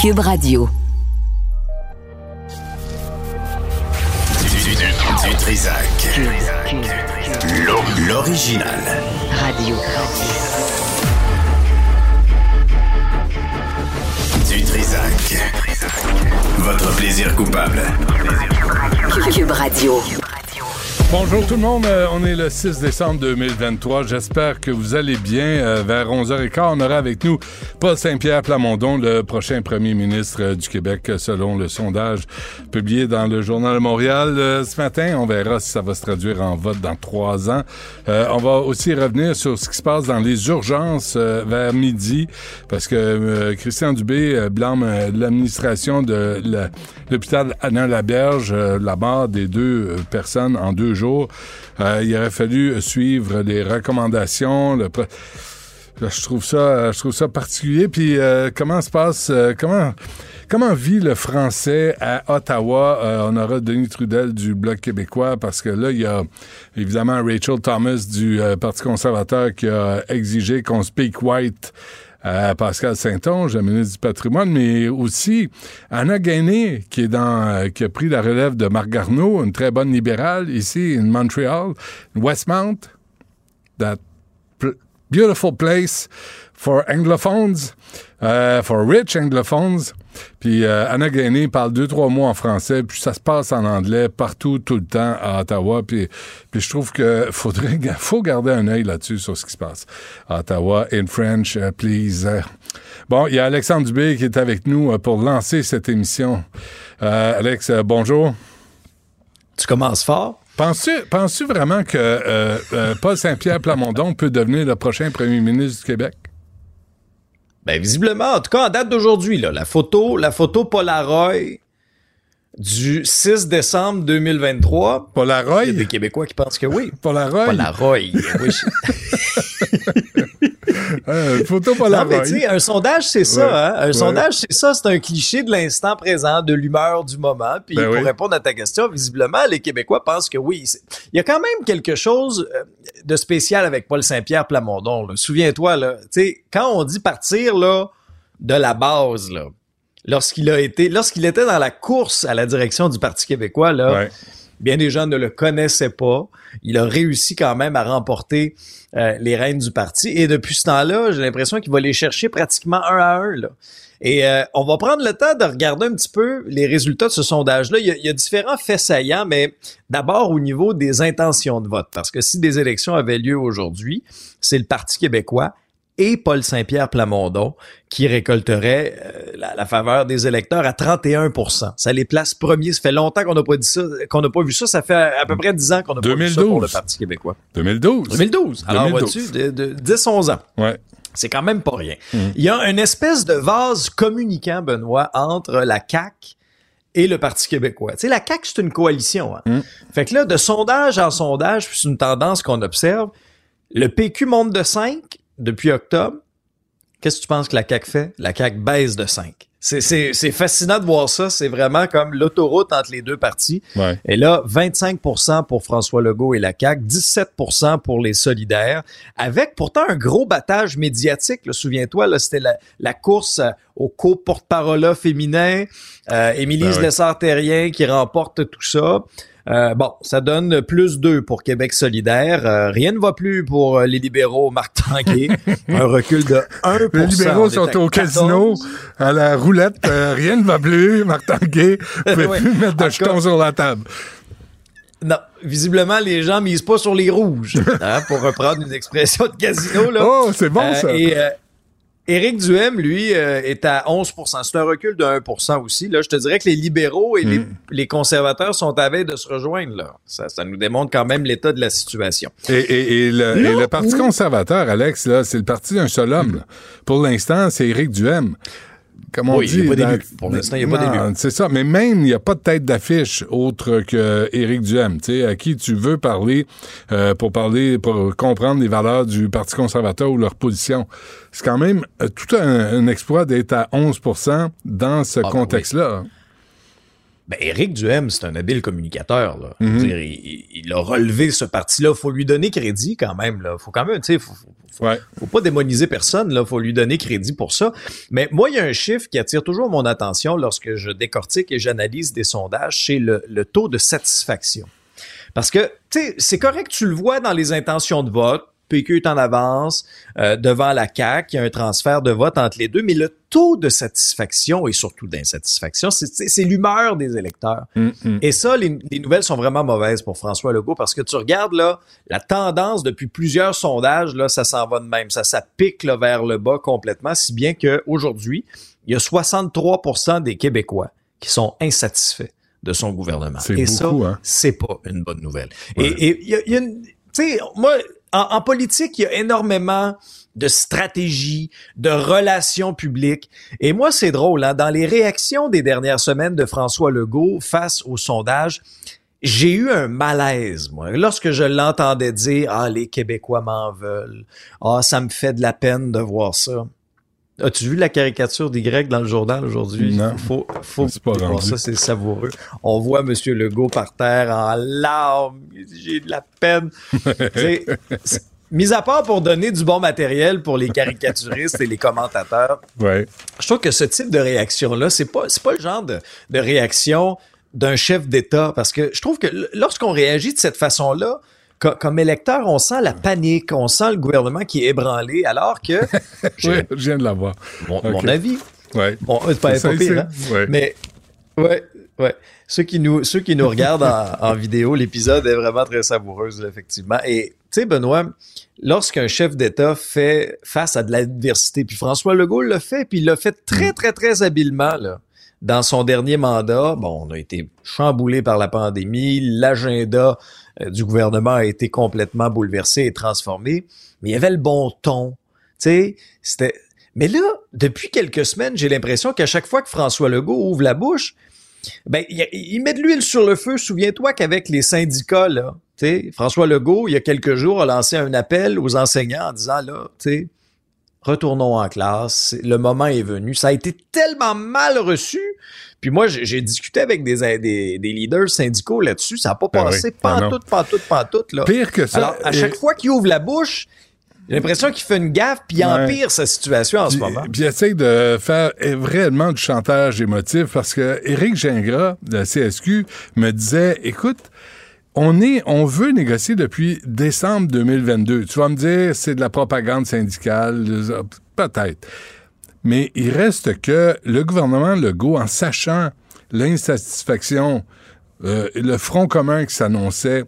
Cube Radio. Du, du, du Trisac. L'o- L'original. Radio. Du Trisac. Votre plaisir coupable. Cube Radio. Bonjour tout le monde, Euh, on est le 6 décembre 2023. J'espère que vous allez bien. Euh, vers 11h15, on aura avec nous Paul Saint-Pierre Plamondon, le prochain premier ministre euh, du Québec, selon le sondage publié dans le Journal de Montréal ce matin. On verra si ça va se traduire en vote dans trois ans. On va aussi revenir sur ce qui se passe dans les urgences vers midi, parce que Christian Dubé blâme l'administration de l'hôpital Anna Laberge, euh, la mort des deux personnes en deux jours. Euh, il aurait fallu suivre les recommandations. Je trouve ça, je trouve ça particulier. Puis euh, comment se passe, euh, comment, comment vit le français à Ottawa? Euh, On aura Denis Trudel du Bloc québécois parce que là, il y a évidemment Rachel Thomas du Parti conservateur qui a exigé qu'on speak white Pascal Saint-Onge, le ministre du Patrimoine, mais aussi Anna Gainé, euh, qui a pris la relève de Marc Garneau, une très bonne libérale ici, in Montréal, Westmount, that beautiful place for anglophones, uh, for rich anglophones. Puis euh, Anna Gainé parle deux, trois mots en français, puis ça se passe en anglais partout, tout le temps à Ottawa. Puis, puis je trouve que faudrait, faut garder un œil là-dessus sur ce qui se passe à Ottawa. In French, uh, please. Bon, il y a Alexandre Dubé qui est avec nous euh, pour lancer cette émission. Euh, Alex, euh, bonjour. Tu commences fort? Penses-tu, penses-tu vraiment que euh, euh, Paul Saint-Pierre Plamondon peut devenir le prochain premier ministre du Québec? Ben, visiblement, en tout cas, en date d'aujourd'hui, là, la photo, la photo Polaroid du 6 décembre 2023. Polaroid? Il y a des Québécois qui pensent que oui. Polaroid? Polaroid. oui. Euh, photo Non, Polaroid. mais tu sais, un sondage, c'est ça. Ouais. Hein? Un Ouais. sondage, c'est ça. C'est un cliché de l'instant présent, de l'humeur du moment. Puis Ben pour oui. répondre à ta question, visiblement, les Québécois pensent que oui. Il y a quand même quelque chose euh, de spécial avec Paul Saint-Pierre Plamondon. Souviens-toi, là, tu sais, quand on dit partir là, de la base, là, lorsqu'il a été, lorsqu'il était dans la course à la direction du Parti québécois, là, Ouais. Bien des gens ne le connaissaient pas. Il a réussi quand même à remporter euh, les rênes du parti. Et depuis ce temps-là, j'ai l'impression qu'il va les chercher pratiquement un à un. Là. Et euh, on va prendre le temps de regarder un petit peu les résultats de ce sondage-là. Il il y a différents faits saillants, mais d'abord au niveau des intentions de vote. Parce que si des élections avaient lieu aujourd'hui, c'est le Parti québécois et Paul Saint-Pierre Plamondon qui récolterait euh, la, la faveur des électeurs à 31% Ça les place premiers. Ça fait longtemps qu'on n'a pas dit ça, qu'on n'a pas vu ça. Ça fait à peu près 10 ans qu'on n'a pas vu ça pour 2012. le Parti québécois. 2012. 2012. Alors 2012. vois-tu, de, de 10-11 ans. Ouais. C'est quand même pas rien. Il y a une espèce de vase communicant, Benoît, entre la CAQ et le Parti québécois. Tu sais, la CAQ, c'est une coalition. Hein? Fait que là, de sondage en sondage, c'est une tendance qu'on observe, le PQ monte de 5 depuis octobre. Qu'est-ce que tu penses que la CAQ fait? La CAQ baisse de 5. C'est, c'est, c'est fascinant de voir ça. C'est vraiment comme l'autoroute entre les deux partis. Ouais. Et là, 25% pour François Legault et la CAQ, 17% pour les solidaires, avec pourtant un gros battage médiatique. Souviens-toi, là, c'était la, la course euh, au co-porte-parole féminin, euh, Émilie Ben ouais. Lessard-Terrien qui remporte tout ça. Euh, bon, ça donne plus 2 pour Québec solidaire. Euh, rien ne va plus pour euh, les libéraux, Marc Tanguay. un recul de 1 Les libéraux sont au 14. casino, à la roulette, euh, rien ne va plus, Marc Tanguay. Vous pouvez Ouais. plus mettre de En jetons cas- sur la table. Non, visiblement, les gens misent pas sur les rouges, hein, pour reprendre une expression de casino. Là. Oh, c'est bon, Euh, ça. Et euh, Éric Duhem, lui, euh, est à 11% C'est un recul de 1% aussi. Là, je te dirais que les libéraux et les, Mm. les conservateurs sont à veille de se rejoindre. Là. Ça, ça nous démontre quand même l'état de la situation. Et, et- et le, et le Parti conservateur, Alex, là, c'est le parti d'un seul homme. là. Pour l'instant, c'est Éric Duhem. Comme on Oui, dit. il y a pas dans- d'élu. Pour l'instant, il y a pas Non, d'élu. C'est ça. Mais même, il n'y a pas de tête d'affiche autre que Éric Duhem. Tu sais, à qui tu veux parler euh, pour parler, pour comprendre les valeurs du Parti conservateur ou leur position. C'est quand même euh, tout un, un exploit d'être à 11% dans ce Ah, ben contexte-là. Ben, Éric Duhem, c'est un habile communicateur. Là. Mhm. dire, il, il a relevé ce parti-là. faut lui donner crédit quand même. Là. faut quand même, tu sais, faut, faut, Ouais. faut pas démoniser personne. Là. faut lui donner crédit pour ça. Mais moi, il y a un chiffre qui attire toujours mon attention lorsque je décortique et j'analyse des sondages, c'est le, le taux de satisfaction. Parce que, tu sais, c'est correct, tu le vois dans les intentions de vote. PQ est en avance euh, devant la CAQ, il y a un transfert de vote entre les deux, mais le taux de satisfaction et surtout d'insatisfaction, c'est- l'humeur des électeurs. Hum, hum. Et ça, les, les nouvelles sont vraiment mauvaises pour François Legault parce que tu regardes là, la tendance depuis plusieurs sondages, là, ça s'en va de même. Ça, ça pique là, vers le bas complètement, si bien qu'aujourd'hui, il y a 63% des Québécois qui sont insatisfaits de son gouvernement. C'est Et beaucoup, ça, hein? c'est pas une bonne nouvelle. Ouais. Et il y a, il y a une, tu sais, moi, en, politique, il y a énormément de stratégies, de relations publiques. Et moi, c'est drôle, hein, dans les réactions des dernières semaines de François Legault face au sondage, j'ai eu un malaise, moi, lorsque je l'entendais dire, ah, les Québécois m'en veulent. Ah, ça me fait de la peine de voir ça. As-tu vu la caricature d'Y dans le journal aujourd'hui? Non. Faut, faut C'est pas voir ça, c'est savoureux. On voit M. Legault par terre en larmes. J'ai de la peine. Mis à part pour donner du bon matériel pour les caricaturistes et les commentateurs, Ouais. je trouve que ce type de réaction-là, c'est pas, c'est pas le genre de, de réaction d'un chef d'État. Parce que je trouve que lorsqu'on réagit de cette façon-là, co- comme électeur, on sent la panique, on sent le gouvernement qui est ébranlé, alors que, j'ai Ouais, je viens de l'avoir. mon, mon avis, Ouais. bon, c'est pas, C'est pas ça, pire, hein? Ouais. mais ouais, ouais. Ceux qui nous, ceux qui nous regardent en, en vidéo, l'épisode est vraiment très savoureux, là, effectivement. Et tu sais, Benoît, lorsqu'un chef d'État fait face à de l'adversité, puis François Legault l'a fait, puis il l'a fait très, très, très habilement, là. Dans son dernier mandat, bon, on a été chamboulé par la pandémie, l'agenda euh, du gouvernement a été complètement bouleversé et transformé, mais il y avait le bon ton. Tu sais, c'était. Mais là, depuis quelques semaines, j'ai l'impression qu'à chaque fois que François Legault ouvre la bouche, ben, il, met de l'huile sur le feu. Souviens-toi qu'avec les syndicats, là, François Legault, il y a quelques jours, a lancé un appel aux enseignants en disant, là, tu sais, retournons en classe, le moment est venu. Ça a été tellement mal reçu. Puis moi, j'ai discuté avec des, des, des leaders syndicaux là-dessus. Ça n'a pas Ben passé oui. Ah non. pantoute, pantoute, pantoute, là. Pire que ça. Alors, à chaque fois qu'il ouvre la bouche, j'ai l'impression qu'il fait une gaffe puis il Ouais. empire sa situation en ce moment. puis il essaye de faire vraiment du chantage émotif parce que Éric Gingras, de la CSQ, me disait écoute, on est, on veut négocier depuis décembre 2022. Tu vas me dire, c'est de la propagande syndicale, peut-être. Mais il reste que le gouvernement Legault, en sachant l'insatisfaction, euh, le front commun qui s'annonçait,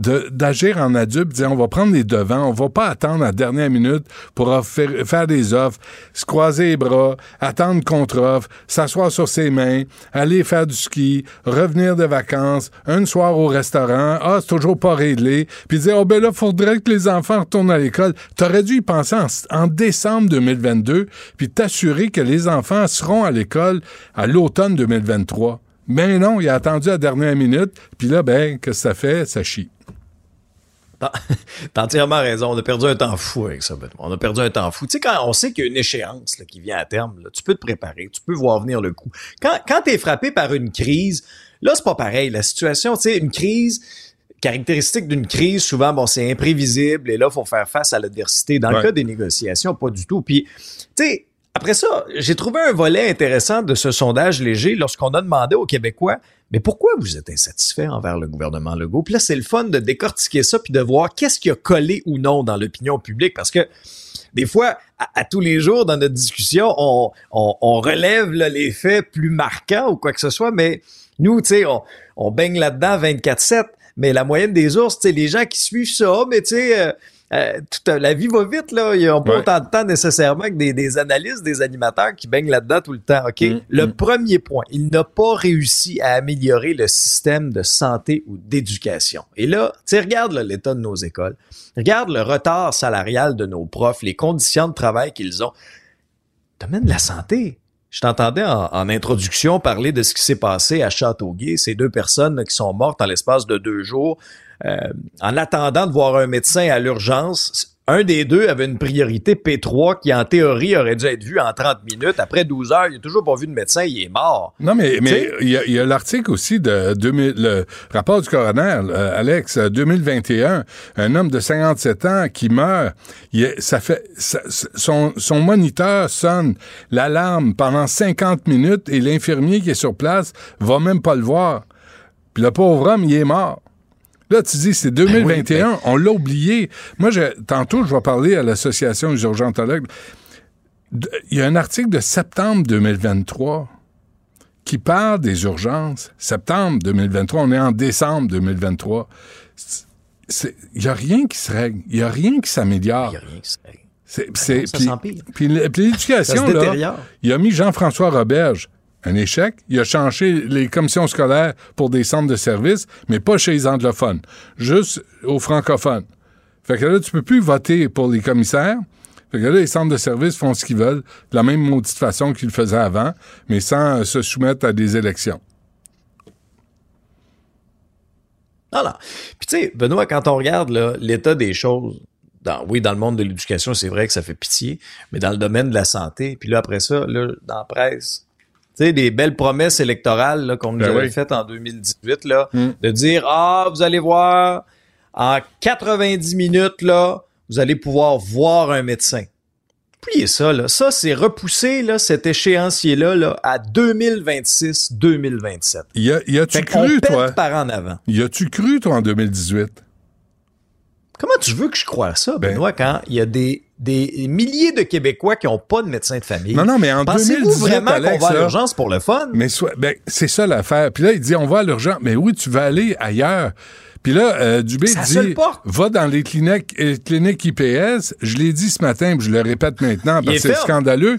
d'agir en adulte, dire on va prendre les devants, on va pas attendre la dernière minute pour faire des offres, se croiser les bras, attendre contre-offre, s'asseoir sur ses mains, aller faire du ski, revenir de vacances, un soir au restaurant, ah, c'est toujours pas réglé, puis dire, oh ben là, faudrait que les enfants retournent à l'école. T'aurais dû y penser en, décembre 2022, puis t'assurer que les enfants seront à l'école à l'automne 2023. Mais non, il a attendu la dernière minute, puis là, ben, qu'est-ce que ça fait? Ça chie. T'as entièrement raison. On a perdu un temps fou avec ça, Benoît. On a perdu un temps fou. Tu sais, quand on sait qu'il y a une échéance là, qui vient à terme, là, tu peux te préparer, tu peux voir venir le coup. Quand, quand tu es frappé par une crise, là, c'est pas pareil. La situation, tu sais, une crise, caractéristique d'une crise, souvent, bon, c'est imprévisible et là, faut faire face à l'adversité. Dans le cas des négociations, pas du tout. Puis, tu sais, après ça, j'ai trouvé un volet intéressant de ce sondage léger lorsqu'on a demandé aux Québécois mais pourquoi vous êtes insatisfait envers le gouvernement Legault? Puis là, c'est le fun de décortiquer ça puis de voir qu'est-ce qui a collé ou non dans l'opinion publique parce que des fois, à, tous les jours dans notre discussion, on, relève là, les faits plus marquants ou quoi que ce soit, mais nous, tu sais, on, baigne là-dedans 24-7. Mais la moyenne des ours, tu sais, les gens qui suivent ça, mais tu sais, euh, euh, toute la vie va vite, là. Ils n'ont pas Ouais. autant de temps nécessairement que des, des analystes, des animateurs qui baignent là-dedans tout le temps. OK? Mm, le mm. premier point, il n'a pas réussi à améliorer le système de santé ou d'éducation. Et là, tu regarde là, l'état de nos écoles. Regarde le retard salarial de nos profs, les conditions de travail qu'ils ont. Domaine de la santé. Je t'entendais en, en introduction parler de ce qui s'est passé à Châteauguay, ces deux personnes qui sont mortes en l'espace de deux jours, euh, en attendant de voir un médecin à l'urgence. un des deux avait une priorité P3 qui, en théorie, aurait dû être vu en 30 minutes. Après 12 heures, il n'a toujours pas vu de médecin, il est mort. Non, mais mais il y a, l'article aussi de 2000, le rapport du coroner, euh, Alex, 2021, un homme de 57 ans qui meurt, il, ça fait son, son moniteur sonne l'alarme pendant 50 minutes et l'infirmier qui est sur place va même pas le voir. Puis le pauvre homme, il est mort. Là, tu dis, c'est 2021, ben ben on l'a oublié. Moi, je, tantôt, je vais parler à l'Association des urgentologues. Il y a un article de septembre 2023 qui parle des urgences. Septembre 2023, on est en décembre 2023. Il n'y a rien qui se règle. Il n'y a rien qui s'améliore. Il n'y a rien qui se règle. C'est, ça puis, puis l'éducation, là, il a mis Jean-François Roberge un échec. Il a changé les commissions scolaires pour des centres de services, mais pas chez les anglophones, juste aux francophones. Fait que là, tu peux plus voter pour les commissaires. Fait que là, les centres de services font ce qu'ils veulent, de la même maudite façon qu'ils le faisaient avant, mais sans se soumettre à des élections. Voilà. Puis tu sais, Benoît, quand on regarde l'état des choses, oui, dans le monde de l'éducation, c'est vrai que ça fait pitié, mais dans le domaine de la santé, puis là, après ça, là, dans la presse, sais, des belles promesses électorales qu'on nous ben avait faites en 2018, là, hmm. de dire Ah, vous allez voir, en 90 minutes, là, vous allez pouvoir voir un médecin. Oubliez ça, là. Ça, c'est repoussé, là, cet échéancier-là, là, à 2026-2027. Y, a, y a-tu cru, toi? par en avant. Y a-tu cru, toi, en 2018? Comment tu veux que je croie ça, ben, Benoît, quand il y a des, des milliers de Québécois qui n'ont pas de médecin de famille? Non, non, mais en Pensez-vous vraiment qu'on va à l'urgence pour le fun? Mais ben, c'est ça l'affaire. Puis là, il dit, on va à l'urgence. Mais oui, tu vas aller ailleurs. Puis là, euh, Dubé dit, va dans les cliniques, les cliniques IPS. Je l'ai dit ce matin, puis je le répète maintenant parce que c'est scandaleux.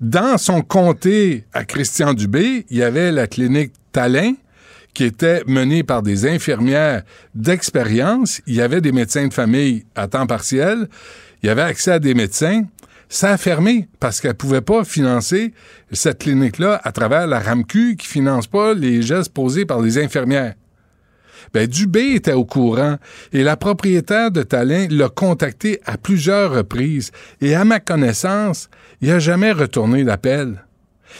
Dans son comté à Christian Dubé, il y avait la clinique Talin, qui était menée par des infirmières d'expérience. Il y avait des médecins de famille à temps partiel. Il y avait accès à des médecins. Ça a fermé parce qu'elle pouvait pas financer cette clinique-là à travers la RAMQ qui finance pas les gestes posés par les infirmières. Ben, Dubé était au courant et la propriétaire de Talin l'a contacté à plusieurs reprises et à ma connaissance, il n'a jamais retourné l'appel.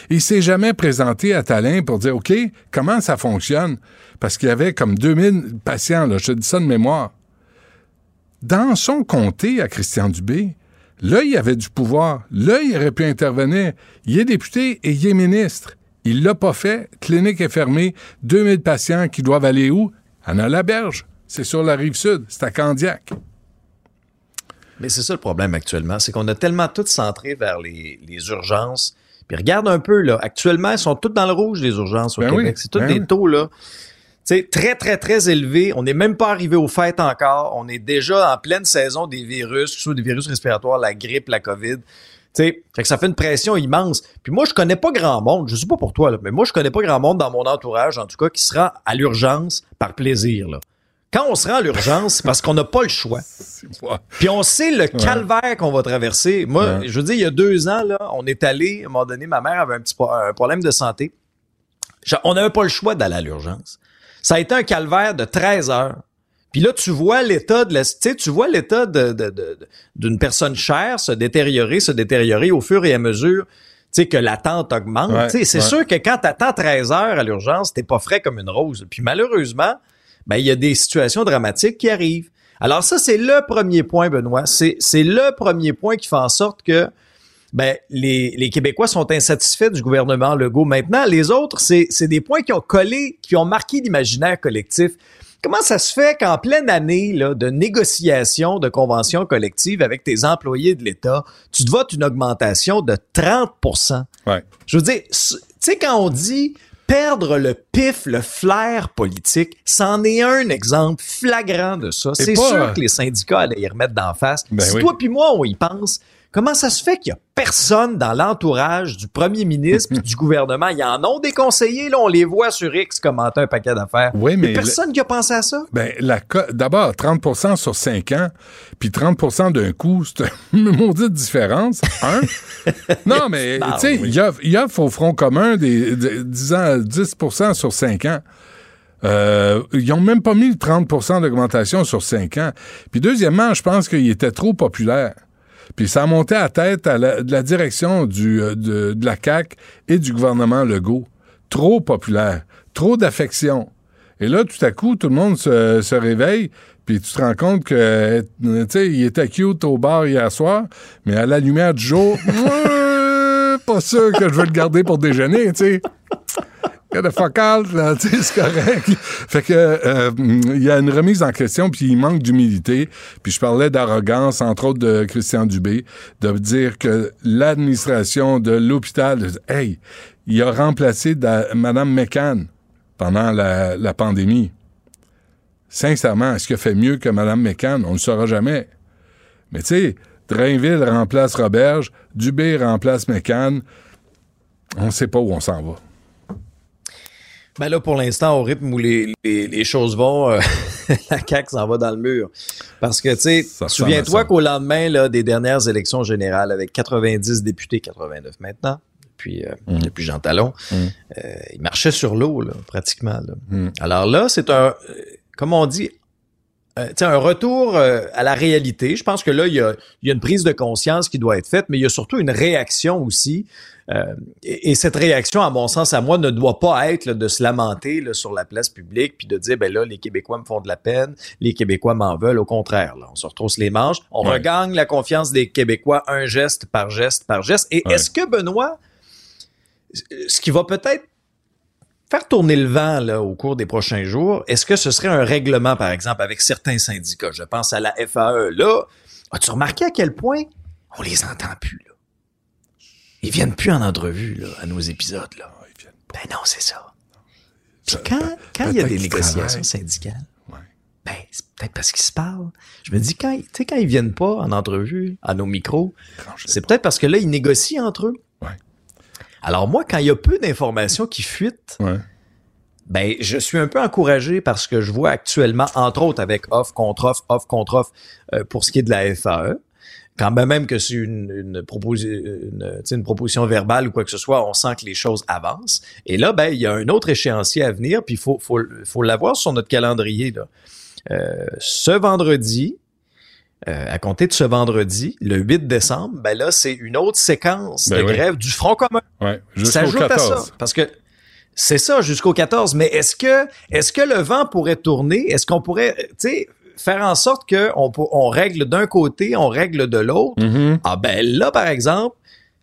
Il s'est jamais présenté à Talin pour dire, OK, comment ça fonctionne? Parce qu'il y avait comme 2000 patients, là, je te dis ça de mémoire. Dans son comté à Christian Dubé, là, il avait du pouvoir. Là, il aurait pu intervenir. Il est député et il est ministre. Il l'a pas fait. Clinique est fermée. 2000 patients qui doivent aller où? À la berge C'est sur la rive sud. C'est à Candiac. Mais c'est ça le problème actuellement, c'est qu'on a tellement tout centré vers les urgences puis regarde un peu, là, actuellement, ils sont tous dans le rouge, les urgences au ben Québec. c'est tous ben des taux, là. Sais, très, très, très élevés. On n'est même pas arrivé aux fêtes encore. On est déjà en pleine saison des virus, que ce soit des virus respiratoires, la grippe, la COVID. sais, fait que ça fait une pression immense. Puis moi, je connais pas grand monde, je sais pas pour toi, là, mais moi, je connais pas grand monde dans mon entourage, en tout cas, qui sera à l'urgence par plaisir. Là. Quand on se rend à l'urgence, c'est parce qu'on n'a pas le choix. Puis on sait le calvaire qu'on va traverser. Moi, je veux dire, il y a deux ans, là, on est allé, à un moment donné, ma mère avait un petit problème de santé. On n'avait pas le choix d'aller à l'urgence. Ça a été un calvaire de 13 heures. Puis là, tu vois l'état de la, tu vois l'état de, d'une personne chère se détériorer, se détériorer au fur et à mesure tu que l'attente augmente. c'est sûr que quand tu attends 13 heures à l'urgence, t'es pas frais comme une rose. Puis malheureusement, ben, il y a des situations dramatiques qui arrivent. Alors ça, c'est le premier point, Benoît. C'est, c'est le premier point qui fait en sorte que ben, les, les Québécois sont insatisfaits du gouvernement Legault. Maintenant, les autres, c'est, des points qui ont collé, qui ont marqué l'imaginaire collectif. Comment ça se fait qu'en pleine année là, de négociation de conventions collectives avec tes employés de l'État, tu te votes une augmentation de 30 ouais. Je veux dire, tu sais, quand on dit perdre le pif, le flair politique, c'en est un exemple flagrant de ça. C'est sûr que les syndicats allaient y remettre d'en face. Ben si toi puis moi, on y pense, comment ça se fait qu'il y a personne dans l'entourage du premier ministre et du gouvernement? Il y en a des conseillers, là, on les voit sur X commenter un paquet d'affaires. Oui, mais. personne qui a pensé à ça? Ben, d'abord, 30% sur 5 ans, puis 30% d'un coup, c'est une maudite différence. Un. non, mais, tu sais, il y, a, au Front commun des, disant 10% sur 5 ans. Euh, ils ont même pas mis 30% d'augmentation sur 5 ans. Puis deuxièmement, je pense qu'il était trop populaire. Puis ça a monté à tête de la direction euh, de, la CAQ et du gouvernement Legault. Trop populaire, trop d'affection. Et là, tout à coup, tout le monde se, réveille, puis tu te rends compte que, tu sais, il était cute au bar hier soir, mais à la lumière du jour, pas sûr que je vais le garder pour déjeuner, tu. Tu sais, c'est correct. Fait que, euh, il y a une remise en question, puis il manque d'humilité. Puis je parlais d'arrogance, entre autres de Christian Dubé, de dire que l'administration de l'hôpital, hey, il a remplacé Mme McCann pendant la, la pandémie. Sincèrement, est-ce qu'il a fait mieux que Mme McCann? On ne le saura jamais. Mais tu sais, Drainville remplace Roberge, Dubé remplace McCann. On ne sait pas où on s'en va. Ben là, pour l'instant, au rythme où les, les, les choses vont, euh, la CAQ s'en va dans le mur. Parce que, tu sais, souviens-toi qu'au lendemain là, des dernières élections générales, avec 90 députés, 89 maintenant, depuis, euh, Mm. depuis Jean Talon, Mm. euh, il marchait sur l'eau, là, pratiquement. Là. Mm. Alors là, c'est un, euh, comme on dit, euh, tu sais, un retour euh, à la réalité. Je pense que là, il y, a, il y a une prise de conscience qui doit être faite, mais il y a surtout une réaction aussi. Euh, et, et cette réaction, à mon sens, à moi, ne doit pas être là, de se lamenter là, sur la place publique puis de dire, ben là, les Québécois me font de la peine, les Québécois m'en veulent. Au contraire, là, on se retrousse les manches, on Ouais. regagne la confiance des Québécois un geste par geste par geste. Et Ouais. est-ce que, Benoît, ce qui va peut-être faire tourner le vent là, au cours des prochains jours, est-ce que ce serait un règlement, par exemple, avec certains syndicats? Je pense à la FAE. Là, as-tu remarqué à quel point on les entend plus? Là? Ils viennent plus en entrevue là, à nos épisodes. Là. Ben non, c'est ça. Puis quand quand il y a des négociations syndicales, Ouais. ben c'est peut-être parce qu'ils se parlent. Je me dis, quand, quand ils viennent pas en entrevue, à nos micros, c'est peut-être parce que là, ils négocient entre eux. Ouais. Alors moi, quand il y a peu d'informations qui fuitent, Ouais. ben, je suis un peu encouragé parce que je vois actuellement, entre autres avec offre contre offre, offre contre offre, euh, pour ce qui est de la FAE. Quand ben même que c'est une, une, proposi- une, une proposition verbale ou quoi que ce soit, on sent que les choses avancent. Et là, ben, il y a un autre échéancier à venir, puis il faut, faut, faut l'avoir sur notre calendrier. Là. Euh, ce vendredi, euh, à compter de ce vendredi, le 8 décembre, ben là, c'est une autre séquence Ben de oui. grève du Front commun Ouais. Jusqu'au s'ajoute à 14. ça. Parce que c'est ça jusqu'au 14. Mais est-ce que est-ce que le vent pourrait tourner? Est-ce qu'on pourrait, tu sais, faire en sorte que on, règle d'un côté, on règle de l'autre? Mhm. Ah ben là, par exemple,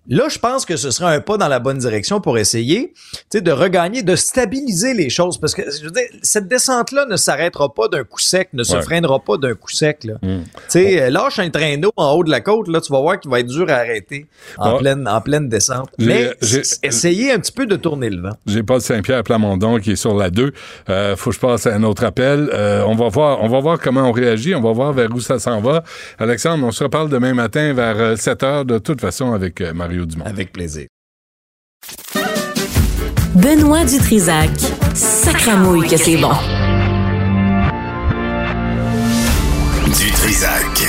là, je pense que ce serait un pas dans la bonne direction pour essayer, tu sais, de regagner, de stabiliser les choses. Parce que, je veux dire, cette descente-là ne s'arrêtera pas d'un coup sec, ne se Ouais. freinera pas d'un coup sec, là. Mm. Tu sais, euh, lâche un traîneau en haut de la côte, là, tu vas voir qu'il va être dur à arrêter en, Ouais. pleine, en pleine descente. Mais essayez un petit peu de tourner le vent. J'ai Paul Saint-Pierre Plamondon qui est sur la 2. Euh, faut que je passe à un autre appel. Euh, on va voir, on va voir comment on réagit. On va voir vers où ça s'en va. Alexandre, on se reparle demain matin vers euh, 7 heures de toute façon avec euh, Mario Dumont. Avec plaisir. Benoît Dutrisac. Sacramouille que c'est bon. Du Trisac.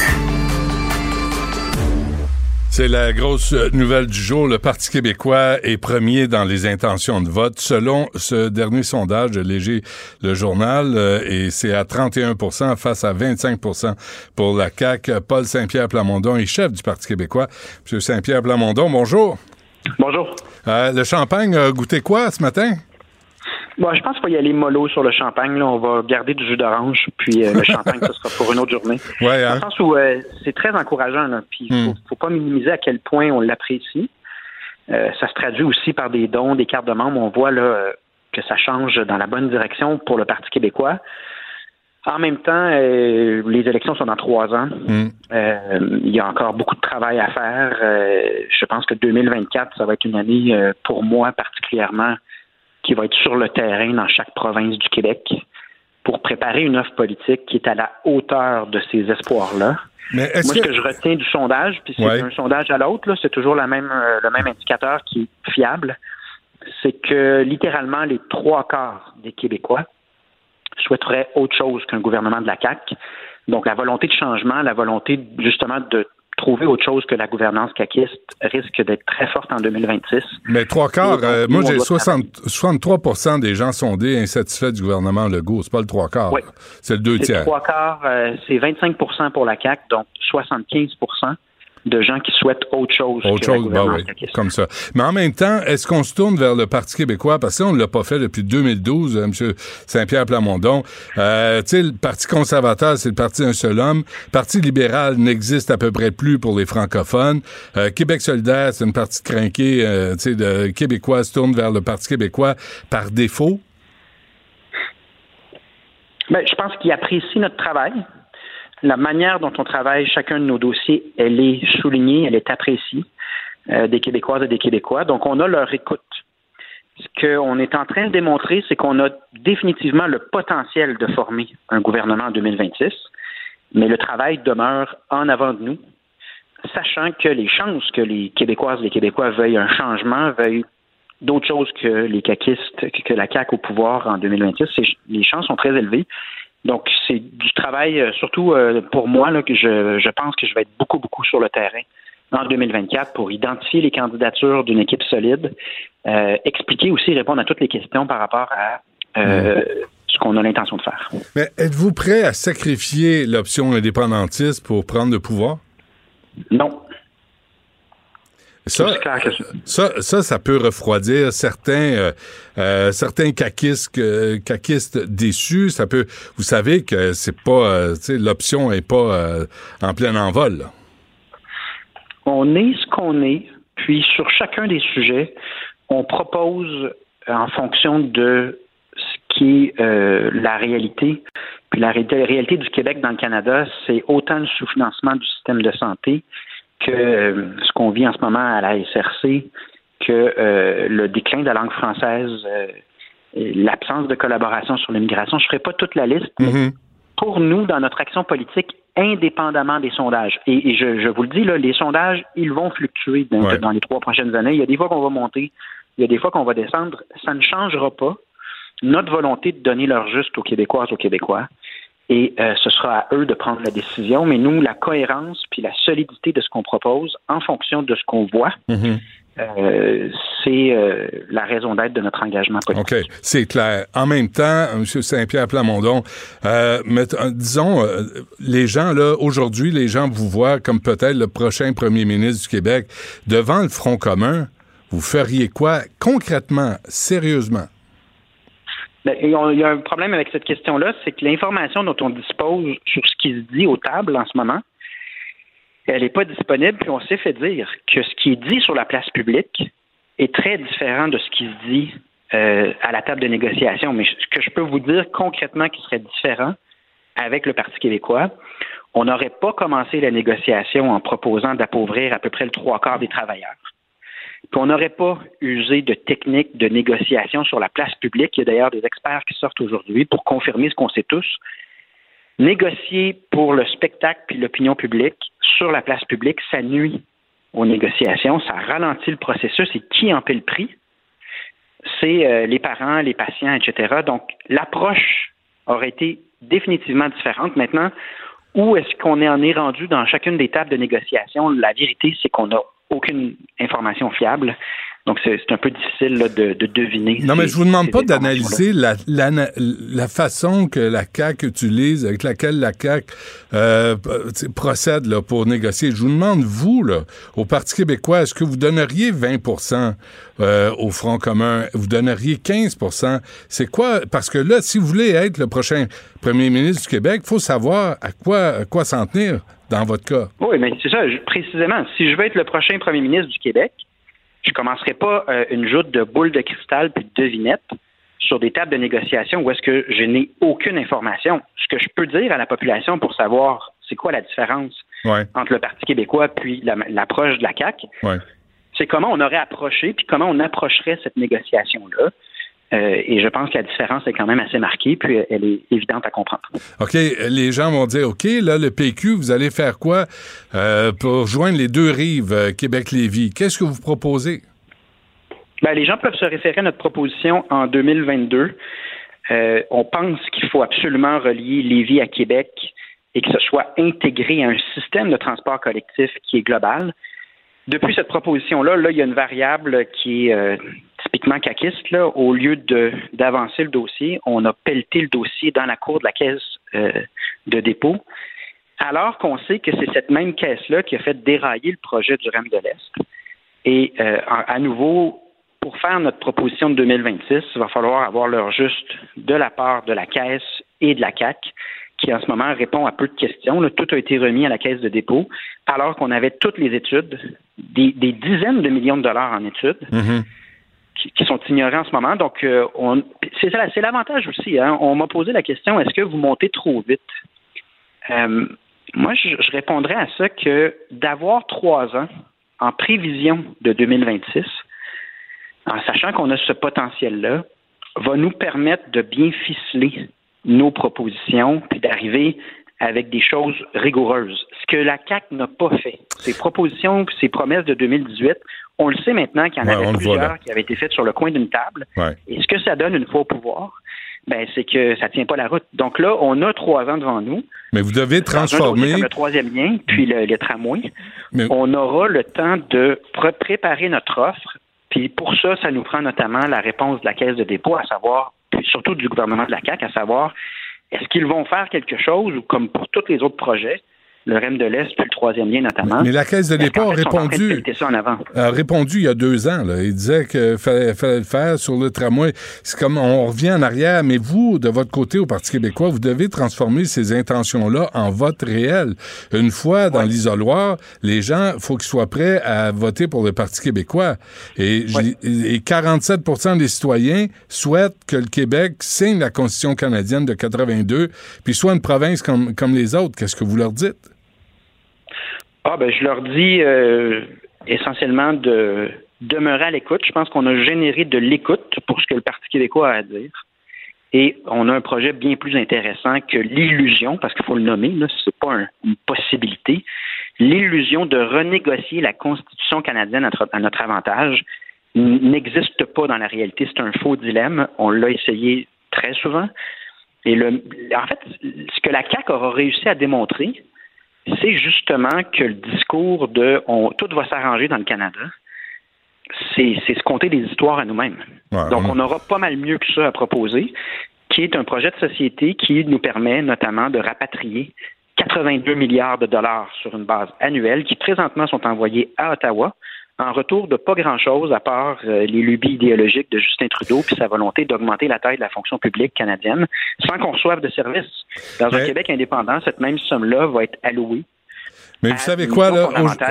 C'est la grosse euh, nouvelle du jour. Le Parti québécois est premier dans les intentions de vote. Selon ce dernier sondage de Léger, le journal, euh, et c'est à 31% face à 25% pour la CAQ. Paul Saint-Pierre Plamondon est chef du Parti québécois. Monsieur Saint-Pierre Plamondon, bonjour. Bonjour. Euh, le champagne a goûté quoi ce matin? Bon, je pense qu'il va y aller mollo sur le champagne. Là. On va garder du jus d'orange, puis euh, le champagne, ce sera pour une autre journée. Ouais, Dans hein? le sens où euh, c'est très encourageant, là, puis il faut, Hmm. faut pas minimiser à quel point on l'apprécie. Euh, ça se traduit aussi par des dons, des cartes de membres. On voit là que ça change dans la bonne direction pour le Parti québécois. En même temps, euh, les élections sont dans trois ans. Hmm. Euh, il y a encore beaucoup de travail à faire. Euh, je pense que 2024, ça va être une année pour moi particulièrement qui va être sur le terrain dans chaque province du Québec pour préparer une offre politique qui est à la hauteur de ces espoirs-là. Mais est-ce Moi, ce que... que je retiens du sondage, puis c'est Ouais. un sondage à l'autre, là, c'est toujours la même, euh, le même indicateur qui est fiable, c'est que littéralement les trois quarts des Québécois souhaiteraient autre chose qu'un gouvernement de la CAQ. Donc la volonté de changement, la volonté justement de trouver autre chose que la gouvernance caquiste risque d'être très forte en 2026. Mais trois quarts, euh, moi j'ai 63 des gens sondés insatisfaits du gouvernement Legault. C'est pas le trois quarts. C'est le deux tiers. Trois quarts, euh, c'est 25% pour la CAQ, donc 75 de gens qui souhaitent autre chose. Autre chose, bah oui, comme ça. Mais en même temps, est-ce qu'on se tourne vers le Parti québécois? Parce que on ne l'a pas fait depuis 2012, euh, M. Saint-Pierre Plamondon. Euh, tu sais, le Parti conservateur, c'est le parti d'un seul homme. Le Parti libéral n'existe à peu près plus pour les francophones. Euh, Québec solidaire, c'est une partie crinquée, euh, tu sais, de Québécois se tourne vers le Parti québécois par défaut. Ben, je pense qu'il apprécie notre travail la manière dont on travaille chacun de nos dossiers, elle est soulignée, elle est appréciée euh, des Québécoises et des Québécois. Donc, on a leur écoute. Ce qu'on est en train de démontrer, c'est qu'on a définitivement le potentiel de former un gouvernement en 2026, mais le travail demeure en avant de nous, sachant que les chances que les Québécoises et les Québécois veuillent un changement, veuillent d'autres choses que les caquistes, que la CAQ au pouvoir en 2026, les chances sont très élevées. Donc, c'est du travail, euh, surtout euh, pour moi, là, que je, je pense que je vais être beaucoup, beaucoup sur le terrain en 2024 pour identifier les candidatures d'une équipe solide, euh, expliquer aussi, répondre à toutes les questions par rapport à ce qu'on a l'intention de faire. Mais êtes-vous prêt à sacrifier l'option indépendantiste pour prendre le pouvoir? Non. Ça, ça, ça, ça, peut refroidir certains, euh, euh certains caquistes, caquistes déçus. Ça peut, vous savez que c'est pas, euh, l'option est pas euh, en plein envol. On est ce qu'on est, puis sur chacun des sujets, on propose en fonction de ce qui est la réalité. Puis la réalité du Québec dans le Canada, c'est autant le sous-financement du système de santé que euh, ce qu'on vit en ce moment à la SRC, que euh, le déclin de la langue française, euh, l'absence de collaboration sur l'immigration. Je ne ferai pas toute la liste, mais mm-hmm. pour nous, dans notre action politique, indépendamment des sondages, et, je, vous le dis, là, les sondages, ils vont fluctuer dans, dans les trois prochaines années. Il y a des fois qu'on va monter, il y a des fois qu'on va descendre. Ça ne changera pas notre volonté de donner leur juste aux Québécoises, aux Québécois et euh, ce sera à eux de prendre la décision. Mais nous, la cohérence puis la solidité de ce qu'on propose en fonction de ce qu'on voit, mhm. euh, c'est euh, la raison d'être de notre engagement politique. OK, c'est clair. En même temps, M. Saint-Pierre Plamondon, disons, les gens, là, aujourd'hui, les gens vous voient comme peut-être le prochain premier ministre du Québec. Devant le Front commun, vous feriez quoi concrètement, sérieusement? Ben, il y a un problème avec cette question-là, c'est que l'information dont on dispose sur ce qui se dit aux tables en ce moment, elle n'est pas disponible, puis on s'est fait dire que ce qui est dit sur la place publique est très différent de ce qui se dit euh, à la table de négociation. Mais ce que je peux vous dire concrètement qui serait différent avec le Parti québécois, on n'aurait pas commencé la négociation en proposant d'appauvrir à peu près le trois quarts des travailleurs qu'on n'aurait pas usé de techniques de négociation sur la place publique. Il y a d'ailleurs des experts qui sortent aujourd'hui pour confirmer ce qu'on sait tous. Négocier pour le spectacle puis l'opinion publique sur la place publique, ça nuit aux négociations, ça ralentit le processus et qui en paie le prix? C'est euh, les parents, les patients, etc. Donc, l'approche aurait été définitivement différente. Maintenant, où est-ce qu'on en est rendu dans chacune des tables de négociation? La vérité, c'est qu'on a aucune information fiable. Donc, c'est un peu difficile de, deviner. Non, mais je vous demande pas d'analyser la, la, façon que la CAQ utilise, avec laquelle la CAQ euh, procède là, pour négocier. Je vous demande, vous, là, au Parti québécois, est-ce que vous donneriez 20% euh, au Front commun? Vous donneriez 15% C'est quoi? Parce que là, si vous voulez être le prochain premier ministre du Québec, il faut savoir à quoi, à quoi s'en tenir dans votre cas. Oui, mais c'est ça, précisément. Si je veux être le prochain premier ministre du Québec, je commencerai pas euh, une joute de boules de cristal puis de devinettes sur des tables de négociation où est-ce que je n'ai aucune information. Ce que je peux dire à la population pour savoir c'est quoi la différence entre le Parti québécois puis l'approche de la CAQ, c'est comment on aurait approché puis comment on approcherait cette négociation-là. Euh, et je pense que la différence est quand même assez marquée, puis elle est évidente à comprendre. OK, les gens vont dire, OK, là, le PQ, vous allez faire quoi euh, pour joindre les deux rives, euh, Québec-Lévis? Qu'est-ce que vous proposez? Ben, les gens peuvent se référer à notre proposition en 2022. on pense qu'il faut absolument relier Lévis à Québec et que ce soit intégré à un système de transport collectif qui est global. Depuis cette proposition-là, là, il y a une variable qui est typiquement caquiste. Au lieu d'avancer le dossier, on a pelleté le dossier dans la cour de la caisse euh, de dépôt, alors qu'on sait que c'est cette même caisse-là qui a fait dérailler le projet du REM de l'Est. Et euh, à nouveau, pour faire notre proposition de 2026, il va falloir avoir l'heure juste de la part de la Caisse et de la CAC, qui en ce moment répond à peu de questions. tout a été remis à la Caisse de dépôt, alors qu'on avait toutes les études, des, dizaines de millions de dollars en études. Mm-hmm. Qui, sont ignorés en ce moment. Donc, euh, c'est l'avantage aussi. Hein. On m'a posé la question est-ce que vous montez trop vite? Euh, Moi, je, répondrais à ça que d'avoir trois ans en prévision de 2026, en sachant qu'on a ce potentiel-là, va nous permettre de bien ficeler nos propositions puis d'arriver avec des choses rigoureuses. Ce que la CAC n'a pas fait. Ses propositions, ses promesses de 2018, on le sait maintenant qu'il y en avait plusieurs qui avaient été faites sur le coin d'une table. Et ce que ça donne une fois au pouvoir, ben, c'est que ça tient pas la route. Donc là, on a trois ans devant nous. Mais vous devez transformer. le troisième lien, puis le, tramway. On aura le temps de préparer notre offre puis pour ça, ça nous prend notamment la réponse de la Caisse de dépôt, à savoir, puis surtout du gouvernement de la CAQ, à savoir, est-ce qu'ils vont faire quelque chose ou comme pour tous les autres projets, le REM de l'Est, puis le troisième lien notamment. Mais la Caisse de dépôt a répondu, a répondu il y a deux ans. Là. Il disait qu'il fallait, fallait, le faire sur le tramway. C'est comme on revient en arrière, mais vous, de votre côté, au Parti québécois, vous devez transformer ces intentions-là en vote réel. Une fois dans l'isoloir, les gens, faut qu'ils soient prêts à voter pour le Parti québécois. Et, et 47 des citoyens souhaitent que le Québec signe la Constitution canadienne de 82, puis soit une province comme, comme les autres. Qu'est-ce que vous leur dites? Ah ben je leur dis euh, essentiellement de demeurer à l'écoute. Je pense qu'on a généré de l'écoute pour ce que le Parti québécois a à dire. Et on a un projet bien plus intéressant que l'illusion, parce qu'il faut le nommer, ce n'est pas une possibilité, l'illusion de renégocier la Constitution canadienne à notre avantage n'existe pas dans la réalité. C'est un faux dilemme. On l'a essayé très souvent. Et le, en fait, ce que la CAQ aura réussi à démontrer, c'est justement que le discours de on, tout va s'arranger dans le Canada, c'est se compter des histoires à nous-mêmes. Donc, on aura pas mal mieux que ça à proposer, qui est un projet de société qui nous permet notamment de rapatrier 82 milliards de dollars sur une base annuelle qui présentement sont envoyés à Ottawa en retour de pas grand-chose à part euh, les lubies idéologiques de Justin Trudeau puis sa volonté d'augmenter la taille de la fonction publique canadienne sans qu'on reçoive de services. Dans un Québec indépendant, cette même somme-là va être allouée mais vous savez quoi, là?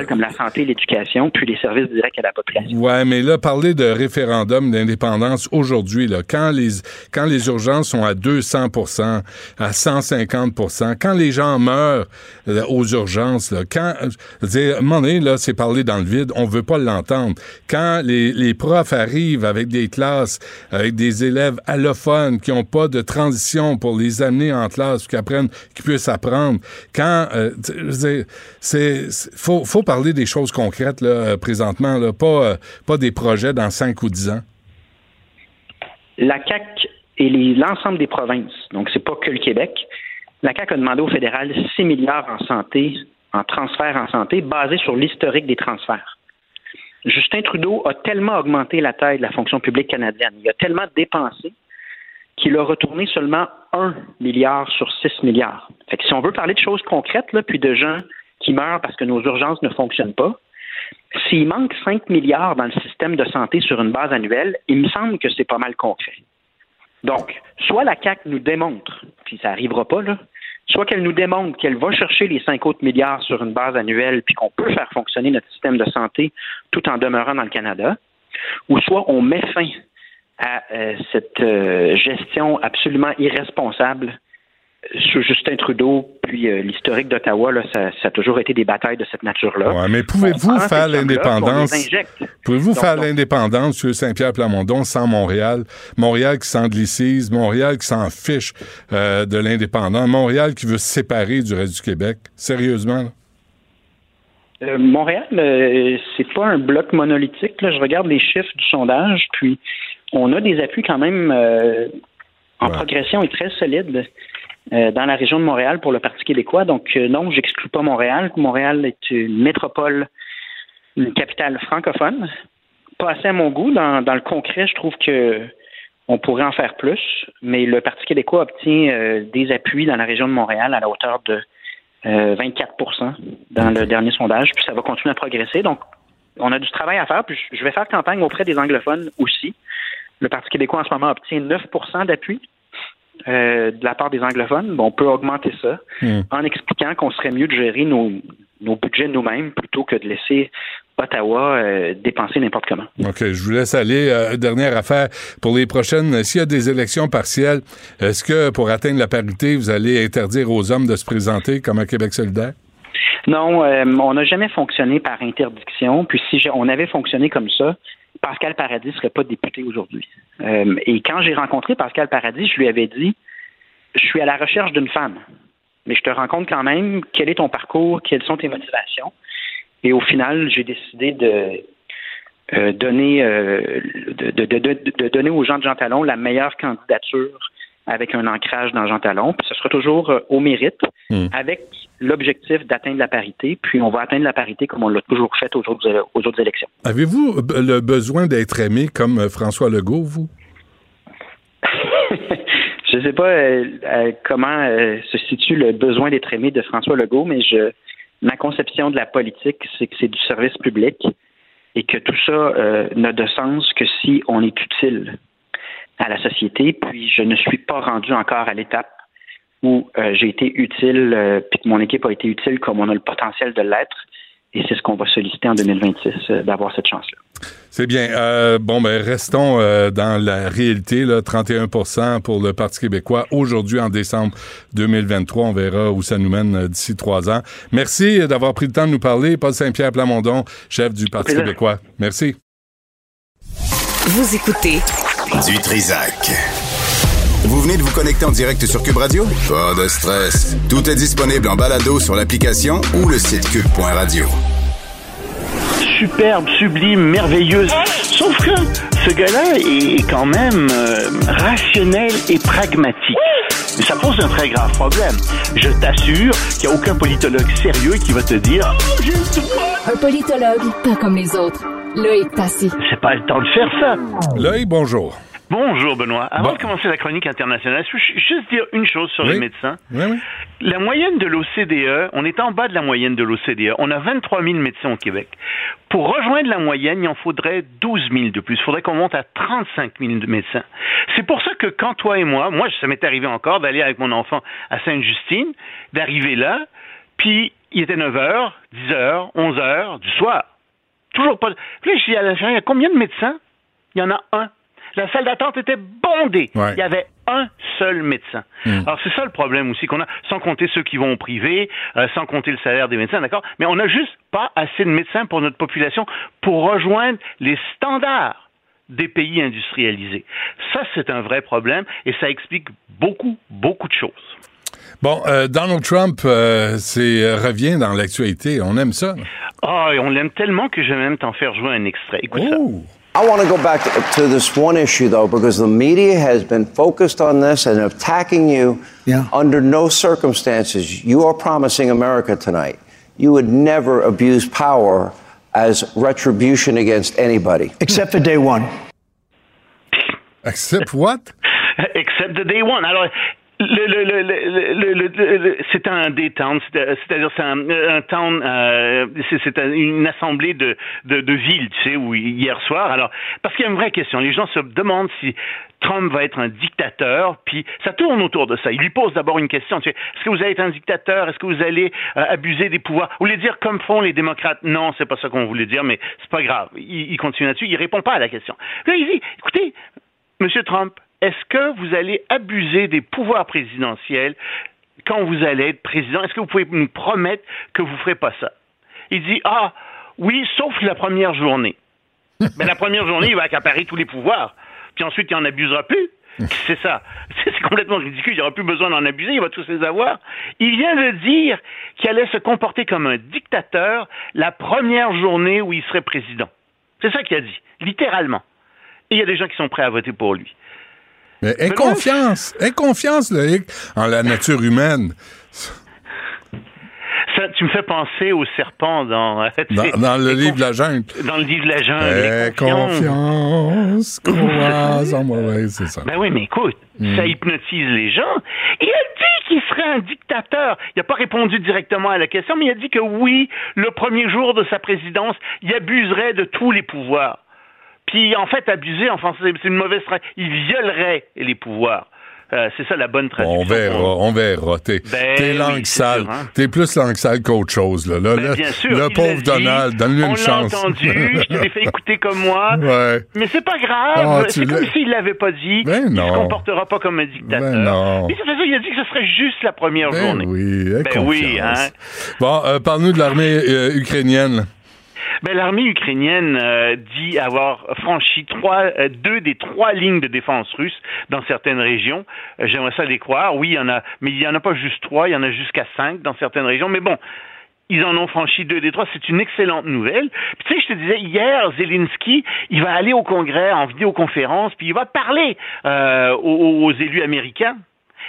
comme la santé, l'éducation, puis les services directs à la population. Ouais, mais là, parler de référendum d'indépendance aujourd'hui, là, quand les, quand les urgences sont à 200% à 150% quand les gens meurent euh, aux urgences, là, quand, je dire, à un moment donné, là, c'est parler dans le vide, on veut pas l'entendre. Quand les, les profs arrivent avec des classes, avec des élèves allophones qui ont pas de transition pour les amener en classe, qui apprennent, qui puissent apprendre, quand, euh, je veux dire, c'est faut, parler des choses concrètes euh, présentement, euh, pas des projets dans 5 ou 10 ans. La CAC et l'ensemble des provinces, donc c'est pas que le Québec, la CAC a demandé au fédéral 6 milliards en santé, en transfert en santé, basé sur l'historique des transferts. Justin Trudeau a tellement augmenté la taille de la fonction publique canadienne, il a tellement dépensé qu'il a retourné seulement 1 milliard sur 6 milliards. Fait que si on veut parler de choses concrètes, puis de gens qui meurent parce que nos urgences ne fonctionnent pas. S'il manque 5 milliards dans le système de santé sur une base annuelle, il me semble que c'est pas mal concret. Donc, soit la CAC nous démontre, puis ça n'arrivera pas, là, soit qu'elle nous démontre qu'elle va chercher les 5 autres milliards sur une base annuelle, puis qu'on peut faire fonctionner notre système de santé tout en demeurant dans le Canada, ou soit on met fin à euh, cette euh, gestion absolument irresponsable sur Justin Trudeau, puis euh, l'historique d'Ottawa, ça, ça, a toujours été des batailles de cette nature-là. Ouais, mais pouvez-vous faire l'indépendance? Pouvez-vous faire l'indépendance sur Saint-Pierre Plamondon sans Montréal? Montréal qui s'anglicise, Montréal qui s'en fiche euh, de l'indépendance, Montréal qui veut se séparer du reste du Québec? Sérieusement? Euh, Montréal, c'est pas un bloc monolithique. Là. Je regarde les chiffres du sondage, puis on a des appuis quand même en progression et très solides. Euh, dans la région de Montréal pour le Parti québécois. Donc, euh, non, j'exclus pas Montréal. Montréal est une métropole, une capitale francophone. Pas assez à mon goût. Dans, dans le concret, je trouve que on pourrait en faire plus, mais le Parti québécois obtient euh, des appuis dans la région de Montréal à la hauteur de 24% dans le dernier sondage, puis ça va continuer à progresser. Donc, on a du travail à faire, puis je vais faire campagne auprès des anglophones aussi. Le Parti québécois en ce moment obtient 9% d'appui euh, de la part des anglophones. On peut augmenter ça Hmm. en expliquant qu'on serait mieux de gérer nos, nos budgets nous-mêmes plutôt que de laisser Ottawa euh, dépenser n'importe comment. OK, je vous laisse aller. Euh, dernière affaire, pour les prochaines, s'il y a des élections partielles, est-ce que pour atteindre la parité, vous allez interdire aux hommes de se présenter comme un Québec solidaire? Non, euh, on n'a jamais fonctionné par interdiction. Puis si on avait fonctionné comme ça, Pascal Paradis ne serait pas député aujourd'hui. Euh, et quand j'ai rencontré Pascal Paradis, je lui avais dit Je suis à la recherche d'une femme, mais je te rencontre quand même quel est ton parcours, quelles sont tes motivations. Et au final, j'ai décidé de euh, donner euh, de, donner aux gens de Jean Talon la meilleure candidature avec un ancrage dans Jean Talon. Puis ce sera toujours euh, au mérite, Hmm. avec l'objectif d'atteindre la parité. Puis on va atteindre la parité comme on l'a toujours fait aux autres, aux autres élections. Avez-vous b- le besoin d'être aimé comme euh, François Legault, vous? je ne sais pas euh, euh, comment euh, se situe le besoin d'être aimé de François Legault, mais je, ma conception de la politique, c'est que c'est du service public et que tout ça euh, n'a de sens que si on est utile à la société. Puis je ne suis pas rendu encore à l'étape où euh, j'ai été utile, euh, puis que mon équipe a été utile comme on a le potentiel de l'être. Et c'est ce qu'on va solliciter en 2026, euh, d'avoir cette chance-là. C'est bien. Euh, bon, ben restons euh, dans la réalité. Là, 31 pour le Parti québécois aujourd'hui en décembre 2023. On verra où ça nous mène euh, d'ici trois ans. Merci d'avoir pris le temps de nous parler. Paul Saint-Pierre Plamondon, chef du Parti québécois. Merci. Vous écoutez Du Trisac. Vous venez de vous connecter en direct sur Cube Radio? Pas de stress. Tout est disponible en balado sur l'application ou le site cube.radio. superbe, sublime, merveilleuse. Sauf que ce gars-là est quand même euh, rationnel et pragmatique. Et ça pose un très grave problème. Je t'assure qu'il n'y a aucun politologue sérieux qui va te dire Oh, j'ai. Un politologue, pas comme les autres. Loïc Passy. C'est pas le temps de faire ça. L'œil, bonjour. Bonjour Benoît. Avant Bon. de commencer la chronique internationale, je veux juste dire une chose sur Oui. les médecins. Oui, oui. La moyenne de l'OCDE, on est en bas de la moyenne de l'OCDE. On a 23 000 médecins au Québec. Pour rejoindre la moyenne, il en faudrait 12 000 de plus. Il faudrait qu'on monte à 35 000 de médecins. C'est pour ça que quand toi et moi, moi, ça m'est arrivé encore d'aller avec mon enfant à Sainte-Justine, d'arriver là, puis il était 9 h, 10 h, 11 h du soir. Toujours pas. de- Puis là, je dis à la il y a combien de médecins? Il y en a un. La salle d'attente était bondée. Ouais. Il y avait un seul médecin. Alors c'est ça le problème aussi qu'on a, sans compter ceux qui vont au privé, euh, sans compter le salaire des médecins, d'accord? Mais on n'a juste pas assez de médecins pour notre population pour rejoindre les standards des pays industrialisés. Ça, c'est un vrai problème et ça explique beaucoup, beaucoup de choses. Bon, euh, Donald Trump euh, euh, revient dans l'actualité. On aime ça. Ah, et on l'aime tellement que je vais même t'en faire jouer un extrait. Écoute ça. I want to go back to, to this one issue, though, because the media has been focused on this and attacking you. Yeah. Under no circumstances, you are promising America tonight you would never abuse power as retribution against anybody. Except for day one. Except what? Except the day one. Alors, le, le, le, le, le, c'est un day town, c'est- c'est-à-dire c'est un, un town, euh, c'est, c'est un- une assemblée de, de, de villes, tu sais, où hier soir. Alors, parce qu'il y a une vraie question. Les gens se demandent si Trump va être un dictateur, puis ça tourne autour de ça. Il lui pose d'abord une question. Tu sais, est-ce que vous allez être un dictateur Est-ce que vous allez euh, abuser des pouvoirs Vous voulez dire comme font les démocrates Non, c'est pas ça qu'on voulait dire, mais c'est pas grave. Il, il continue là-dessus. Il répond pas à la question. Là, il dit, écoutez, Monsieur Trump, est-ce que vous allez abuser des pouvoirs présidentiels quand vous allez être président? Est-ce que vous pouvez nous promettre que vous ne ferez pas ça? Il dit, ah, oui, sauf la première journée. Mais la première journée, il va accaparer tous les pouvoirs. Puis ensuite, il n'en abusera plus. C'est ça. C'est c'est complètement ridicule. Il n'y aura plus besoin d'en abuser. Il va tous les avoir. Il vient de dire qu'il allait se comporter comme un dictateur la première journée où il serait président. C'est ça qu'il a dit, littéralement. Et il y a des gens qui sont prêts à voter pour lui. Mais inconfiance, inconfiance, Loïc, en la nature humaine. Ça, tu me fais penser au serpent dans, dans, dans le livre de la jungle. Dans le livre de la jungle. confiance, croise en moi. Ouais, c'est ça. Ben oui, mais écoute, mm. ça hypnotise les gens. Et il a dit qu'il serait un dictateur. Il n'a pas répondu directement à la question, mais il a dit que oui, le premier jour de sa présidence, il abuserait de tous les pouvoirs. Puis en fait, abuser, enfin, c'est une mauvaise Il violerait les pouvoirs. Euh, c'est ça la bonne traduction. On verra, on verra. T'es, ben, langue sale. Hein. T'es plus langue sale qu'autre chose. Là. là, ben, bien sûr, le pauvre Donald, donne-lui une chance. On l'a entendu, je te l'ai fait écouter comme moi. Ouais. Mais c'est pas grave. Ah, c'est comme s'il l'avait pas dit. Ben non. Il se comportera pas comme un dictateur. Ben non. Mais c'est il a dit que ce serait juste la première ben journée. Oui, ben oui, hein. Bon, euh, parle-nous de l'armée euh, ukrainienne. Ben, l'armée ukrainienne euh, dit avoir franchi trois, euh, deux des trois lignes de défense russes dans certaines régions. Euh, j'aimerais ça les croire. Oui, il y en a, mais il y en a pas juste trois, il y en a jusqu'à cinq dans certaines régions. Mais bon, ils en ont franchi deux des trois. C'est une excellente nouvelle. Puis, tu sais, je te disais, hier, Zelensky, il va aller au Congrès en vidéoconférence, puis il va parler aux, aux élus américains.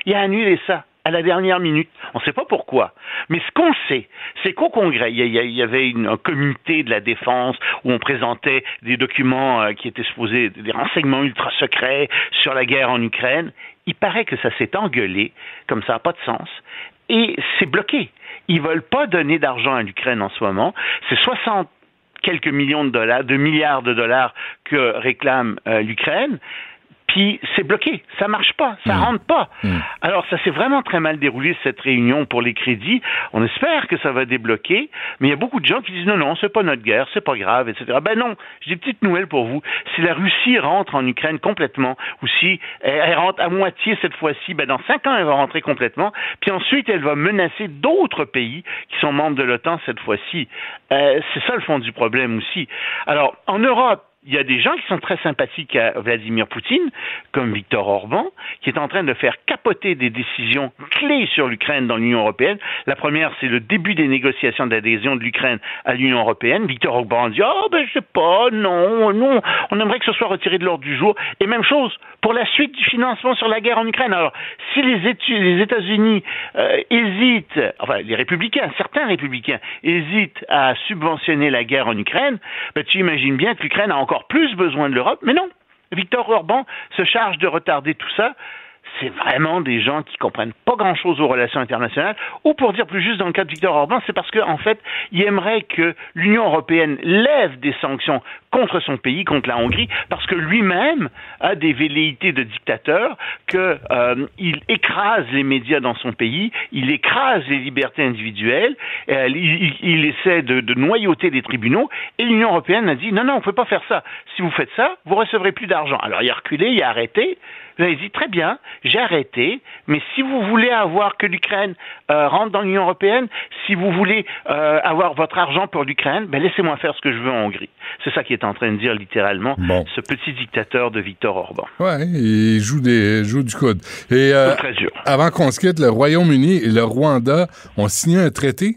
Il a annulé ça à la dernière minute. On ne sait pas pourquoi. Mais ce qu'on sait, c'est qu'au Congrès, il y, avait une, un comité de la défense où on présentait des documents euh, qui étaient supposés, des renseignements ultra secrets sur la guerre en Ukraine. Il paraît que ça s'est engueulé, comme ça n'a pas de sens, et c'est bloqué. Ils veulent pas donner d'argent à l'Ukraine en ce moment. C'est 60 quelques millions de dollars, de milliards de dollars que réclame euh, l'Ukraine puis c'est bloqué, ça marche pas, ça mmh. rentre pas. Mmh. Alors ça s'est vraiment très mal déroulé cette réunion pour les crédits. On espère que ça va débloquer, mais il y a beaucoup de gens qui disent non non, c'est pas notre guerre, c'est pas grave, etc. Ben non, j'ai une petite nouvelle pour vous. Si la Russie rentre en Ukraine complètement, ou si elle, rentre à moitié cette fois-ci, ben dans cinq ans elle va rentrer complètement, puis ensuite elle va menacer d'autres pays qui sont membres de l'OTAN cette fois-ci. Euh, c'est ça le fond du problème aussi. Alors en Europe il y a des gens qui sont très sympathiques à Vladimir Poutine, comme Viktor Orban, qui est en train de faire capoter des décisions clés sur l'Ukraine dans l'Union européenne. La première, c'est le début des négociations d'adhésion de l'Ukraine à l'Union européenne. Viktor Orban dit oh ben je sais pas, non, non, on aimerait que ce soit retiré de l'ordre du jour. Et même chose pour la suite du financement sur la guerre en Ukraine. Alors, si les, États-Unis euh, hésitent, enfin les républicains, certains républicains hésitent à subventionner la guerre en Ukraine, ben, tu imagines bien que l'Ukraine a encore encore plus besoin de l'Europe, mais non. Victor Orban se charge de retarder tout ça c'est vraiment des gens qui comprennent pas grand-chose aux relations internationales, ou pour dire plus juste dans le cas de Victor Orban, c'est parce qu'en en fait, il aimerait que l'Union européenne lève des sanctions contre son pays, contre la Hongrie, parce que lui-même a des velléités de dictateur, qu'il euh, écrase les médias dans son pays, il écrase les libertés individuelles, euh, il, essaie de, noyauter les tribunaux, et l'Union européenne a dit non, non, on ne peut pas faire ça. Si vous faites ça, vous recevrez plus d'argent. Alors il a reculé, il a arrêté, vous avez dit très bien, j'ai arrêté, mais si vous voulez avoir que l'Ukraine euh, rentre dans l'Union européenne, si vous voulez euh, avoir votre argent pour l'Ukraine, ben laissez-moi faire ce que je veux en Hongrie. C'est ça qu'il est en train de dire littéralement ce petit dictateur de Victor Orban. Ouais, il joue des joue du coude. Et euh, très dur. avant qu'on se quitte, le Royaume-Uni et le Rwanda ont signé un traité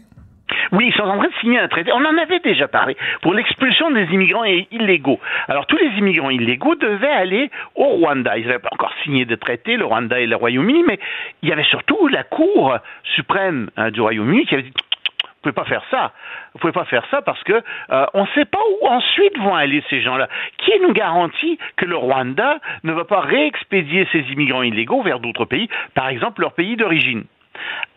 oui, ils sont en train de signer un traité. On en avait déjà parlé pour l'expulsion des immigrants illégaux. Alors tous les immigrants illégaux devaient aller au Rwanda. Ils n'avaient pas encore signé de traité, le Rwanda et le Royaume-Uni, mais il y avait surtout la Cour suprême hein, du Royaume-Uni qui avait dit vous pouvez pas faire ça. Vous pouvez pas faire ça parce que euh, on ne sait pas où ensuite vont aller ces gens-là. Qui nous garantit que le Rwanda ne va pas réexpédier ces immigrants illégaux vers d'autres pays, par exemple leur pays d'origine?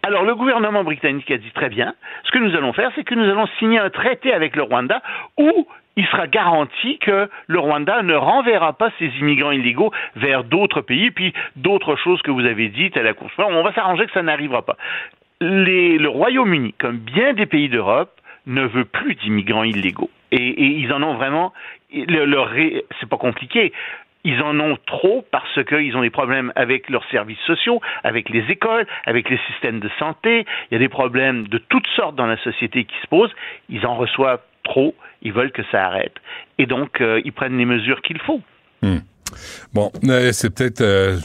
Alors le gouvernement britannique a dit très bien, ce que nous allons faire, c'est que nous allons signer un traité avec le Rwanda où il sera garanti que le Rwanda ne renverra pas ses immigrants illégaux vers d'autres pays, puis d'autres choses que vous avez dites à la Cour On va s'arranger que ça n'arrivera pas. le Royaume-Uni, comme bien des pays d'Europe, ne veut plus d'immigrants illégaux. Et, ils en ont vraiment. c'est pas compliqué. Ils en ont trop parce qu'ils ont des problèmes avec leurs services sociaux, avec les écoles, avec les systèmes de santé. Il y a des problèmes de toutes sortes dans la société qui se posent. Ils en reçoivent trop. Ils veulent que ça arrête. Et donc, euh, ils prennent les mesures qu'il faut. Hmm. Bon, euh, c'est peut-être euh,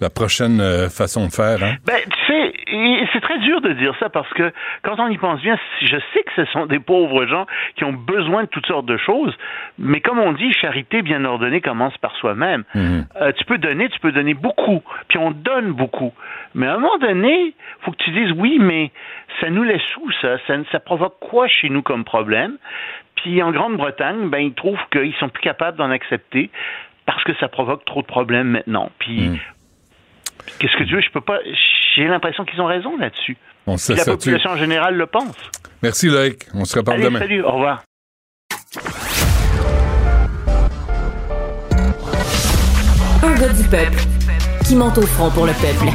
la prochaine façon de faire. Hein? Ben, tu sais, et c'est très dur de dire ça parce que quand on y pense bien, je sais que ce sont des pauvres gens qui ont besoin de toutes sortes de choses, mais comme on dit, charité bien ordonnée commence par soi-même. Mhm. Euh, tu peux donner, tu peux donner beaucoup, puis on donne beaucoup. Mais à un moment donné, faut que tu dises oui, mais ça nous laisse où ça? Ça, ça provoque quoi chez nous comme problème? Puis en Grande-Bretagne, ben ils trouvent qu'ils sont plus capables d'en accepter parce que ça provoque trop de problèmes maintenant. Puis Mhm. Qu'est-ce que tu veux? Je peux pas. J'ai l'impression qu'ils ont raison là-dessus. On se Puis la population en général le pense. Merci, Loïc. On se reparle Allez, demain. salut, au revoir. Un gars du peuple qui monte au front pour le peuple.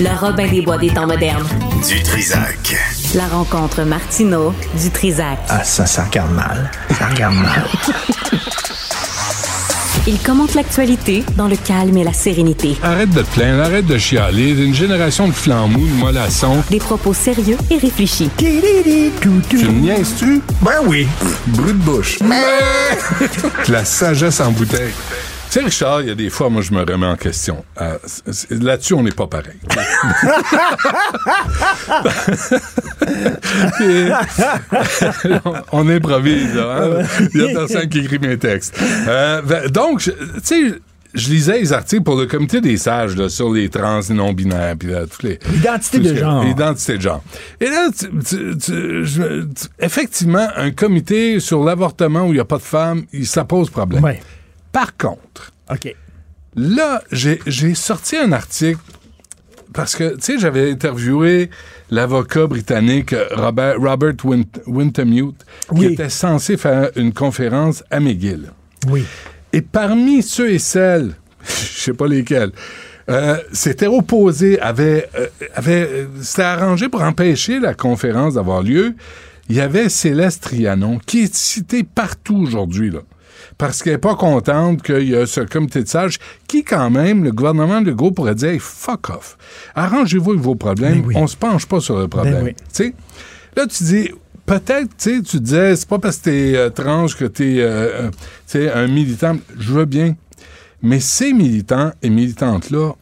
Le Robin des Bois des temps modernes. Du Trisac. La rencontre Martino du Trisac. Ah, ça, ça regarde mal. Ça regarde mal. Il commente l'actualité dans le calme et la sérénité. Arrête de te plaindre, arrête de chialer. Une génération de flambous, de mollassons. Des propos sérieux et réfléchis. Tu me niaises-tu? Ben oui. Bruit de bouche. La sagesse en bouteille. Tu sais, Richard, il y a des fois, moi, je me remets en question. Euh, Là-dessus, on n'est pas pareil. Puis, on, improvise, là, hein? Il y a personne qui écrit mes textes. Euh, ben, donc, je- tu sais, je lisais les articles pour le comité des sages là, sur les trans et non-binaires. Puis là, toutes les, L'identité de genre. L'identité de genre. Et là, tu- tu- tu- je- effectivement, un comité sur l'avortement où il n'y a pas de femmes, ça pose problème. Ouais. Par contre, OK. là, j'ai sorti un article parce que, tu sais, j'avais interviewé l'avocat britannique Robert, Robert Win- Wintermute, qui était censé faire une conférence à McGill. Oui. Et parmi ceux et celles, je sais pas lesquels, euh, s'étaient opposés, avaient, euh, avaient, euh, s'étaient arrangés pour empêcher la conférence d'avoir lieu. Il y avait Céleste Trianon, qui est citée partout aujourd'hui, là. Parce qu'elle n'est pas contente qu'il y a ce comité de sages qui, quand même, le gouvernement de Legault pourrait dire hey, fuck off. Arrangez-vous avec vos problèmes. Ben oui. On se penche pas sur le problème. oui. Tu sais, là, tu dis, peut-être, tu sais, tu disais, c'est pas parce que t'es euh, trans que t'es, euh, euh, tu sais, un militant. Je veux bien. Mais ces militants et militantes-là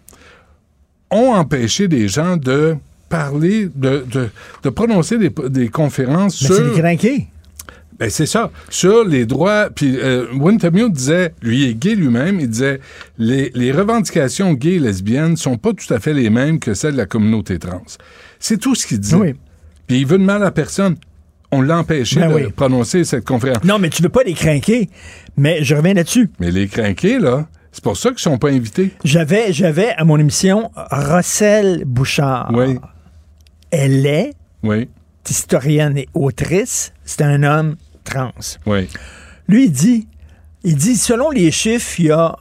ont empêché des gens de parler, de, de, de prononcer des, des conférences Mais sur... c'est. Ben c'est ça. Sur les droits, puis euh, Wintermute disait, lui est gay lui-même, il disait les, les revendications gays et lesbiennes sont pas tout à fait les mêmes que celles de la communauté trans. C'est tout ce qu'il dit. Oui. Puis il veut de mal à personne. On l'a empêché Ben de oui. prononcer cette conférence. Non, mais tu veux pas les crinquer. Mais je reviens là-dessus. Mais les crinqués, là, c'est pour ça qu'ils sont pas invités. J'avais, j'avais à mon émission Rossel Bouchard. Oui. Elle est Oui, historienne et autrice. C'est un homme trans. oui. Lui, il dit, il dit, selon les chiffres, il y a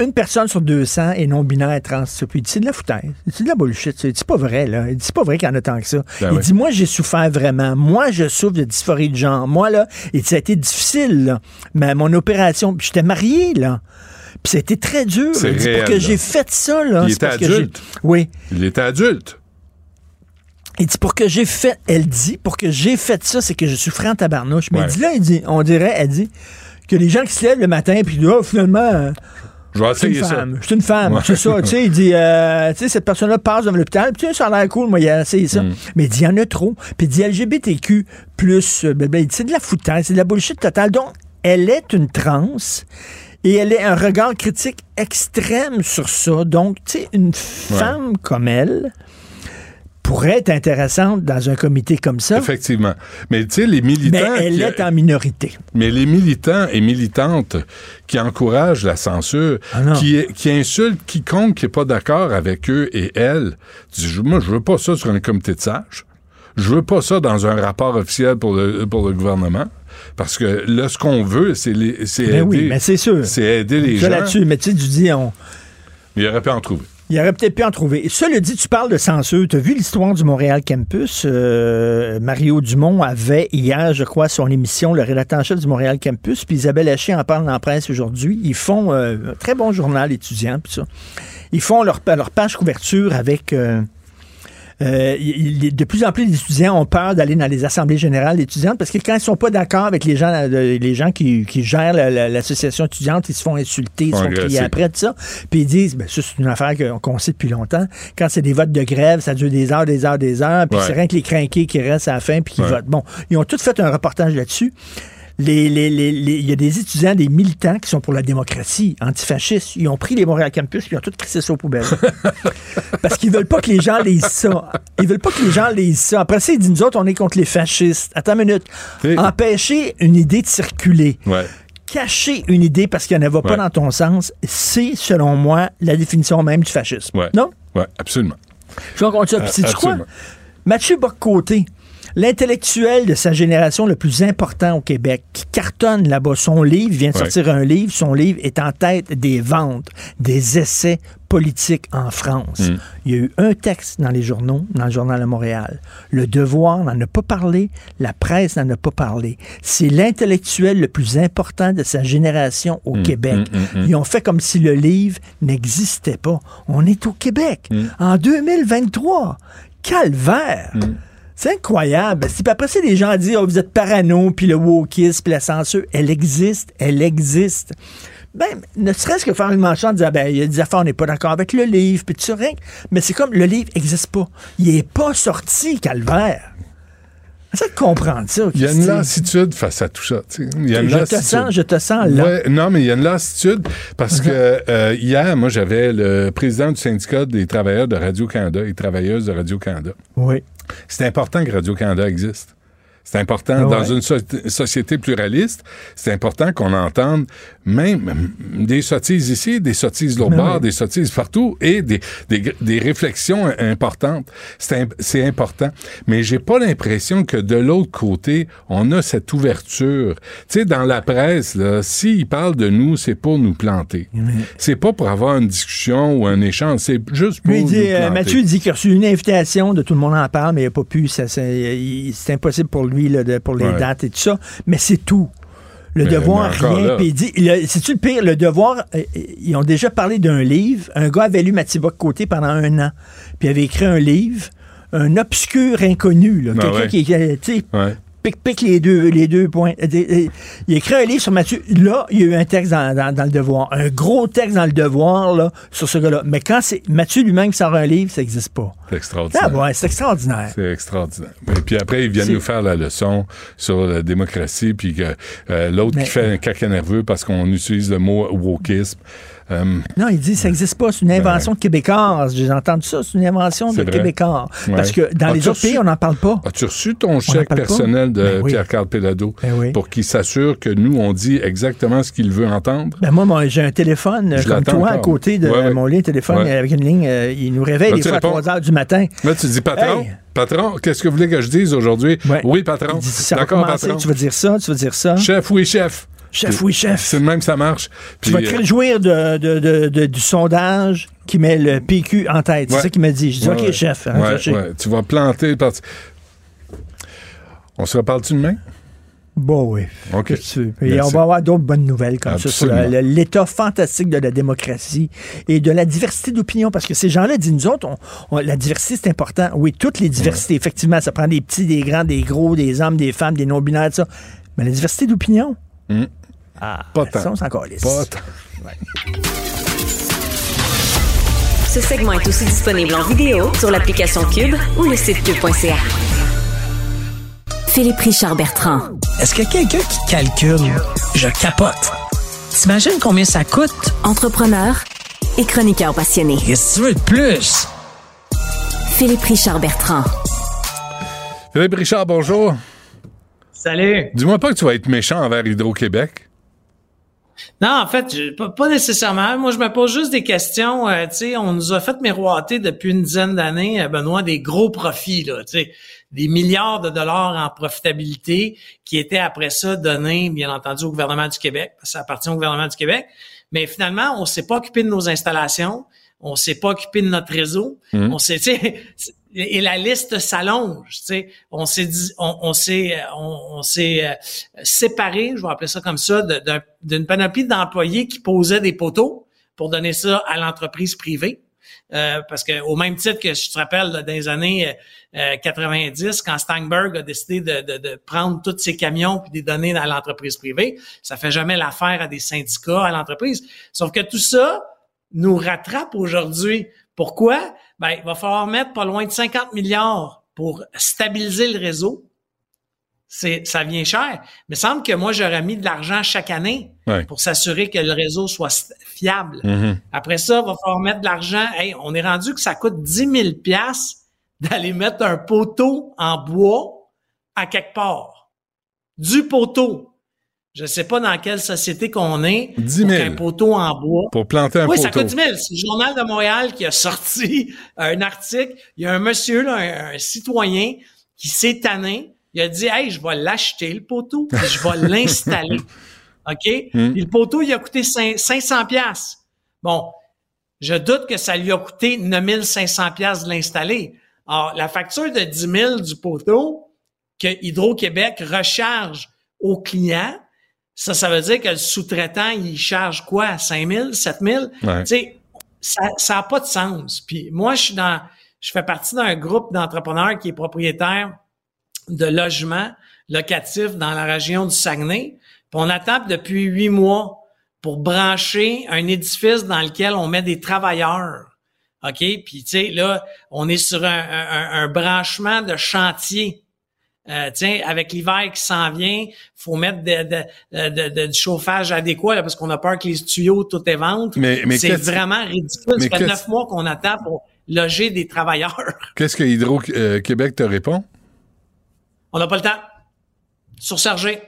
une personne sur 200 et non-binaire trans. Puis il dit, c'est de la foutaise. C'est de la bullshit. Il dit, c'est pas vrai, là. Il dit, c'est pas vrai qu'il y en a tant que ça. Ben il oui. dit, moi, j'ai souffert vraiment. Moi, je souffre de dysphorie de genre. Moi, là, il dit, ça a été difficile, là. Mais mon opération, puis j'étais marié, là. Puis ça a été très dur. C'est pour que j'ai fait ça, là. Il était adulte. Oui. Il était adulte. Il dit pour que j'ai fait, elle dit pour que j'ai fait ça, c'est que je souffrais en tabarnouche. Mais Ouais. il dit là, il dit, on dirait, elle dit que les gens qui se lèvent le matin puis oh, finalement, euh, Je vais suis une essayer ça. femme, je suis une femme, Ouais. c'est ça. Tu sais, il dit, euh, tu sais, cette personne-là passe dans l'hôpital, puis tu sais, ça a l'air cool, moi, il a essayé ça. Mm. Mais il dit, il y en a trop. Puis il dit LGBTQ plus, euh, il dit, c'est de la foutaise, c'est de la bullshit totale. Donc, elle est une trans. Et elle a un regard critique extrême sur ça. Donc, tu sais, une femme comme elle pourrait être intéressante dans un comité comme ça. Effectivement. Mais tu sais, les Mais militants. elle qui- est en minorité. Mais les militants et militantes qui encouragent la censure, Ah qui, qui insultent quiconque qui n'est pas d'accord avec eux et elles, disent, moi, je veux pas ça sur un comité de sages. Je veux pas ça dans un rapport officiel pour le, pour le gouvernement. Parce que là, ce qu'on veut, c'est Ben aider, oui, mais c'est sûr. c'est aider les Ça gens. là-dessus, mais tu sais, tu dis, on, Mais il aurait pu en trouver. Il aurait peut-être pu en trouver. Cela dit, tu parles de censure. Tu as vu l'histoire du Montréal Campus? Euh, Mario Dumont avait hier, je crois, son émission, le rédacteur en chef du Montréal Campus, puis Isabelle Haché en parle dans la presse aujourd'hui. Ils font euh, un très bon journal étudiant, puis ça. Ils font leur, leur page couverture avec... euh, euh, il- de plus en plus d'étudiants ont peur d'aller dans les assemblées générales étudiantes parce que quand ils sont pas d'accord avec les gens, euh, les gens qui, qui gèrent la- la- l'association étudiante, ils se font insulter, ils se font crier après, tout ça. Puis ils disent, ben, ça, c'est une affaire qu'on sait depuis longtemps. Quand c'est des votes de grève, ça dure des heures, des heures, des heures, puis Ouais. c'est rien que les crinqués qui restent à la fin puis qui Ouais. votent. Bon, ils ont tous fait un reportage là-dessus. Les, les, les, il y a des étudiants, des militants qui sont pour la démocratie, antifascistes. Ils ont pris les Montréal Campus puis ils ont tout crissé ça aux poubelles. Parce qu'ils veulent pas que les gens lisent ça. Ils veulent pas que les gens lisent ça. Après ça, ils disent, nous autres, on est contre les fascistes. Attends une minute. Et- Empêcher une idée de circuler. Ouais. Cacher une idée parce qu'elle ne va pas Ouais. dans ton sens, c'est, selon moi, la définition même du fascisme. Ouais. Non? Ouais, absolument. Je vais continuer. Euh, Puis sais-tu quoi? absolument. Mathieu Boccoté, l'intellectuel de sa génération le plus important au Québec, qui cartonne là-bas. Son livre, vient de Ouais. sortir un livre, son livre est en tête des ventes, des essais politiques en France. Mm. Il y a eu un texte dans les journaux, dans le journal de Montréal. Le Devoir n'en a pas parlé, la presse n'en a pas parlé. C'est l'intellectuel le plus important de sa génération au Québec. mm. Ils ont fait comme si le livre n'existait pas. On est au Québec, en 2023. Calvaire! C'est incroyable. Puis après ça, les gens disent oh, vous êtes parano, puis le wokisme, puis la censure, elle existe, elle existe. Ben, ne serait-ce que faire une manchette en ben, il y a des affaires, on n'est pas d'accord avec le livre, puis ça, rien. Mais c'est comme le livre n'existe pas. Il n'est pas sorti, Calvaire. Comprendre ça. Il y a une lassitude face à tout ça. tu sais. Il y a une Je te sens, je te sens là. Ouais, non, mais il y a une lassitude parce que euh, hier, moi, j'avais le président du syndicat des travailleurs de Radio-Canada et travailleuses de Radio-Canada. Oui. C'est important que Radio-Canada existe. C'est important Ah dans ouais. une so- société pluraliste. C'est important qu'on entende même des sottises ici, des sottises l'autre Ben bord, oui. des sottises partout et des, des, des réflexions importantes. C'est im- c'est important. Mais j'ai pas l'impression que de l'autre côté, on a cette ouverture. Tu sais, dans la presse, là, s'ils parlent de nous, c'est pour nous planter. C'est pas pour avoir une discussion ou un échange. C'est juste pour Lui, nous dit, planter. euh, Mathieu dit qu'il a reçu une invitation, de tout le monde en parle, mais il n'a pas pu. c'est impossible pour lui là, de- pour les Ouais. dates et tout ça. Mais c'est tout. Le Mais- devoir, rien. Puis il dit, le- c'est-tu le pire? Le devoir, euh, ils ont déjà parlé d'un livre. Un gars avait lu Mathieu Bock-Côté pendant un an. Puis avait écrit un livre, un obscur inconnu. là. Ah Quelqu'un ouais. qui, euh, Ouais. Pique, les deux, les deux points. Euh, euh, Il a écrit un livre sur Mathieu. Là, il y a eu un texte dans, dans- dans le devoir. Un gros texte dans le devoir, là, sur ce gars-là. Mais quand c'est Mathieu lui-même qui sort un livre, ça n'existe pas. C'est extraordinaire. Ah ouais, c'est extraordinaire. C'est extraordinaire. Et puis après, ils viennent nous faire la leçon sur la démocratie, puis que euh, l'autre Mais- qui fait un caca nerveux parce qu'on utilise le mot wokisme. Euh, Non, il dit ça n'existe pas, c'est une invention de Québécois. J'ai entendu ça, c'est une invention de C'est vrai. Québécois. Ouais. Parce que dans les autres reçu- pays, on n'en parle pas. As-tu reçu ton chèque pas? personnel de Ben oui. Pierre-Carl Pelado Ben oui. pour qu'il s'assure que nous, on dit exactement ce qu'il veut entendre? Ben moi, moi, j'ai un téléphone Je comme toi à côté de Ouais, mon lit, téléphone Ouais. avec une ligne. euh, il nous réveille des fois à répondre? 3 heures du matin. Là, tu dis, patron, Hey! patron, qu'est-ce que vous voulez que je dise aujourd'hui? Ouais. Oui, patron. D'accord, patron. tu vas dire ça, tu vas dire ça? Chef, oui, chef. Chef, oui, chef. C'est de même que ça marche. Tu vas te euh, réjouir de, de- de- de- du sondage qui met le PQ en tête. C'est Ouais. ça qu'il m'a dit. Je dis, Ouais, OK, ouais. chef, ouais. Tu vas planter parti. On se reparle-tu demain? Bon, oui. OK. Et on va avoir d'autres bonnes nouvelles comme ça sur l'état fantastique de la démocratie et de la diversité d'opinion. Parce que ces gens-là disent, nous autres, on- on- la diversité, c'est important. Oui, toutes les diversités, effectivement, ça prend des petits, des grands, des gros, des hommes, des femmes, des non-binaires, tout ça. Mais la diversité d'opinion, Hum. Ah, Pas ça, tant. on s'en calisse. Pas tant. Ce segment est aussi disponible en vidéo sur l'application Cube ou le site cube.ca. Philippe Richard Bertrand. Est-ce qu'il y a quelqu'un qui calcule? Je capote. T'imagines combien ça coûte? Entrepreneur et chroniqueur passionné. Qu'est-ce que tu veux de plus? Philippe Richard Bertrand. Philippe Richard, bonjour. Salut. Dis-moi pas que tu vas être méchant envers Hydro-Québec. Non, en fait, je- pas, pas nécessairement. Moi, je me pose juste des questions. euh, tu sais, on nous a fait miroiter depuis une dizaine d'années, euh, Benoît, des gros profits, là, tu sais, des milliards de dollars en profitabilité qui étaient après ça donnés, bien entendu, au gouvernement du Québec, parce que ça appartient au gouvernement du Québec. Mais finalement, on s'est pas occupé de nos installations, on s'est pas occupé de notre réseau, Mhm. on s'est, tu sais, et la liste s'allonge, tu sais. On s'est dit, on, s'est, euh, on, s'est euh, séparé, je vais appeler ça comme ça, d'une panoplie d'employés qui posaient des poteaux pour donner ça à l'entreprise privée. euh, parce que au même titre que je te rappelle dans les années euh, 90, quand Steinberg a décidé de, de, de prendre tous ses camions puis les donner à l'entreprise privée, ça fait jamais l'affaire à des syndicats, à l'entreprise. Sauf que tout ça nous rattrape aujourd'hui. Pourquoi? Ben, il va falloir mettre pas loin de 50 milliards pour stabiliser le réseau. C'est, ça vient cher. Mais il semble que moi, j'aurais mis de l'argent chaque année Ouais. pour s'assurer que le réseau soit fiable. Mhm. Après ça, il va falloir mettre de l'argent. Hey, on est rendu que ça coûte 10 000 piastres d'aller mettre un poteau en bois à quelque part. Du poteau. Je sais pas dans quelle société qu'on est. 10 000. pour qu'un poteau en bois. Pour planter un oui, poteau. ça coûte 10 000. C'est le Journal de Montréal qui a sorti un article. Il y a un monsieur, là, un, un citoyen, qui s'est tanné. Il a dit, hey, je vais l'acheter, le poteau, puis je vais l'installer. OK? Hmm. Puis le poteau, il a coûté cin- 500 pièces. Bon, je doute que ça lui a coûté 9500 pièces de l'installer. Alors, la facture de 10 000 du poteau que Hydro-Québec recharge au client, ça, ça veut dire que le sous-traitant, il charge quoi? 5 000, 7 000? Ouais. Tu sais, ça ça n'a pas de sens. Puis moi, je suis dans, je fais partie d'un groupe d'entrepreneurs qui est propriétaire de logements locatifs dans la région du Saguenay. Puis on attend depuis huit mois pour brancher un édifice dans lequel on met des travailleurs. OK? Puis, tu sais, là, on est sur un, un- un branchement de chantier. Euh, tiens, avec l'hiver qui s'en vient, faut mettre de, de- de- de- du chauffage adéquat là, parce qu'on a peur que les tuyaux tout éventrent. Mais- mais c'est vraiment ridicule. mais Ça fait neuf mois qu'on attend pour loger des travailleurs. Qu'est-ce que Hydro-Québec te répond? On n'a pas le temps. Surchargé.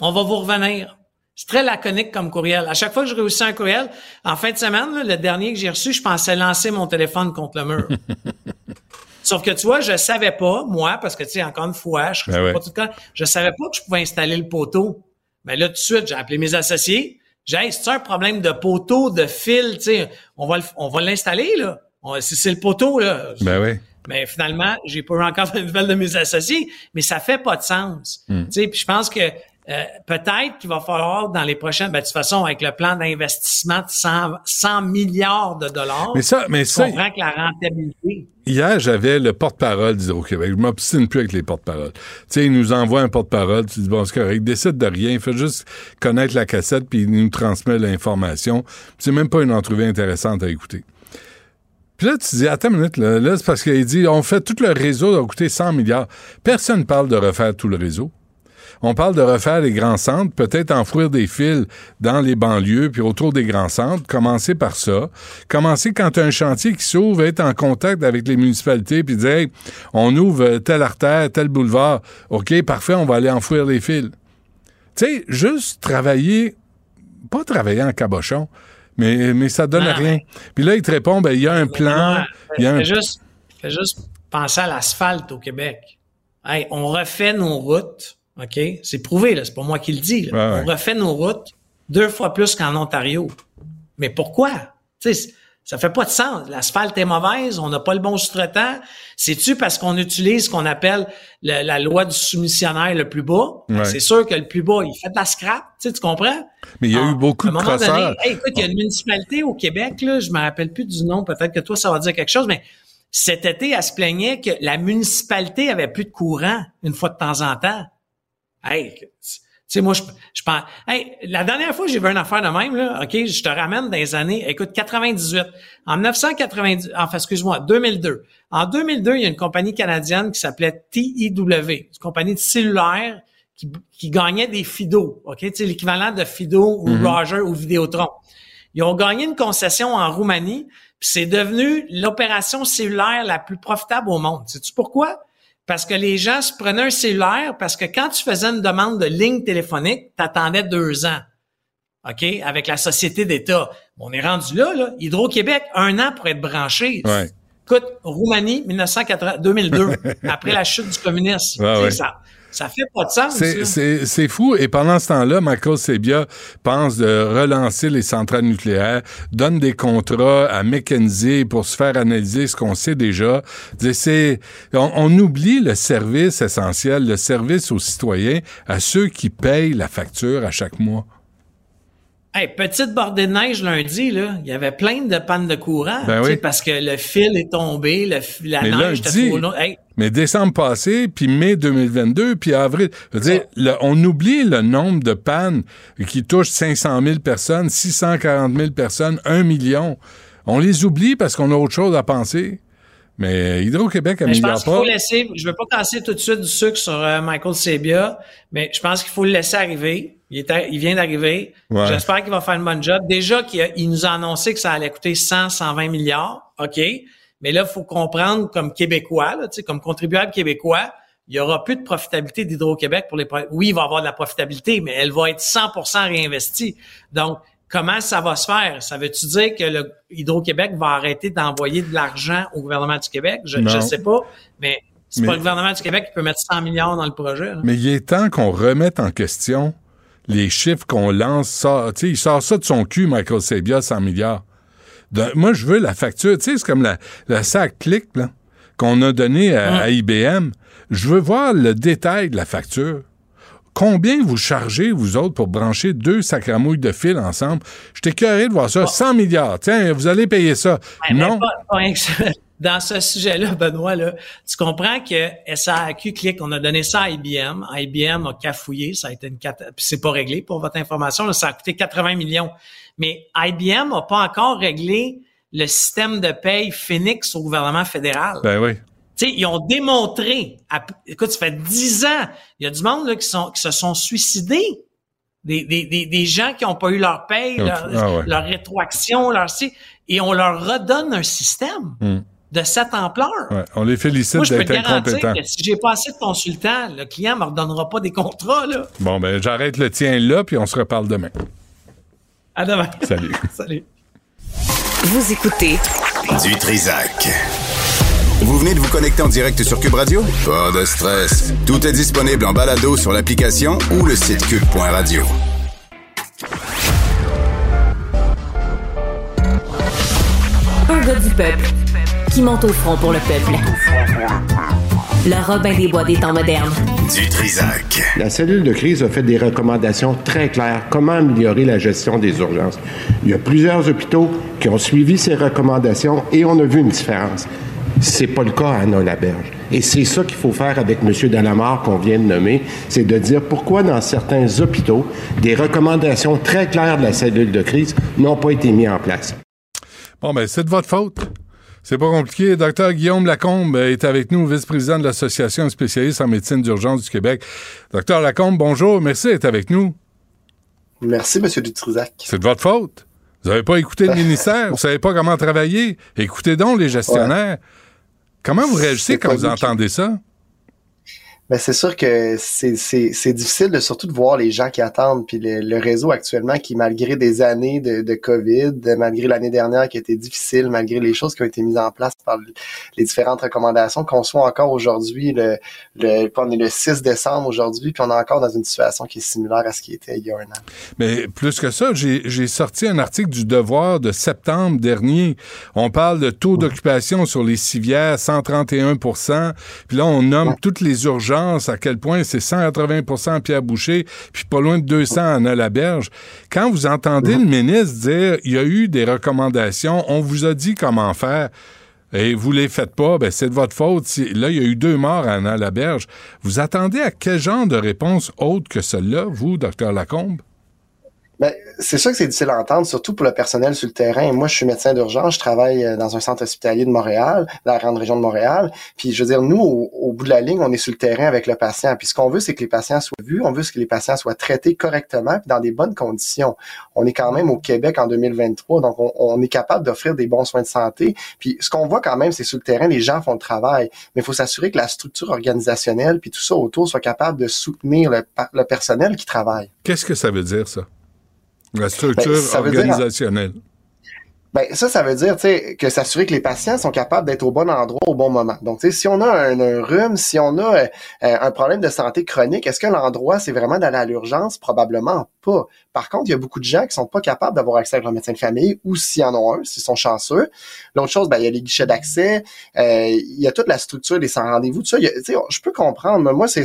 On va vous revenir. C'est très laconique comme courriel. À chaque fois que je réussis un courriel, en fin de semaine, là, le dernier que j'ai reçu, je pensais lancer mon téléphone contre le mur. Sauf que tu vois, je savais pas, moi, parce que tu sais, encore une fois, je Ben ouais. pas tout le temps, je savais pas que je pouvais installer le poteau. Mais là, tout de suite, j'ai appelé mes associés. J'ai dit, c'est un problème de poteau, de fil, tu sais, on va on va l'installer, là. C'est le poteau, là. Ben oui. Mais finalement, j'ai pas eu encore de nouvelles de mes associés, mais ça fait pas de sens. Hmm. Tu sais, puis je pense que euh, peut-être qu'il va falloir dans les prochaines, ben, de toute façon, avec le plan d'investissement de 100, 100 milliards de dollars, Mais ça, mais ça, que la rentabilité. Hier, j'avais le porte-parole d'Hydro-Québec. Je m'obstine plus avec les porte-paroles. Tu sais, il nous envoie un porte-parole, tu dis, bon, c'est correct, décide de rien, fait juste connaître la cassette, puis il nous transmet l'information. C'est même pas une entrevue intéressante à écouter. Puis là, tu dis, attends une minute, là, là, c'est parce qu'il dit, on fait tout le réseau, ça va coûter 100 milliards. Personne ne parle de refaire tout le réseau. On parle de refaire les grands centres, peut-être enfouir des fils dans les banlieues, puis autour des grands centres. Commencer par ça. Commencer quand un chantier qui s'ouvre, être en contact avec les municipalités, puis dire, hey, on ouvre telle artère, tel boulevard. OK, parfait, on va aller enfouir les fils. Tu sais, juste travailler, pas travailler en cabochon, mais, mais ça donne rien. Puis là, il te répond, ben, il y a un plan, il y a un Fais juste, fais juste penser à l'asphalte au Québec. Hey, on refait nos routes, OK? C'est prouvé, là. C'est pas moi qui le dis. Ouais, ouais. On refait nos routes deux fois plus qu'en Ontario. Mais pourquoi? Tu sais, ça fait pas de sens. L'asphalte est mauvaise, on n'a pas le bon sous-traitant. C'est-tu parce qu'on utilise ce qu'on appelle le- la loi du soumissionnaire le plus bas? Ouais. C'est sûr que le plus bas, il fait de la scrap, tu comprends? Mais il y a Ah, eu beaucoup à de un moment donné, hey, écoute, il y a une municipalité au Québec, là, je me rappelle plus du nom, peut-être que toi, ça va dire quelque chose, mais cet été, elle se plaignait que la municipalité avait plus de courant une fois de temps en temps. Hey, tu sais, moi, je, je pense, hey, la dernière fois j'ai vu une affaire de même, là, OK, je te ramène dans les années, écoute, 98. En 1990, enfin, excuse-moi, 2002. En 2002, il y a une compagnie canadienne qui s'appelait TEW, une compagnie de cellulaire qui, qui gagnait des Fido, OK, tu sais, l'équivalent de Fido ou Mhm. Roger ou Vidéotron. Ils ont gagné une concession en Roumanie, puis c'est devenu l'opération cellulaire la plus profitable au monde. Sais-tu pourquoi? Parce que les gens se prenaient un cellulaire parce que quand tu faisais une demande de ligne téléphonique, t'attendais deux ans. OK? Avec la société d'État. On est rendu là, là. Hydro-Québec, un an pour être branché. Ouais. Écoute, Roumanie, 1980, 2002, après la chute du communisme. Ouais, Tu sais, ouais. Ça, ça fait pas de sens. C'est- là. C'est c'est fou. Et pendant ce temps-là, Michael Sebia pense de relancer les centrales nucléaires, donne des contrats à McKenzie pour se faire analyser ce qu'on sait déjà. On, on oublie le service essentiel, le service aux citoyens, à ceux qui payent la facture à chaque mois. Hey, petite bordée de neige lundi, là, il y avait plein de pannes de courant. Ben oui. Parce que le fil est tombé, le, la Mais neige était trop lourde. Hey, mais décembre passé, puis mai 2022, puis avril. Je veux dire, le- on oublie le nombre de pannes qui touchent 500 000 personnes, 640 000 personnes, 1 million. On les oublie parce qu'on a autre chose à penser. Mais Hydro-Québec mais je pense qu'il faut laisser, je veux pas casser tout de suite du sucre sur euh, Michael Sebia, mais je pense qu'il faut le laisser arriver. Il, est à- il vient d'arriver. Ouais. J'espère qu'il va faire une bonne job. Déjà qu'il il nous a annoncé que ça allait coûter 100, 120 milliards. OK. Mais là, il faut comprendre comme Québécois, là, tu sais, comme contribuable québécois, il y aura plus de profitabilité d'Hydro-Québec pour les Oui, il va y avoir de la profitabilité, mais elle va être 100% réinvestie. Donc, comment ça va se faire? Ça veut-tu dire que le Hydro-Québec va arrêter d'envoyer de l'argent au gouvernement du Québec? Je ne sais pas, mais c'est Mais- pas le gouvernement du Québec qui peut mettre 100 milliards dans le projet. là. Mais il est temps qu'on remette en question les chiffres qu'on lance. Ça, tu sais, il sort ça de son cul, Michael Sabia, 100 milliards. De- moi, je veux la facture. Tu sais, c'est comme la, la sac clic qu'on a donné à, à IBM. Je veux voir le détail de la facture. Combien vous chargez, vous autres, pour brancher deux sacramouilles de fil ensemble? J'étais curieux de voir ça. 100 milliards. Tiens, vous allez payer ça. Ouais, non. pas- pas. Dans ce sujet-là, Benoît, là, tu comprends que SAQ Click, on a donné ça à IBM. IBM a cafouillé, ça a été une puis c'est pas réglé pour votre information, là, ça a coûté 80 millions. Mais IBM n'a pas encore réglé le système de paye Phoenix au gouvernement fédéral. Ben oui. Tu sais, ils ont démontré, à- écoute, ça fait dix ans, il y a du monde là, qui, sont, qui se sont suicidés. Des, des, des, des gens qui n'ont pas eu leur paye, Ok. leur, Ah ouais. leur rétroaction, leur et on leur redonne un système Hmm. De cette ampleur. Ouais, on les félicite Moi, je peux d'être incompétents. que si j'ai pas assez de consultants, le client me redonnera pas des contrats, là. Bon, ben, j'arrête le tien là, puis on se reparle demain. À demain. Salut. Salut. Vous écoutez Du Trisac. Vous venez de vous connecter en direct sur Cube Radio? Pas de stress. Tout est disponible en balado sur l'application ou le site cube.radio. un gars du peuple qui monte au front pour le peuple. Le Robin des Bois des temps modernes. Du Trisac. La cellule de crise a fait des recommandations très claires comment améliorer la gestion des urgences? Il y a plusieurs hôpitaux qui ont suivi ces recommandations et on a vu une différence. C'est pas le cas à Anna Laberge. Et c'est ça qu'il faut faire avec M. Dalamar qu'on vient de nommer, c'est de dire pourquoi dans certains hôpitaux, des recommandations très claires de la cellule de crise n'ont pas été mises en place. Bon, ben, c'est de votre faute. C'est pas compliqué. Docteur Guillaume Lacombe est avec nous, vice-président de l'Association spécialiste en médecine d'urgence du Québec. Docteur Lacombe, bonjour. Merci d'être avec nous. Merci, M. Dutrisac. C'est de votre faute. Vous n'avez pas écouté le ministère. Vous savez pas comment travailler. Écoutez donc les gestionnaires. Comment vous réagissez quand vous qui- entendez ça? Ben, c'est sûr que c'est, c'est, c'est difficile de, surtout de voir les gens qui attendent, puis le, le réseau actuellement qui, malgré des années de, de COVID, malgré l'année dernière qui a été difficile, malgré les choses qui ont été mises en place par les différentes recommandations, qu'on soit encore aujourd'hui, le, le, on est le 6 décembre aujourd'hui, puis on est encore dans une situation qui est similaire à ce qui était il y a un an. Mais plus que ça, j'ai j'ai sorti un article du Devoir de septembre dernier. On parle de taux d'occupation sur les civières, 131% Puis là, on nomme toutes les urgences, à quel point c'est 180 à Pierre Boucher, puis pas loin de 200 à Anna Laberge. Quand vous entendez le ministre dire, il y a eu des recommandations, on vous a dit comment faire, et vous les faites pas, ben c'est de votre faute. Si- Là, il y a eu deux morts à Anna Laberge. Vous attendez à quel genre de réponse autre que celle-là, vous, docteur Lacombe? Ben, c'est sûr que c'est difficile à entendre, surtout pour le personnel sur le terrain. Moi, je suis médecin d'urgence, je travaille euh, dans un centre hospitalier de Montréal, dans la grande région de Montréal. Puis, je veux dire, nous, au, bout de la ligne, on est sur le terrain avec le patient. Puis, ce qu'on veut, c'est que les patients soient vus, on veut que les patients soient traités correctement, puis dans des bonnes conditions. On est quand même au Québec en 2023, donc on, est capable d'offrir des bons soins de santé. Puis, ce qu'on voit quand même, c'est sur le terrain, les gens font le travail, mais il faut s'assurer que la structure organisationnelle, puis tout ça autour, soit capable de soutenir le personnel qui travaille. Qu'est-ce que ça veut dire, ça? La structure Ben, veut dire- organisationnelle. Ben, ça, ça veut dire, tu sais, que s'assurer que les patients sont capables d'être au bon endroit au bon moment. Donc, tu sais, si on a un, un rhume, si on a euh, un problème de santé chronique, est-ce que l'endroit, c'est vraiment d'aller à l'urgence? Probablement pas. Par contre, il y a beaucoup de gens qui sont pas capables d'avoir accès à leur médecin de famille ou s'ils en ont un, s'ils sont chanceux. L'autre chose, ben, il y a les guichets d'accès, euh, il y a toute la structure des sans rendez-vous, tout ça. Il y a- Tu sais, je peux comprendre, mais moi, c'est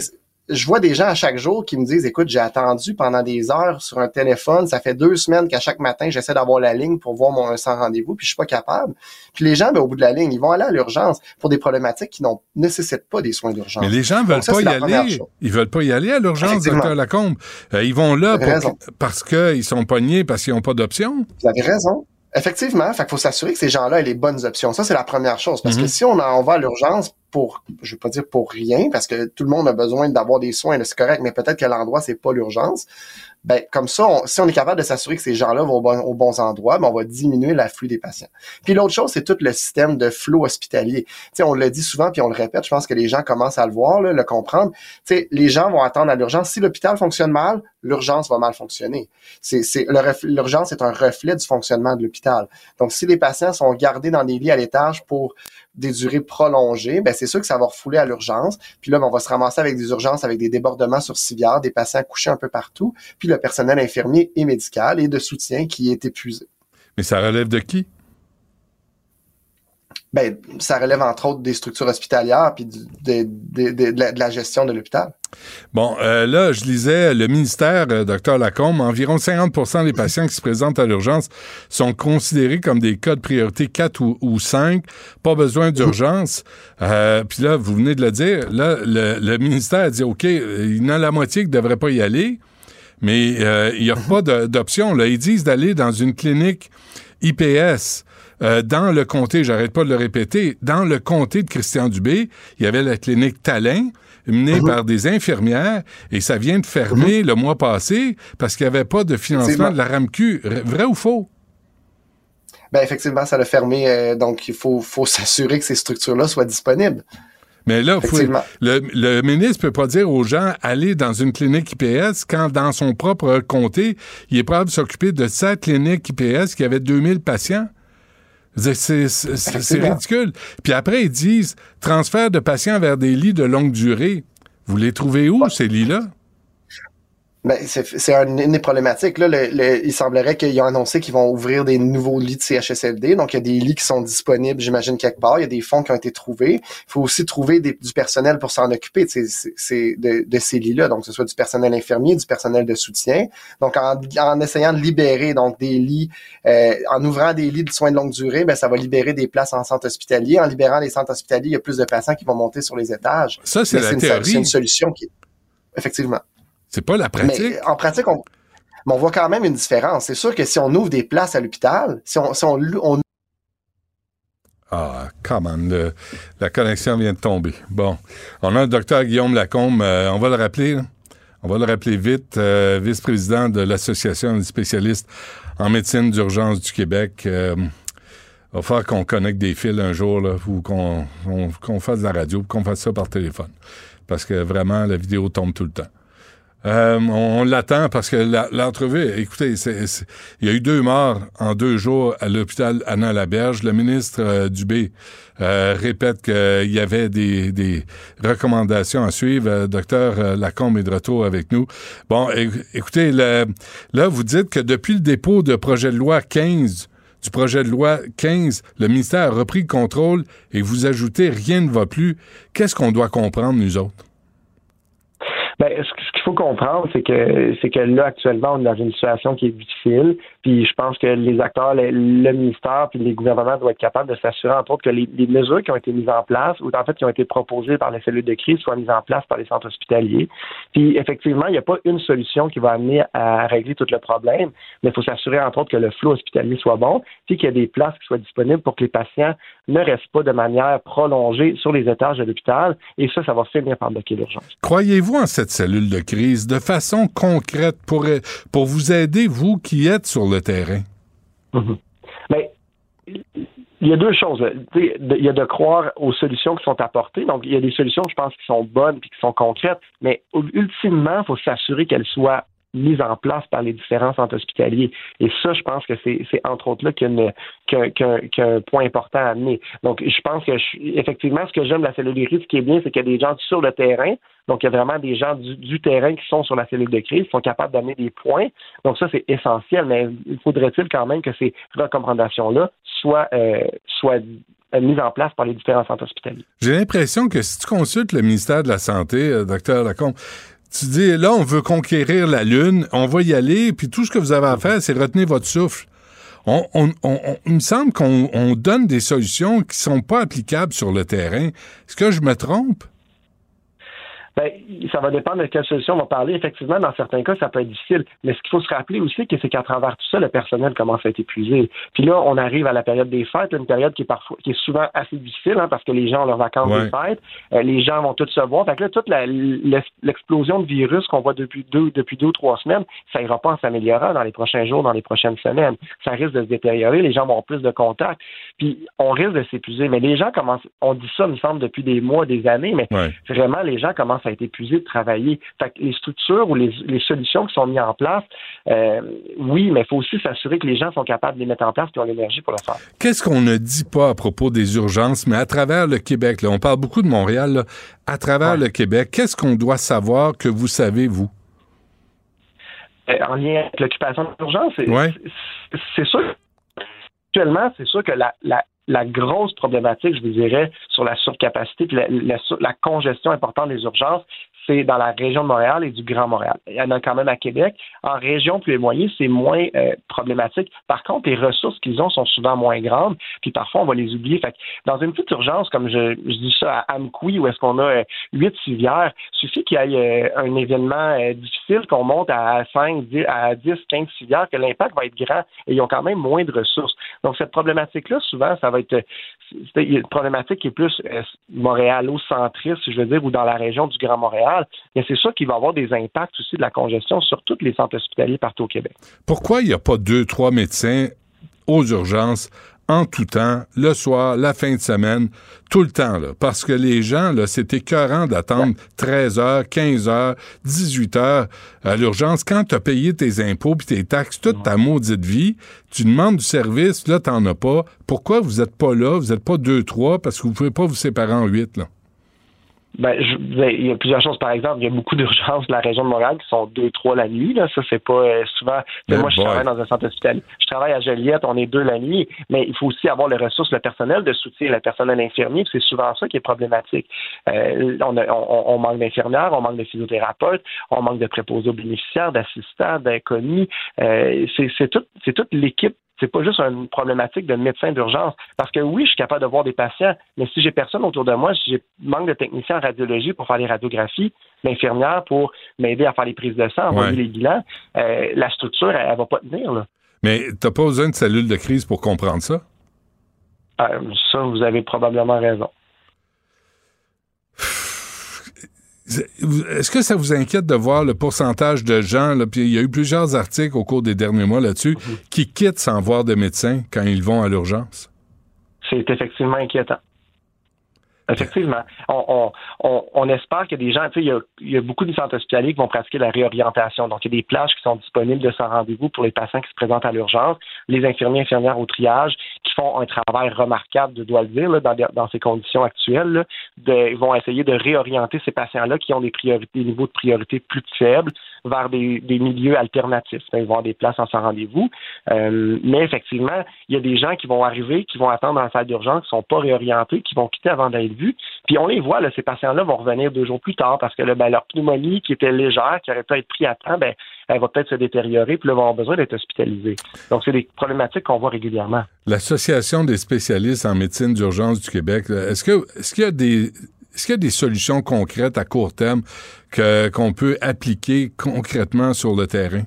je vois des gens à chaque jour qui me disent, écoute, j'ai attendu pendant des heures sur un téléphone, ça fait deux semaines qu'à chaque matin, j'essaie d'avoir la ligne pour voir mon sans rendez-vous, puis je suis pas capable. Puis les gens, ben, au bout de la ligne, ils vont aller à l'urgence pour des problématiques qui ne nécessitent pas des soins d'urgence. Mais les gens veulent pas y aller. Ils veulent pas y aller à l'urgence, docteur Lacombe. Euh, ils vont là parce qu'ils sont pognés, parce qu'ils n'ont pas d'option. Vous avez raison. Effectivement, fait faut s'assurer que ces gens-là aient les bonnes options. Ça, c'est la première chose. Parce que mhm. si on, en, va à l'urgence pour, je vais pas dire pour rien, parce que tout le monde a besoin d'avoir des soins, c'est correct, mais peut-être que l'endroit, c'est pas l'urgence ben comme ça, si on est capable de s'assurer que ces gens-là vont aux, bons endroits, ben on va diminuer l'afflux des patients. Puis l'autre chose, c'est tout le système de flot hospitalier. sais, on le dit souvent, puis on le répète, je pense que les gens commencent à le voir, le comprendre. sais, les gens vont attendre à l'urgence. Si l'hôpital fonctionne mal, l'urgence va mal fonctionner. C'est, l'urgence est un reflet du fonctionnement de l'hôpital. Donc, si les patients sont gardés dans des lits à l'étage pour des durées prolongées, ben c'est sûr que ça va refouler à l'urgence. Puis là, ben, on va se ramasser avec des urgences, avec des débordements sur civière, des patients couchés un peu partout, puis le personnel infirmier et médical et de soutien qui est épuisé. Mais ça relève de qui? Ben, ça relève entre autres des structures hospitalières puis de, la, gestion de l'hôpital. Bon, euh, là, je lisais le ministère, euh, docteur Lacombe, environ 50% des patients qui se présentent à l'urgence sont considérés comme des cas de priorité 4 ou, 5, pas besoin d'urgence. Euh, puis là, vous venez de le dire, là, le, ministère a dit, OK, il y en a la moitié qui ne devrait pas y aller, mais il n'y a pas d'option. Ils disent d'aller dans une clinique IPS. Euh, dans le comté, j'arrête pas de le répéter, dans le comté de Christian Dubé, il y avait la clinique Talin, menée mhm. par des infirmières, et ça vient de fermer mhm. le mois passé parce qu'il n'y avait pas de financement de la RAMQ. Vrai ou faux? Ben effectivement, ça l'a fermé, euh, donc il faut, faut s'assurer que ces structures-là soient disponibles. Mais là, le, le, ministre peut pas dire aux gens allez dans une clinique IPS quand dans son propre comté, il est prêt à s'occuper de sa clinique IPS qui avait 2000 patients. C'est ridicule. Puis après, ils disent transfert de patients vers des lits de longue durée. Vous les trouvez où, ces lits-là? Ben, c'est une des problématiques. Là, il semblerait qu'ils ont annoncé qu'ils vont ouvrir des nouveaux lits de CHSLD. Donc, il y a des lits qui sont disponibles, j'imagine, quelque part. Il y a des fonds qui ont été trouvés. Il faut aussi trouver du personnel pour s'en occuper de, de, ces lits-là. Donc, que ce soit du personnel infirmier, du personnel de soutien. Donc, en, essayant de libérer donc des lits, euh, en ouvrant des lits de soins de longue durée, ben, ça va libérer des places en centre hospitalier. En libérant les centres hospitaliers, il y a plus de patients qui vont monter sur les étages. Ça, c'est la théorie. C'est une solution qui... Effectivement. C'est pas la pratique. Mais en pratique, on, on voit quand même une différence. C'est sûr que si on ouvre des places à l'hôpital, si on, si on, on ah, comment la connexion vient de tomber. Bon, on a le docteur Guillaume Lacombe, euh, on va le rappeler. On va le rappeler vite, euh, vice-président de l'Association des spécialistes en médecine d'urgence du Québec. Euh, il va falloir qu'on connecte des fils un jour, là, ou qu'on qu'on fasse de la radio, qu'on fasse ça par téléphone. Parce que vraiment, la vidéo tombe tout le temps. Euh, on, l'attend parce que l'entrevue, écoutez, il y a eu deux morts en deux jours à l'hôpital Anna Laberge. Le ministre euh, Dubé euh, répète qu'il y avait des, recommandations à suivre. docteur Lacombe est de retour avec nous. Bon, écoutez, là, vous dites que depuis le dépôt de projet de loi 15 du projet de loi 15, le ministère a repris le contrôle et vous ajoutez rien ne va plus. Qu'est-ce qu'on doit comprendre, nous autres? Ben, ce, qu'il faut comprendre, c'est que c'est que là, actuellement, on est dans une situation qui est difficile. Puis je pense que les acteurs, le, ministère puis les gouvernements doivent être capables de s'assurer, entre autres, que les, mesures qui ont été mises en place ou en fait qui ont été proposées par les cellules de crise soient mises en place par les centres hospitaliers. Puis effectivement, il n'y a pas une solution qui va amener à régler tout le problème, mais il faut s'assurer, entre autres, que le flot hospitalier soit bon, puis qu'il y a des places qui soient disponibles pour que les patients ne restent pas de manière prolongée sur les étages de l'hôpital. Et ça, ça va finir par bloquer l'urgence. Croyez-vous en cette cellule de crise de façon concrète pour, pour vous aider, vous qui êtes sur le terrain? Mhm. Ben, il y a deux choses. Il y a de croire aux solutions qui sont apportées. Donc, il y a des solutions, je pense, qui sont bonnes et qui sont concrètes, mais ultimement, il faut s'assurer qu'elles soient mise en place par les différents centres hospitaliers. Et ça, je pense que c'est entre autres là qu'il y a, un point important à amener. Donc, je pense que effectivement, ce que j'aime de la cellule de crise, ce qui est bien, c'est qu'il y a des gens sur le terrain. Donc, il y a vraiment des gens du, terrain qui sont sur la cellule de crise, qui sont capables d'amener des points. Donc, ça, c'est essentiel. Mais il faudrait-il quand même que ces recommandations-là soient, euh, soient mises en place par les différents centres hospitaliers. J'ai l'impression que si tu consultes le ministère de la Santé, docteur Lacombe, tu dis, là, on veut conquérir la Lune, on va y aller, puis tout ce que vous avez à faire, c'est retenir votre souffle. On, il me semble qu'on donne des solutions qui sont pas applicables sur le terrain. Est-ce que je me trompe? Ben, ça va dépendre de quelle solution on va parler. Effectivement, dans certains cas, ça peut être difficile. Mais ce qu'il faut se rappeler aussi, c'est qu'à travers tout ça, le personnel commence à être épuisé. Puis là, on arrive à la période des fêtes, une période qui est parfois, qui est souvent assez difficile, hein, parce que les gens ont leurs vacances des fêtes, euh, les gens vont tous se voir. Fait que là, toute l'explosion de virus qu'on voit depuis deux, depuis deux ou trois semaines, ça ira pas en s'améliorant dans les prochains jours, dans les prochaines semaines. Ça risque de se détériorer. Les gens vont avoir plus de contacts. Puis on risque de s'épuiser. Mais les gens commencent, on dit ça, il me semble, depuis des mois, des années, mais vraiment, les gens commencent à être épuisés de travailler. Fait que les structures ou les, solutions qui sont mises en place, euh, oui, mais il faut aussi s'assurer que les gens sont capables de les mettre en place et ont l'énergie pour le faire. Qu'est-ce qu'on ne dit pas à propos des urgences, mais à travers le Québec, là, on parle beaucoup de Montréal, à travers le Québec, qu'est-ce qu'on doit savoir que vous savez, vous? Euh, en lien avec l'occupation d'urgence, c'est sûr. Actuellement, c'est sûr que la, la grosse problématique, je vous dirais, sur la surcapacité, la, la, congestion importante des urgences, c'est dans la région de Montréal et du Grand Montréal. Il y en a quand même à Québec. En région plus éloignée, c'est moins euh, problématique. Par contre, les ressources qu'ils ont sont souvent moins grandes, puis parfois on va les oublier. Fait dans une petite urgence, comme je, dis ça à Amqui, où est-ce qu'on a euh, huit civières, suffit qu'il y ait euh, un événement difficile, qu'on monte à 5, 10, à 10, 15 civières, que l'impact va être grand et ils ont quand même moins de ressources. Donc cette problématique-là, souvent, ça va être une problématique qui est plus montréalo-centriste, je veux dire, ou dans la région du Grand Montréal mais c'est sûr qu'il va y avoir des impacts aussi de la congestion sur tous les centres hospitaliers partout au Québec. Pourquoi il n'y a pas deux, trois médecins aux urgences en tout temps, le soir, la fin de semaine, tout le temps, là? Parce que les gens, là, c'est écœurant d'attendre 13 heures, 15 heures, 18 heures à l'urgence. Quand tu as payé tes impôts puis tes taxes, toute ta maudite vie, tu demandes du service, là, t'en as pas. Pourquoi vous êtes pas là? Vous êtes pas deux, trois? Parce que vous pouvez pas vous séparer en huit, là? Ben, je, il y a plusieurs choses. Par exemple, il y a beaucoup d'urgences de la région de Montréal qui sont deux, trois la nuit. Là. Ça, c'est pas euh, souvent. moi, je travaille dans un centre hospitalier. Je travaille à Joliette, on est deux la nuit, mais il faut aussi avoir les ressources, le personnel de soutien, le personnel infirmier. C'est souvent ça qui est problématique. Euh, on, on, manque d'infirmières, on manque de physiothérapeutes, on manque de préposés aux bénéficiaires, d'assistants, d'inconnus. Euh, c'est tout, c'est toute l'équipe c'est pas juste une problématique de médecin d'urgence. Parce que oui, je suis capable de voir des patients, mais si j'ai personne autour de moi, si j'ai manque de techniciens en radiologie pour faire les radiographies, l'infirmière pour m'aider à faire les prises de sang, envoyer les bilans, euh, la structure, elle, va pas tenir. Là. Mais t'as pas besoin de cellule de crise pour comprendre ça? Euh, ça, vous avez probablement raison. Est-ce que ça vous inquiète de voir le pourcentage de gens, là, puis il y a eu plusieurs articles au cours des derniers mois là-dessus, mhm. qui quittent sans voir de médecin quand ils vont à l'urgence? C'est effectivement inquiétant. Effectivement. On, on, on, espère que des gens, tu sais, il y a, il y a beaucoup de centres hospitaliers qui vont pratiquer la réorientation. Donc, il y a des plages qui sont disponibles de sans rendez-vous pour les patients qui se présentent à l'urgence. Les infirmiers infirmières au triage qui font un travail remarquable, je dois le dire, là, dans, dans, ces conditions actuelles, vont essayer de réorienter ces patients-là qui ont des priorités, des niveaux de priorité plus faibles vers des, milieux alternatifs. Ils vont avoir des places en sans rendez-vous. Euh, mais effectivement, il y a des gens qui vont arriver, qui vont attendre dans la salle d'urgence, qui sont pas réorientés, qui vont quitter avant d'être vus. Puis on les voit, là, ces patients-là vont revenir deux jours plus tard parce que ben, leur pneumonie qui était légère, qui aurait pu être pris à temps, ben, elle va peut-être se détériorer, puis là, vont avoir besoin d'être hospitalisés. Donc, c'est des problématiques qu'on voit régulièrement. L'Association des spécialistes en médecine d'urgence du Québec, est-ce que est-ce qu'il y a des est-ce qu'il y a des solutions concrètes à court terme que, qu'on peut appliquer concrètement sur le terrain?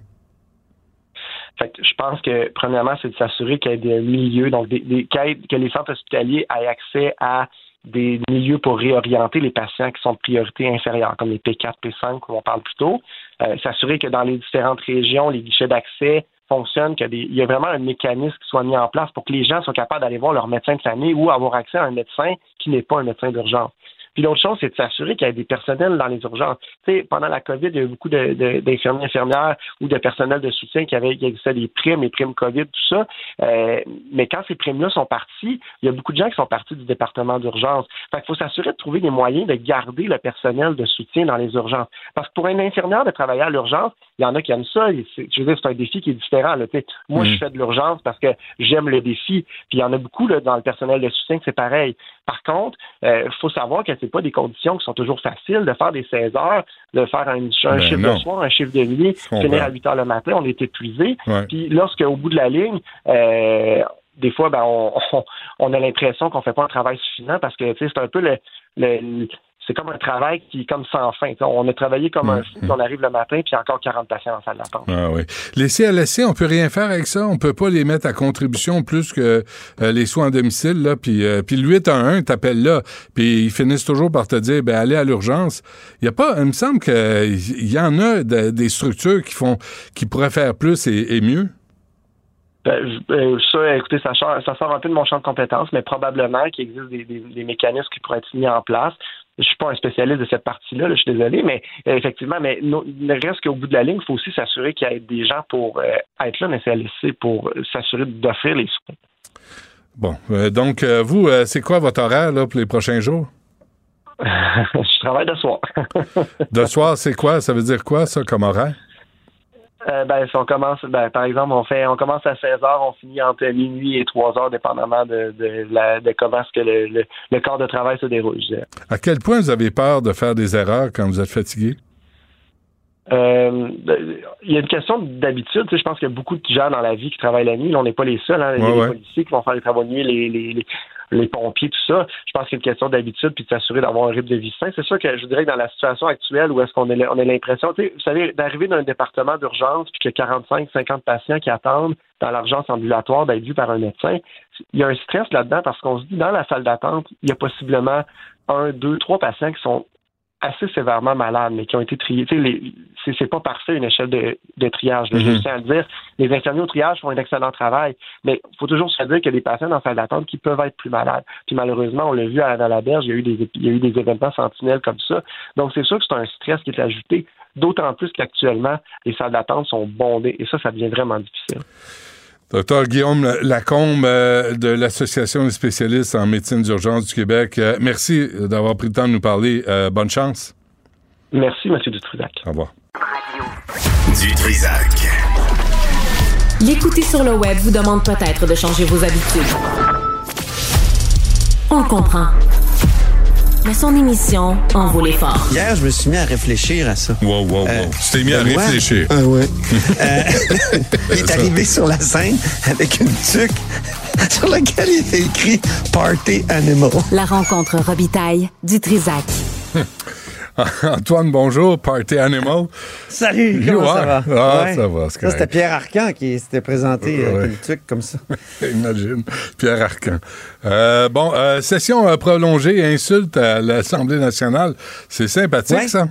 Fait je pense que, premièrement, c'est de s'assurer qu'il y ait des milieux, donc des, que les centres hospitaliers aient accès à des milieux pour réorienter les patients qui sont de priorité inférieure, comme les P4, P5, comme on parle plus tôt. Euh, s'assurer que dans les différentes régions, les guichets d'accès fonctionnent, qu'il y, a vraiment un mécanisme qui soit mis en place pour que les gens soient capables d'aller voir leur médecin de famille ou avoir accès à un médecin qui n'est pas un médecin d'urgence. Puis l'autre chose, c'est de s'assurer qu'il y a des personnels dans les urgences. Tu sais, pendant la COVID, il y a eu beaucoup d'infirmiers, infirmières ou de personnel de soutien qui avaient qui existait des primes, les primes COVID, tout ça. Euh, mais quand ces primes-là sont parties, il y a beaucoup de gens qui sont partis du département d'urgence. Fait qu'il faut s'assurer de trouver des moyens de garder le personnel de soutien dans les urgences. Parce que pour un infirmière de travailler à l'urgence, il y en a qui aiment ça. Je veux dire, c'est un défi qui est différent. Là. Moi, je mm. fais de l'urgence parce que j'aime le défi. Puis il y en a beaucoup là, dans le personnel de soutien que c'est pareil. Par contre, il euh, faut savoir que c'est pas des conditions qui sont toujours faciles de faire des 16 heures, de faire un, ben chiffre de soir, un chiffre de nuit, finir à 8 heures le matin, on est épuisé. Puis lorsque au bout de la ligne, euh, des fois, ben, on, on, a l'impression qu'on fait pas un travail suffisant parce que c'est un peu le, le, c'est comme un travail qui est comme sans fin. on a travaillé comme un fou, on arrive le matin, puis encore 40 patients en salle d'attente. Ah oui. Les CLSC, on peut rien faire avec ça? On peut pas les mettre à contribution plus que euh, les soins à domicile. Là, puis, euh, puis le 8 à 1, t'appelles là, puis ils finissent toujours par te dire, ben allez à l'urgence. Il y a pas, il me semble qu'il y en a des structures qui font, qui pourraient faire plus et, mieux. Ben, ben, ça, écoutez, ça sort, ça sort un peu de mon champ de compétences, mais probablement qu'il existe des, des mécanismes qui pourraient être mis en place je suis pas un spécialiste de cette partie-là, je suis désolé, mais euh, effectivement, mais ne reste qu'au bout de la ligne, il faut aussi s'assurer qu'il y ait des gens pour euh, être là, mais c'est pour s'assurer d'offrir les soins. Bon, euh, donc vous, c'est quoi votre horaire là, pour les prochains jours? je travaille de soir. de soir, c'est quoi? Ça veut dire quoi, ça, comme horaire? Euh, ben, si on commence, ben, par exemple, on fait, on commence à 16 heures, on finit entre minuit et 3 heures, dépendamment de, de, la, de comment que le, le, corps de travail se déroule. À quel point vous avez peur de faire des erreurs quand vous êtes fatigué? Euh, il y a une question d'habitude. je pense qu'il y a beaucoup de gens dans la vie qui travaillent la nuit. Là, on n'est pas les seuls. Hein. Il y a les policiers qui vont faire les travaux de nuit, les, les, les pompiers, tout ça. Je pense qu'il y a une question d'habitude puis de s'assurer d'avoir un rythme de vie sain. C'est sûr que je dirais que dans la situation actuelle où est-ce qu'on a, on a l'impression, vous savez, d'arriver dans un département d'urgence puis qu'il y a 45, 50 patients qui attendent dans l'urgence ambulatoire d'être vus par un médecin, il y a un stress là-dedans parce qu'on se dit dans la salle d'attente, il y a possiblement un, deux, trois patients qui sont assez sévèrement malades, mais qui ont été triés. C'est, c'est pas parfait une échelle de, de triage. Je mhm. tiens à le dire. Les infirmiers au triage font un excellent travail, mais il faut toujours se dire qu'il y a des patients dans la salle d'attente qui peuvent être plus malades. Puis malheureusement, on l'a vu à, dans la berge, il y a eu des il y a eu des événements sentinelles comme ça. Donc c'est sûr que c'est un stress qui est ajouté, d'autant plus qu'actuellement, les salles d'attente sont bondées et ça, ça devient vraiment difficile. Docteur Guillaume Lacombe euh, de l'Association des spécialistes en médecine d'urgence du Québec, euh, merci d'avoir pris le temps de nous parler. Euh, bonne chance. Merci, M. Dutrisac. Au revoir. Dutrisac. L'écouter sur le web vous demande peut-être de changer vos habitudes. On comprend mais son émission en vaut l'effort. Hier, je me suis mis à réfléchir à ça. Wow, wow, wow. Euh, tu t'es mis à réfléchir. Ah ouais. euh, il est arrivé sur la scène avec une tuque sur laquelle il était écrit Party Animal. La rencontre Robitaille du Trisac. Antoine, bonjour, Party Animal. Salut, comment ça va? Ah, ça va, Ça, c'était Pierre Arcan qui s'était présenté une tuque comme ça. Imagine, Pierre Arcan. Euh, bon, euh, session prolongée, insulte à l'Assemblée nationale. C'est sympathique, ça?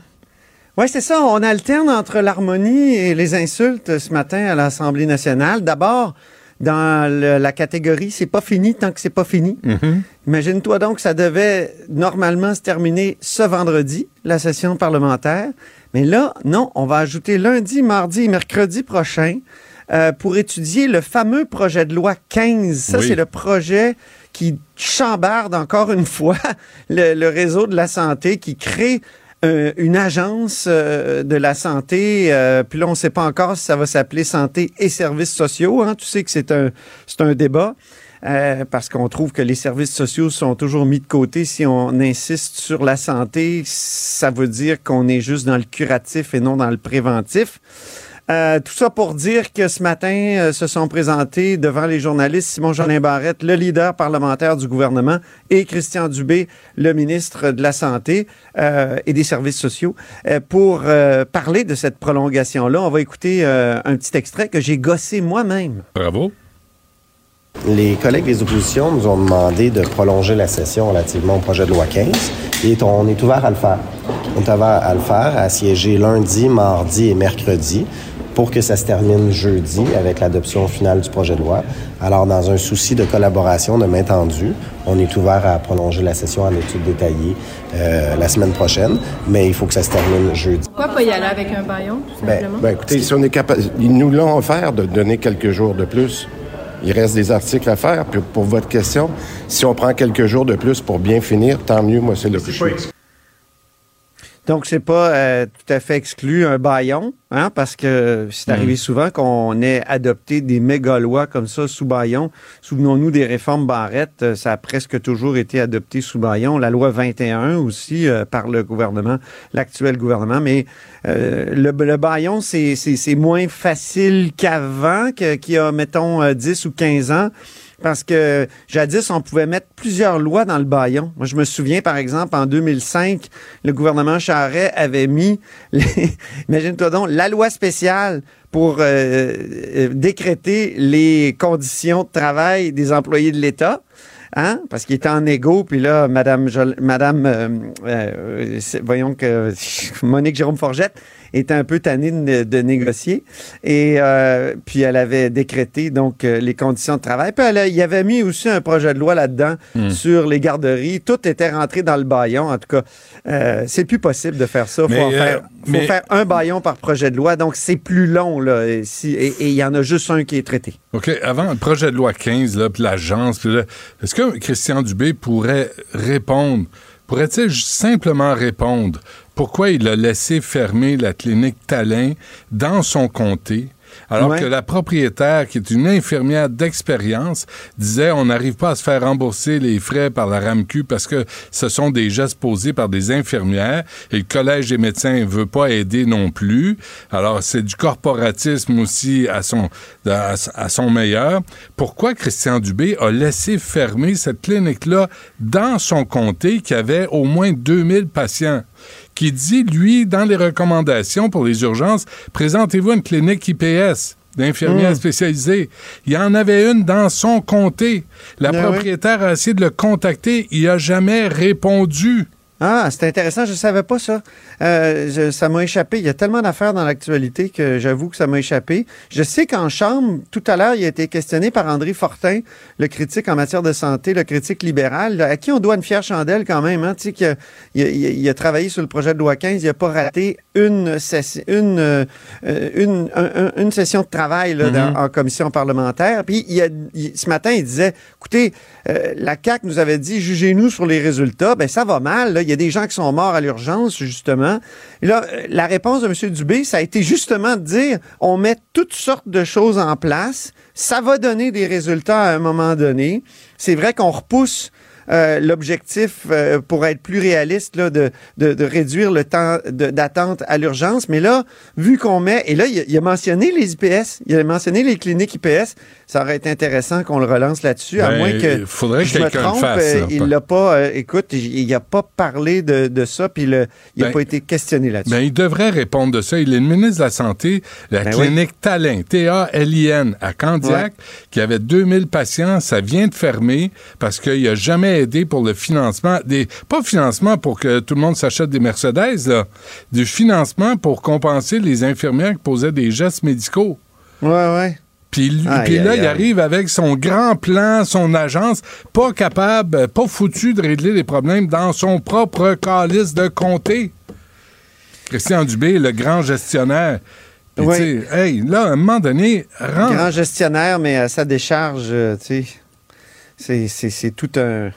Oui, c'est ça. On alterne entre l'harmonie et les insultes ce matin à l'Assemblée nationale. D'abord, dans la catégorie c'est pas fini tant que c'est pas fini. Mm-hmm. Imagine-toi donc ça devait normalement se terminer ce vendredi, la session parlementaire. Mais là, non, on va ajouter lundi, mardi et mercredi prochain euh, pour étudier le fameux projet de loi 15. Ça, c'est le projet qui chambarde encore une fois le, réseau de la santé, qui crée euh, une agence euh, de la santé, euh, puis là, on ne sait pas encore si ça va s'appeler santé et services sociaux. Hein. Tu sais que c'est un, c'est un débat. parce qu'on trouve que les services sociaux sont toujours mis de côté. Si on insiste sur la santé, ça veut dire qu'on est juste dans le curatif et non dans le préventif. Euh, tout ça pour dire que ce matin euh, se sont présentés devant les journalistes Simon-Jeanin Barrette, le leader parlementaire du gouvernement, et Christian Dubé, le ministre de la Santé euh, et des Services sociaux, pour parler de cette prolongation-là. On va écouter un petit extrait que j'ai gossé moi-même. Bravo. Les collègues des oppositions nous ont demandé de prolonger la session relativement au projet de loi 15 et on est ouvert à le faire. On est ouvert à le faire, à siéger lundi, mardi et mercredi pour que ça se termine jeudi avec l'adoption finale du projet de loi. Alors, dans un souci de collaboration de main tendue, on est ouvert à prolonger la session en études détaillées euh, la semaine prochaine, mais il faut que ça se termine jeudi. Pourquoi pas y aller avec un baillon, tout Ben, simplement? ben, écoutez, si on est capable, ils nous l'ont offert de donner quelques jours de plus. Il reste des articles à faire. Puis pour votre question, si on prend quelques jours de plus pour bien finir, tant mieux. Moi, c'est le plus. Donc, c'est pas euh, tout à fait exclu un baillon, hein, parce que c'est arrivé souvent qu'on ait adopté des méga lois comme ça sous baillon. Souvenons-nous des réformes Barrette, euh, ça a presque toujours été adopté sous baillon. La loi 21 aussi euh, par le gouvernement, l'actuel gouvernement. Mais euh, le, le baillon, c'est moins facile qu'avant, qu'il y a, mettons, euh, 10 ou 15 ans. Parce que jadis, on pouvait mettre plusieurs lois dans le baillon. Moi, je me souviens, par exemple, en 2005, le gouvernement Charret avait mis, imagine-toi donc, la loi spéciale pour euh, euh, décréter les conditions de travail des employés de l'État. Hein? Parce qu'il était en égo, puis là, Madame, Madame euh, voyons que Monique Jérôme Forgette était un peu tannée de, de négocier. Et euh, puis elle avait décrété donc euh, les conditions de travail. Puis elle a- il y avait mis aussi un projet de loi là-dedans Hmm. sur les garderies. Tout était rentré dans le baillon. En tout cas, euh, c'est plus possible de faire ça. Faut, Mais, en faire, faut mais- faire un baillon par projet de loi. Donc c'est plus long là. Et si- il y en a juste un qui est traité. OK, avant le projet de loi 15, là, puis l'agence, puis là, est-ce que Christian Dubé pourrait répondre, pourrait-il simplement répondre pourquoi il a laissé fermer la clinique Talin dans son comté, alors Ouais. que la propriétaire, qui est une infirmière d'expérience, disait on n'arrive pas à se faire rembourser les frais par la RAMQ parce que ce sont des gestes posés par des infirmières et le Collège des médecins ne veut pas aider non plus. Alors, c'est du corporatisme aussi à son, à, à son meilleur. Pourquoi Christian Dubé a laissé fermer cette clinique-là dans son comté qui avait au moins 2000 patients? Qui dit, lui, dans les recommandations pour les urgences, présentez-vous une clinique IPS d'infirmières Mm. spécialisées. Il y en avait une dans son comté. La oui. propriétaire a essayé de le contacter. Il n'a jamais répondu. Ah, c'est intéressant, je ne savais pas ça. Euh, je- ça m'a échappé. Il y a tellement d'affaires dans l'actualité que j'avoue que ça m'a échappé. Je sais qu'en chambre, tout à l'heure, il a été questionné par André Fortin, le critique en matière de santé, le critique libéral, à qui on doit une fière chandelle quand même. Hein, tu sais, qu'il a- il, a, il a- il a travaillé sur le projet de loi 15, il n'a pas raté une, une, euh, une, un- un- une session de travail là, dans- Mhm. en commission parlementaire. Puis il a- il- ce matin, il disait, écoutez, euh, la CAQ nous avait dit, jugez-nous sur les résultats. Ben ça va mal. Là. Il y a des gens qui sont morts à l'urgence, justement. Là, euh, la réponse de M. Dubé, ça a été justement de dire, on met toutes sortes de choses en place. Ça va donner des résultats à un moment donné. C'est vrai qu'on repousse euh, l'objectif euh, pour être plus réaliste là, de, de, réduire le temps d'attente à l'urgence. Mais là, vu qu'on met, et là, il il a mentionné les IPS, il a mentionné les cliniques IPS, ça aurait été intéressant qu'on le relance là-dessus, à Ben, moins que il faudrait que je me quelqu'un le trompe, fasse, là. il l'a pas, euh, écoute, il n'a pas parlé de, de ça, puis le- il n'a Ben, pas été questionné là-dessus. Ben, il devrait répondre de ça. Il est le ministre de la Santé, la Ben clinique Talin, T-A-L-I-N, à Candiac, qui avait 2000 patients. Ça vient de fermer parce qu'il n'a jamais aidé pour le financement. Des, pas financement pour que tout le monde s'achète des Mercedes, là. Du financement pour compenser les infirmières qui posaient des gestes médicaux. Ouais, ouais. Puis, là, il arrive avec son grand plan, son agence, pas capable, pas foutu de régler les problèmes dans son propre calice de comté. Christian Dubé, le grand gestionnaire. Puis, Oui. tu sais, hey, là, à un moment donné, rentre. Grand gestionnaire, mais à sa décharge, euh, tu sais, c'est- c'est c'est tout un.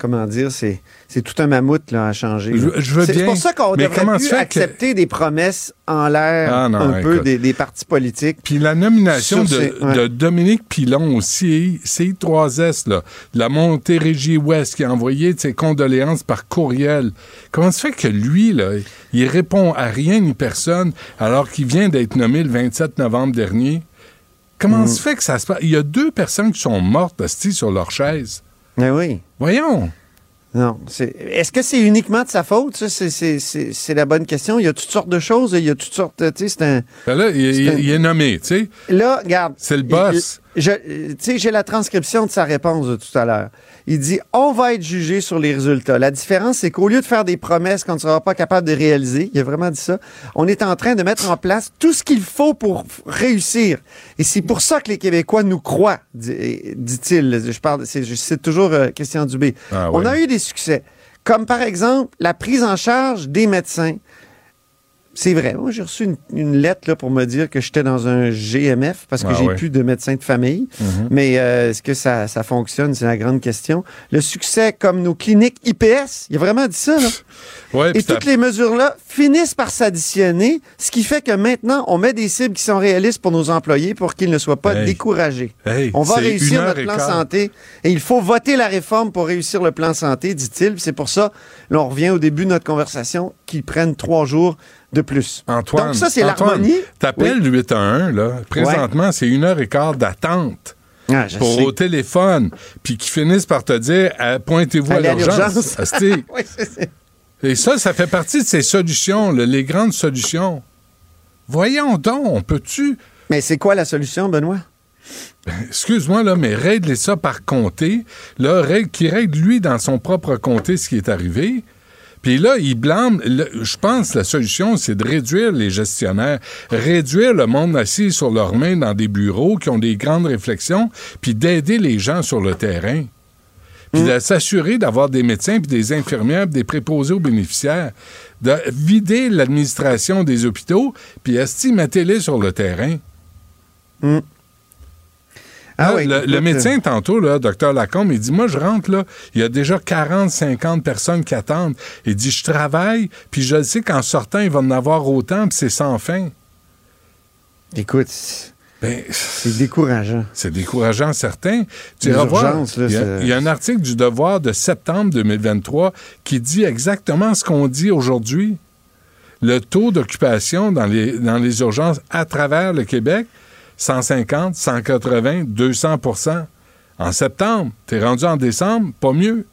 Comment dire, c'est c'est tout un mammouth là, à changer. là. Je- je veux C'est bien, pour ça qu'on devrait plus que- accepter des promesses en l'air Ah non, un peu des, des partis politiques. Puis la nomination de, ces- ouais. de Dominique Pilon aussi, CI3S, là, de la Montérégie-Ouest, qui a envoyé ses condoléances par courriel. Comment se fait que lui, là, il répond à rien ni personne, alors qu'il vient d'être nommé le 27 novembre dernier? Comment Mm. se fait que ça se passe? Il y a deux personnes qui sont mortes, hostie, sur leur chaise. Mais oui. Voyons. Non. c'est- Est-ce que c'est uniquement de sa faute? ça? C'est- C'est c'est- c'est la bonne question. Il y a toutes sortes de choses. Il y a toutes sortes. Tu sais, c'est un. Ben là, il, C'est il- un- il est nommé, tu sais. Là, regarde. C'est le boss. Euh, tu sais, j'ai la transcription de sa réponse de tout à l'heure. Il dit on va être jugé sur les résultats. La différence, c'est qu'au lieu de faire des promesses qu'on ne sera pas capable de réaliser, il a vraiment dit ça, on est en train de mettre en place tout ce qu'il faut pour réussir. Et c'est pour ça que les Québécois nous croient, dit- dit-il. Je parle, c'est, je cite toujours euh, Christian Dubé. Ah On a eu des succès, comme par exemple la prise en charge des médecins. C'est vrai. Moi, j'ai reçu une, une lettre là, pour me dire que j'étais dans un GMF parce que Ah j'ai plus de médecin de famille. Mhm. Mais euh, est-ce que ça, ça fonctionne? C'est la grande question. Le succès comme nos cliniques IPS, il a vraiment dit ça. Là. Ouais, Et toutes les mesures-là finissent par s'additionner, ce qui fait que maintenant, on met des cibles qui sont réalistes pour nos employés pour qu'ils ne soient pas Hey. découragés. Hey, on va réussir notre plan quart. santé et il faut voter la réforme pour réussir le plan santé, dit-il. C'est pour ça, là, on revient au début de notre conversation, qu'ils prennent trois jours de plus. Antoine, Donc ça, c'est l'harmonie. T'appelles le 811, là. Présentement, c'est une heure et quart d'attente. Ah, pour sais. au téléphone, puis qu'ils finissent par te dire euh, pointez-vous à l'urgence. Asti. Oui, Et ça, ça fait partie de ces solutions, là, les grandes solutions. Voyons donc, on peut-tu? Mais c'est quoi la solution, Benoît? Excuse-moi, là, mais règle ça par comté. Là, règle, qui règle, lui, dans son propre comté, ce qui est arrivé. Puis là, il blâme. le- je pense que la solution, c'est de réduire les gestionnaires, réduire le monde assis sur leurs mains dans des bureaux qui ont des grandes réflexions, puis d'aider les gens sur le terrain. Puis de s'assurer d'avoir des médecins, puis des infirmières, puis des préposés aux bénéficiaires. De vider l'administration des hôpitaux, puis esti, mettez-les sur le terrain. Ah Là, oui, le, le médecin, tantôt, là, docteur Lacombe, il dit Moi, je rentre là, il y a déjà 40, 50 personnes qui attendent. Il dit Je travaille, puis je sais qu'en sortant, il va en avoir autant, puis c'est sans fin. Écoute, Ben, c'est décourageant. c'est décourageant, certain. Tu il, y a, y un article du Devoir de septembre 2023 qui dit exactement ce qu'on dit aujourd'hui. Le taux d'occupation dans les, dans les urgences à travers le Québec, 150, 180, 200% En septembre, t'es rendu en décembre, pas mieux.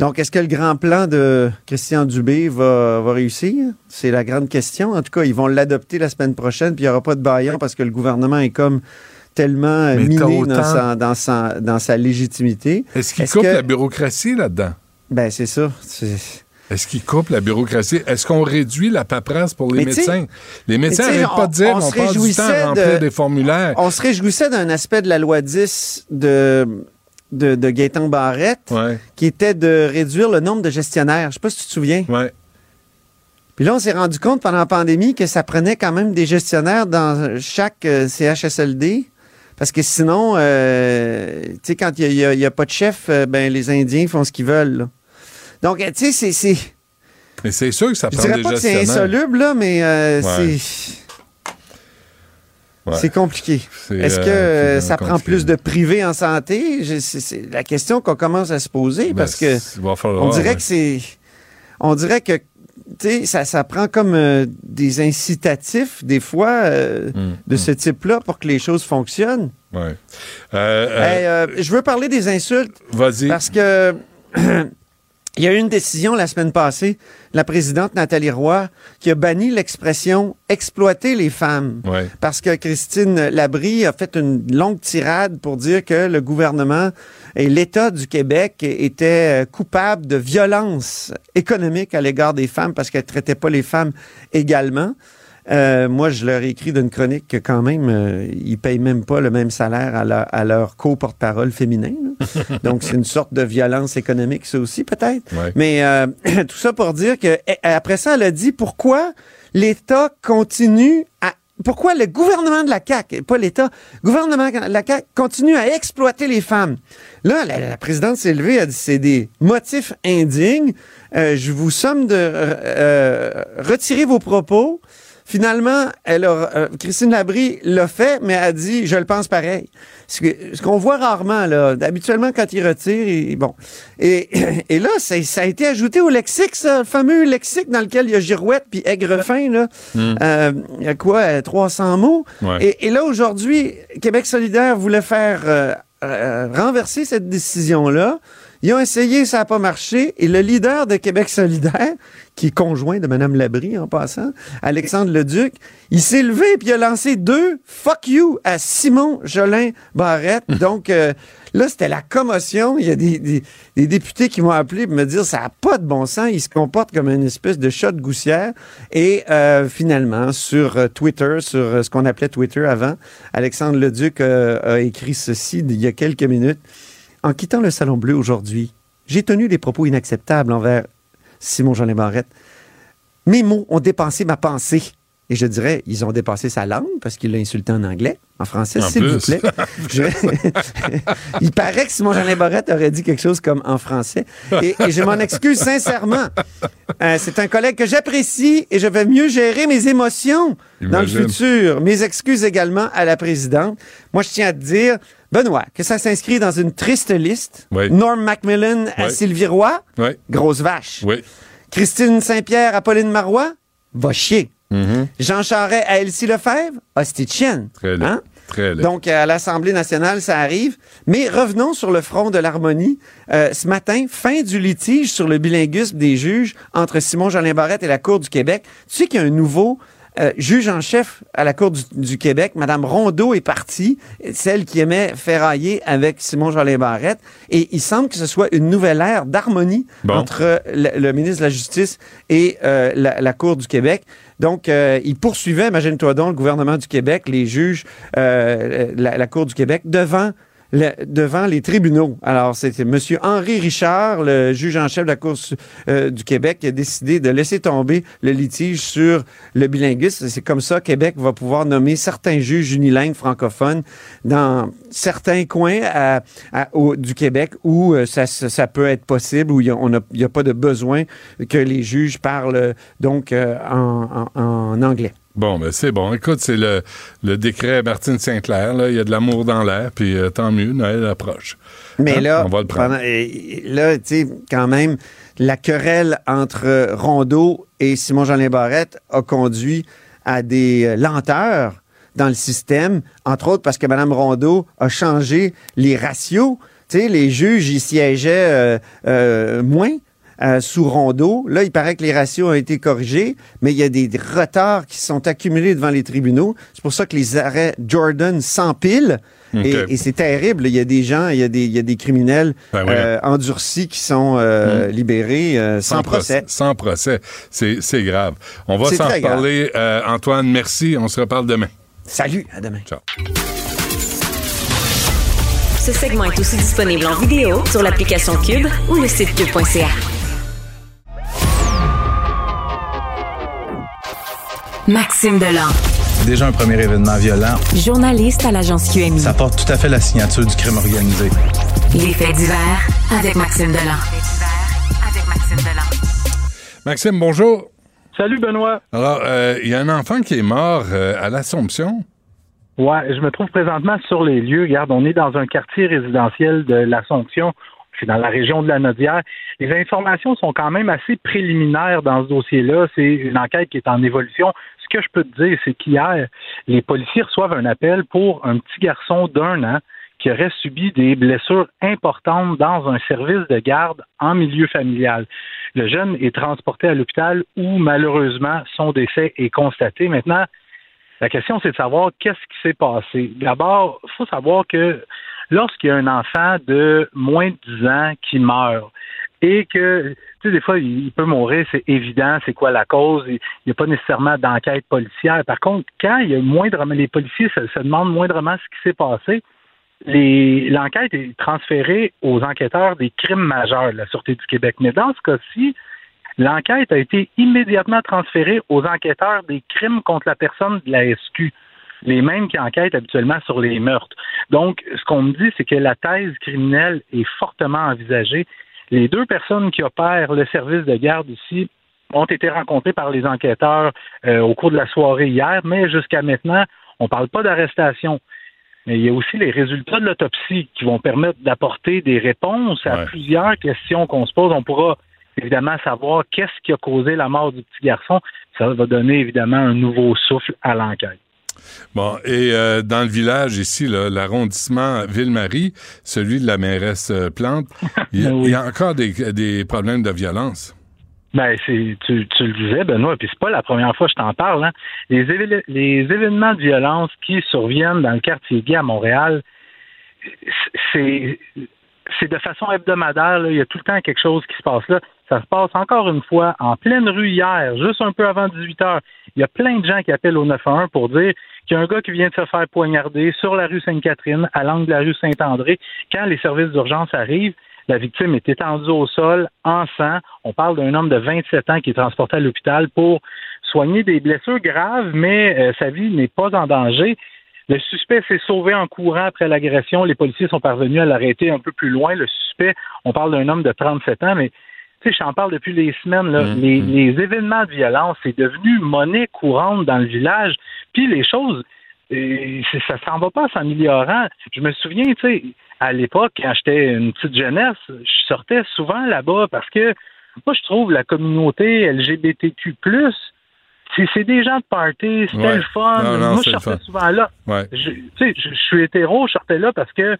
Donc, est-ce que le grand plan de Christian Dubé va, va réussir? C'est la grande question. En tout cas, ils vont l'adopter la semaine prochaine, puis il n'y aura pas de baillon parce que le gouvernement est comme tellement euh, Mais miné autant- dans, sa, dans, sa, dans sa légitimité. Est-ce qu'il coupe que- la bureaucratie là-dedans? Ben, c'est ça. C'est- Est-ce qu'il coupe la bureaucratie? Est-ce qu'on réduit la paperasse pour les Mais médecins? Les médecins n'arrêtent pas de dire on- on qu'on se passe du temps réjouissait à remplir de- des formulaires. On se réjouissait d'un aspect de la loi 10 de, de, de Gaétan Barrette, Ouais. qui était de réduire le nombre de gestionnaires. Je sais pas si tu te souviens. Ouais. Puis là, on s'est rendu compte pendant la pandémie que ça prenait quand même des gestionnaires dans chaque euh, CHSLD. Parce que sinon, euh, tu sais, quand il n'y a, pas de chef, euh, ben, les Indiens font ce qu'ils veulent. là. Donc, euh, tu sais, c'est-. Mais c'est sûr que ça Je prend dirais des pas que c'est insoluble, là, mais euh, Ouais. c'est. Ouais. C'est compliqué. Est-ce que euh, c'est ça prend plus de privé en santé? Je- C'est la question qu'on commence à se poser Ben, parce que falloir, on dirait ouais. que c'est. On dirait que tu sais, ça, ça prend comme euh, des incitatifs, des fois, euh, Mm, de ce type-là pour que les choses fonctionnent. Ouais. Hey, je veux parler des insultes. Vas-y. Parce que il y a eu une décision la semaine passée, la présidente Nathalie Roy, qui a banni l'expression exploiter les femmes. Ouais. Parce que Christine Labrie a fait une longue tirade pour dire que le gouvernement et l'État du Québec étaient coupables de violence économique à l'égard des femmes parce qu'elles ne traitaient pas les femmes également. Euh, moi, je leur ai écrit d'une chronique que quand même, euh, ils payent même pas le même salaire à leur, à leur co-porte-parole féminin. là. Donc, c'est une sorte de violence économique, ça aussi, peut-être. Ouais. Mais euh, tout ça pour dire que eh, après ça, elle a dit pourquoi l'État continue à pourquoi le gouvernement de la CAQ, pas l'État, gouvernement de la CAQ continue à exploiter les femmes. Là, la, la présidente s'est levée, elle a dit c'est des motifs indignes. Euh, je vous somme de euh, euh, retirer vos propos. Finalement, elle a, euh, Christine Labrie l'a fait, mais a dit je le pense pareil. Ce que- ce qu'on voit rarement là, habituellement quand il retire, il- bon. Et, et là, ça, ça a été ajouté au lexique, ça, le fameux lexique dans lequel il y a girouette puis aigrefin là. Mm. Euh, il y a quoi, euh, 300 mots? Ouais. Et, et là aujourd'hui, Québec solidaire voulait faire euh, euh, renverser cette décision là. Ils ont essayé, ça n'a pas marché. Et le leader de Québec solidaire, qui est conjoint de Mme Labrie en passant, Alexandre Leduc, il s'est levé et il a lancé deux fuck you à Simon Jolin Barrette. Donc euh, là, c'était la commotion. Il y a des, des- des députés qui m'ont appelé pour me dire ça n'a pas de bon sens. Il se comporte comme une espèce de chat de goussière. Et euh, finalement, sur euh, Twitter, sur ce qu'on appelait Twitter avant, Alexandre Leduc euh, a écrit ceci il y a quelques minutes. En quittant le Salon Bleu aujourd'hui, j'ai tenu des propos inacceptables envers Simon Jean Barrette. Mes mots ont dépensé ma pensée. Et je dirais, ils ont dépassé sa langue parce qu'il l'a insulté en anglais, en français, s'il vous plaît. Je- Il paraît que Simon Jean Barrette aurait dit quelque chose comme en français. Et, et je m'en excuse sincèrement. Euh, c'est un collègue que j'apprécie et je vais mieux gérer mes émotions dans le futur. Mes excuses également à la présidente. Moi, je tiens à te dire, Benoît, que ça s'inscrit dans une triste liste. Oui. Norm Macmillan à Oui. Sylvie Roy, Oui. grosse vache. Oui. Christine Saint-Pierre à Pauline Marois, va chier. Jean Charest à Elsie Lefebvre, hostie chienne. Très laid. Hein? Très. Donc, à l'Assemblée nationale, ça arrive. Mais revenons sur le front de l'harmonie. Euh, ce matin, fin du litige sur le bilinguisme des juges entre Simon Jolin Barrette et la Cour du Québec. Tu sais qu'il y a un nouveau euh, juge en chef à la Cour du, du Québec. Madame Rondeau est partie, celle qui aimait ferrailler avec Simon Jolin Barrette. Et il semble que ce soit une nouvelle ère d'harmonie Bon. entre le, le ministre de la Justice et euh, la, la Cour du Québec. Donc, euh, il poursuivait, imagine-toi donc, le gouvernement du Québec, les juges, euh, la, la Cour du Québec, devant, devant les tribunaux. Alors, c'était M. Henri Richard, le juge en chef de la Cour euh, du Québec, qui a décidé de laisser tomber le litige sur le bilinguisme. C'est comme ça Québec va pouvoir nommer certains juges unilingues francophones dans certains coins du Québec où euh, ça, peut être possible, où il n'y a, pas de besoin que les juges parlent euh, donc en anglais. Bon, ben c'est bon. Écoute, c'est le, le décret Martine Sinclair. Là. Il y a de l'amour dans l'air, puis euh, tant mieux, Noël approche. Mais Hein? là, On va le prendre. là, tu sais, quand même, la querelle entre Rondeau et Simon-Jean Barrette a conduit à des euh, lenteurs dans le système, entre autres parce que Mme Rondeau a changé les ratios. Tu sais, les juges, ils siégeaient euh, euh, moins. Euh, sous Rondeau. Là, il paraît que les ratios ont été corrigés, mais il y a des retards qui sont accumulés devant les tribunaux. C'est pour ça que les arrêts Jordan s'empilent. Et, et c'est terrible. Il y a des gens, il y a des, il y a des criminels Ben euh, endurcis qui sont euh, libérés euh, sans, procès. Sans procès. C'est c'est grave. On va s'en reparler. Euh, Antoine, merci. On se reparle demain. Salut, à demain. Ciao. Ce segment est aussi disponible en vidéo sur l'application Cube ou le site cube.ca. Maxime Delan, Déjà un premier événement violent. journaliste à l'agence QMI. Ça porte tout à fait la signature du crime organisé. Les faits divers avec Maxime Delan. Avec Maxime Delan. Maxime, bonjour. Salut Benoît. Alors, euh, il y a un enfant qui est mort euh, à l'Assomption. Ouais, je me trouve présentement sur les lieux. Regarde, on est dans un quartier résidentiel de l'Assomption. Je suis dans la région de la Nodière. Les informations sont quand même assez préliminaires dans ce dossier-là. C'est une enquête qui est en évolution. Ce que je peux te dire, c'est qu'hier, les policiers reçoivent un appel pour un petit garçon d'un an qui aurait subi des blessures importantes dans un service de garde en milieu familial. Le jeune est transporté à l'hôpital où malheureusement son décès est constaté. Maintenant, la question, c'est de savoir qu'est-ce qui s'est passé. D'abord, il faut savoir que lorsqu'il y a un enfant de moins de 10 ans qui meurt et que, tu sais, des fois, il peut mourir, c'est évident, c'est quoi la cause, il n'y a pas nécessairement d'enquête policière. Par contre, quand il y a moindrement, les policiers se, se demandent moindrement ce qui s'est passé, l'enquête est transférée aux enquêteurs des crimes majeurs de la Sûreté du Québec. Mais dans ce cas-ci, l'enquête a été immédiatement transférée aux enquêteurs des crimes contre la personne de la SQ, les mêmes qui enquêtent habituellement sur les meurtres. Donc, ce qu'on me dit, c'est que la thèse criminelle est fortement envisagée. Les deux personnes qui opèrent le service de garde ici ont été rencontrées par les enquêteurs euh, au cours de la soirée hier, mais jusqu'à maintenant, on ne parle pas d'arrestation. Mais il y a aussi les résultats de l'autopsie qui vont permettre d'apporter des réponses à plusieurs questions qu'on se pose. On pourra évidemment savoir qu'est-ce qui a causé la mort du petit garçon. Ça va donner évidemment un nouveau souffle à l'enquête. Bon, et euh, dans le village ici, l'arrondissement Ville-Marie, celui de la mairesse euh, Plante, il y, a- il y a encore des, des problèmes de violence. Ben, c'est, tu, tu le disais, Benoît, puis c'est pas la première fois que je t'en parle. Hein. Les, évén- les événements de violence qui surviennent dans le quartier gay à Montréal, c'est, c'est de façon hebdomadaire. là. Il y a tout le temps quelque chose qui se passe là. Ça se passe encore une fois en pleine rue hier, juste un peu avant 18 heures. Il y a plein de gens qui appellent au 911 pour dire qu'il y a un gars qui vient de se faire poignarder sur la rue Sainte-Catherine, à l'angle de la rue Saint-André. Quand les services d'urgence arrivent, la victime est étendue au sol, en sang. On parle d'un homme de 27 ans qui est transporté à l'hôpital pour soigner des blessures graves, mais euh, sa vie n'est pas en danger. Le suspect s'est sauvé en courant après l'agression. Les policiers sont parvenus à l'arrêter un peu plus loin. Le suspect, on parle d'un homme de 37 ans, mais tu sais, j'en parle depuis les semaines. Là. Les, les événements de violence, c'est devenu monnaie courante dans le village. Puis les choses, euh, c'est- ça s'en va pas s'améliorant. Je me souviens, tu sais, à l'époque, quand j'étais une petite jeunesse, je sortais souvent là-bas parce que moi, je trouve la communauté LGBTQ+, c'est des gens de party, c'était Ouais. le fun. Non, non, moi, je sortais souvent là. Ouais. Je, tu sais, je, je suis hétéro, je sortais là parce que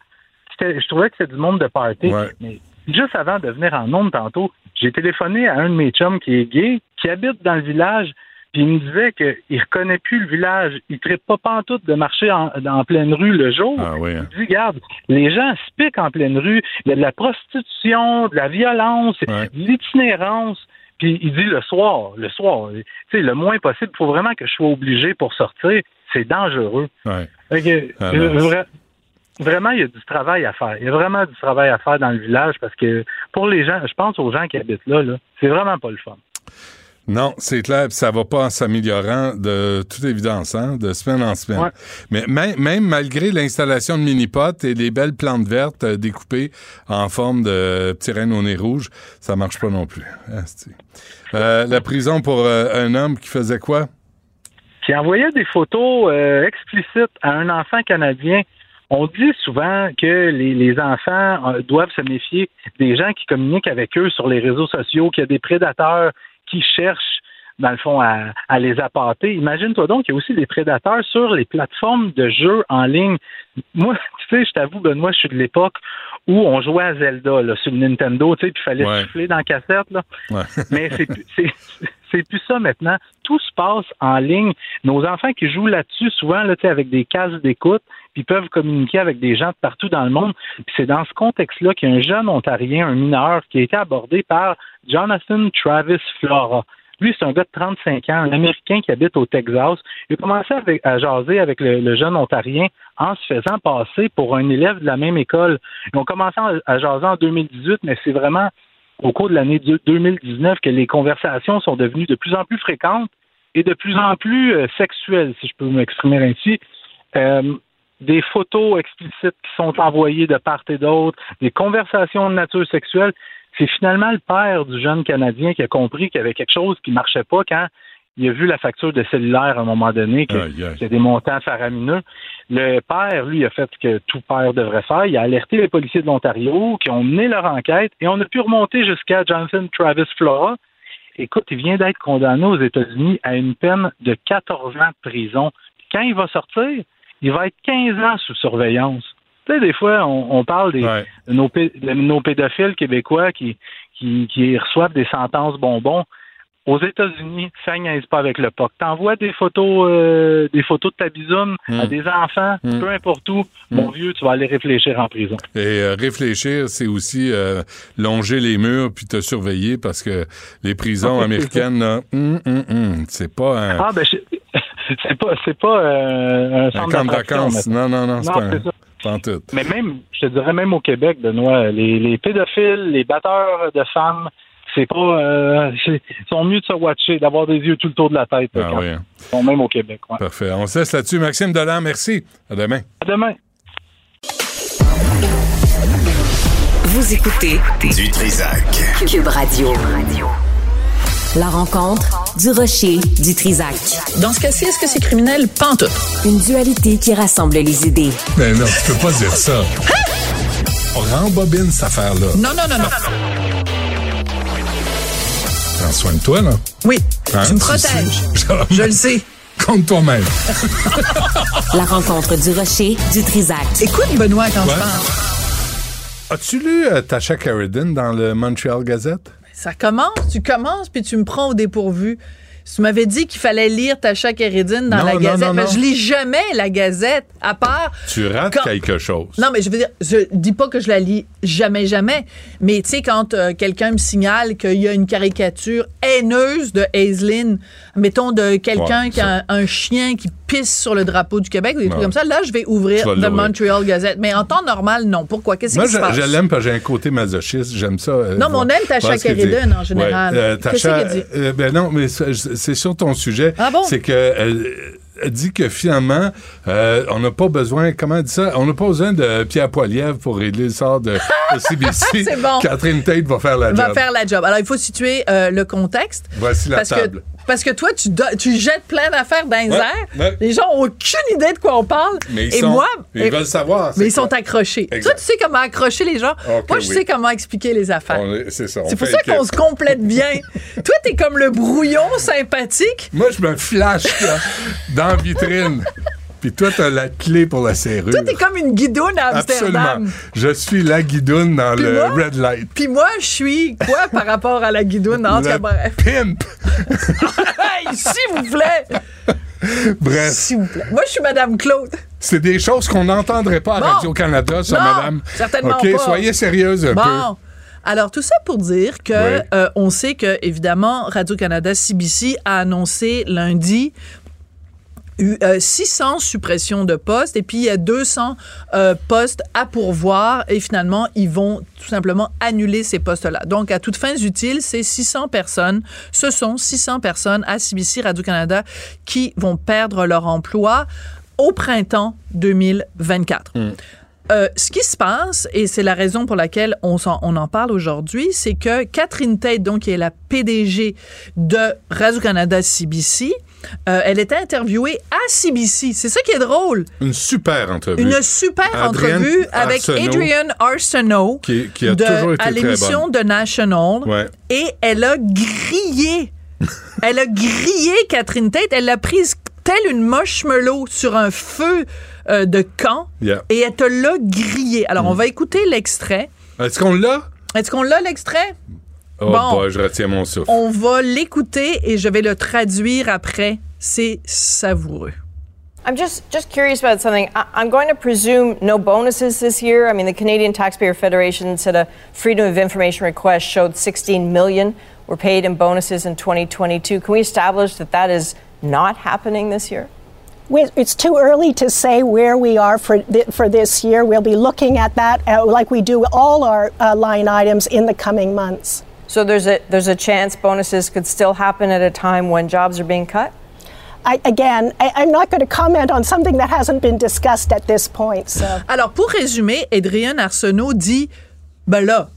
je trouvais que c'était du monde de party. Ouais. Mais juste avant de venir en onde tantôt, j'ai téléphoné à un de mes chums qui est gay, qui habite dans le village, puis il me disait qu'il reconnaît plus le village. Il ne pas pantoute de marcher en, en pleine rue le jour. Ah oui. hein. Il dit, regarde, les gens se piquent en pleine rue, il y a de la prostitution, de la violence, de l'itinérance. Puis il dit le soir, le soir, tu sais, le moins possible, il faut vraiment que je sois obligé pour sortir. C'est dangereux. Ouais. Que, vraiment, il y a du travail à faire. Il y a vraiment du travail à faire dans le village parce que pour les gens, je pense aux gens qui habitent là, là c'est vraiment pas le fun. Non, c'est clair, ça va pas en s'améliorant de toute évidence, hein, de semaine en semaine. Ouais. Mais même, même malgré l'installation de mini-potes et les belles plantes vertes euh, découpées en forme de petits rennes au nez rouge, ça marche pas non plus. Euh, la prison pour euh, un homme qui faisait quoi? qui envoyait des photos euh, explicites à un enfant canadien. On dit souvent que les, les enfants euh, doivent se méfier des gens qui communiquent avec eux sur les réseaux sociaux, qu'il y a des prédateurs qui cherchent, dans le fond, à, à les appâter. Imagine-toi donc qu'il y a aussi des prédateurs sur les plateformes de jeux en ligne. Moi, tu sais, je t'avoue, Benoît, je suis de l'époque où on jouait à Zelda là, sur le Nintendo, tu sais, puis il fallait Ouais. souffler dans la cassette. Là. Ouais. Mais c'est c'est plus ça maintenant. Tout se passe en ligne. Nos enfants qui jouent là-dessus, souvent là, avec des cases d'écoute, puis peuvent communiquer avec des gens de partout dans le monde. Puis c'est dans ce contexte-là qu'il y a un jeune Ontarien, un mineur, qui a été abordé par Jonathan Travis Flora. Lui, c'est un gars de 35 ans, un Américain qui habite au Texas. Il a commencé à jaser avec le, le jeune Ontarien en se faisant passer pour un élève de la même école. Ils ont commencé à jaser en 2018, mais c'est vraiment au cours de l'année deux- 2019 que les conversations sont devenues de plus en plus fréquentes et de plus en plus euh, sexuelles, si je peux m'exprimer ainsi. Euh, des photos explicites qui sont envoyées de part et d'autre, des conversations de nature sexuelle. C'est finalement le père du jeune Canadien qui a compris qu'il y avait quelque chose qui marchait pas quand il a vu la facture de cellulaire à un moment donné, que c'est des montants faramineux. Le père, lui, a fait ce que tout père devrait faire. Il a alerté les policiers de l'Ontario qui ont mené leur enquête et on a pu remonter jusqu'à Jonathan Travis Flora. Écoute, il vient d'être condamné aux États-Unis à une peine de 14 ans de prison. Quand il va sortir, il va être 15 ans sous surveillance. Tu sais, des fois, on, on parle des, de, nos, pédophiles québécois qui, qui, qui reçoivent des sentences bonbons. Aux États-Unis, ça niaise pas avec le POC. T'envoies des photos, euh, des photos de ta bisoune à Mm. des enfants, Mm. peu importe où, mon vieux, tu vas aller réfléchir en prison. Et euh, réfléchir, c'est aussi euh, longer les murs puis te surveiller parce que les prisons Ah, américaines, là, c'est pas un, Ah, ben, c'est pas, c'est pas euh, un un centre camp de vacances. Non, non, non, c'est pas, un- ça. Mais même, je te dirais même au Québec, Benoît, les, les pédophiles, les batteurs de femmes, c'est pas, euh, c'est- ils sont mieux de se watcher, d'avoir des yeux tout le tour de la tête. Ah quand oui, hein. Ils sont même au Québec. ouais. Parfait. On se laisse là-dessus. Maxime Delan, merci. À demain. À demain. Vous écoutez Du Trisac. Cube Radio. La rencontre du rocher du Trisac. Dans ce cas-ci, est-ce que c'est criminel? Tout. Une dualité qui rassemble les idées. Mais non, tu peux pas dire ça. On rembobine cette affaire-là. Non, non, non, non. Prends soin de toi, là. Oui, Hein, tu me protèges. Je le sais. Contre toi-même. La rencontre du rocher du Trisac. Écoute, Benoît, quand Ouais. je parle. As-tu lu euh, Tasha Carradine dans le Montreal Gazette? Ça commence, tu commences, puis tu me prends au dépourvu. Tu m'avais dit qu'il fallait lire Tacha Kérédine dans Non, la Gazette. non, mais non. je lis jamais la Gazette, à part... Tu rates Quand- quelque chose. Non, mais je veux dire, je dis pas que je la lis jamais, jamais. Mais tu sais, quand euh, quelqu'un me signale qu'il y a une caricature haineuse de Aislinn, mettons de quelqu'un Ouais, qui a un, un chien qui pisse sur le drapeau du Québec ou des trucs comme ça, là, je vais ouvrir The. Montreal Gazette. Mais en temps normal, non. Pourquoi? Qu'est-ce Moi, qui se passe? je l'aime parce que j'ai un côté masochiste. J'aime ça. euh, Non, mais on aime dit. en général. Euh, Qu'est-ce Tasha, qu'elle dit? euh, ben non, mais c'est sur ton sujet. Ah bon? C'est que dit que finalement, euh, on n'a pas besoin, comment dit ça? On n'a pas besoin de Pierre Poilievre pour régler le sort de, de CBC. C'est bon. Catherine Tate va faire la va job. faire la job. Alors, il faut situer euh, le contexte. Voici la parce table. Que, parce que toi, tu, do- tu jettes plein d'affaires dans les Ouais, airs. ouais. Les gens ont aucune idée de quoi on parle. Mais ils et sont- moi, ils veulent savoir, Mais ils quoi. sont accrochés. Exact. Toi, tu sais comment accrocher les gens. Moi, je oui. sais comment expliquer les affaires. C'est ça. on C'est pour ça qu'on se complète bien. Toi, t'es comme le brouillon sympathique. Moi, je me flash là, dans la vitrine. Puis toi, t'as la clé pour la serrure. Toi, t'es comme une guidoune à Amsterdam. Absolument. Je suis la guidoune dans Puis le moi? red light. Puis moi, je suis quoi par rapport à la guidoune? En Le bref. pimp. Hey, s'il vous plaît. Bref, S'il vous plaît. Moi, je suis Madame Claude. c'est des choses qu'on n'entendrait pas à Bon. Radio-Canada, ça, Non, madame. certainement OK, pas. soyez sérieuse un peu. Bon. Alors, tout ça pour dire que euh, on sait que, évidemment, Radio-Canada CBC a annoncé lundi 600 suppressions de postes et puis il y a 200 euh, postes à pourvoir et finalement ils vont tout simplement annuler ces postes-là. Donc à toutes fins utiles, c'est 600 personnes, ce sont 600 personnes à CBC Radio-Canada qui vont perdre leur emploi au printemps 2024. Euh, ce qui se passe, et c'est la raison pour laquelle on, en parle aujourd'hui, c'est que Catherine Tate, donc, qui est la PDG de Radio-Canada CBC, euh, elle était interviewée à CBC. C'est ça qui est drôle. Une super entrevue. Une super Adrienne entrevue avec Arsenault, Adrian Arsenault Qui, qui a de- toujours été à l'émission de National. Ouais. Et elle a grillé. elle a grillé Catherine Tate. Elle l'a prise telle une marshmallow sur un feu euh, de camp. Yeah. Et elle te l'a grillé. Alors, on va écouter l'extrait. Est-ce qu'on l'a? Est-ce qu'on l'a, l'extrait? Oh, Bon. boy, je retiens mon souffle. On va l'écouter et je vais le traduire après. C'est savoureux. I'm just just curious about something. I, I'm going to presume no bonuses this year. I mean, the Canadian Taxpayer Federation said a Freedom of Information request showed 16 million were paid in bonuses in 2022. Can we establish that that is not happening this year? We- It's too early to say where we are for, thi- for this year. We'll be looking at that uh, like we do all our uh, line items in the coming months. So there's a there's a chance bonuses could still happen at a time when jobs are being cut. I, again, I, I'm not going to comment on something that hasn't been discussed at this point. So. Alors, pour résumer, Adrien Arsenault dit Ben là,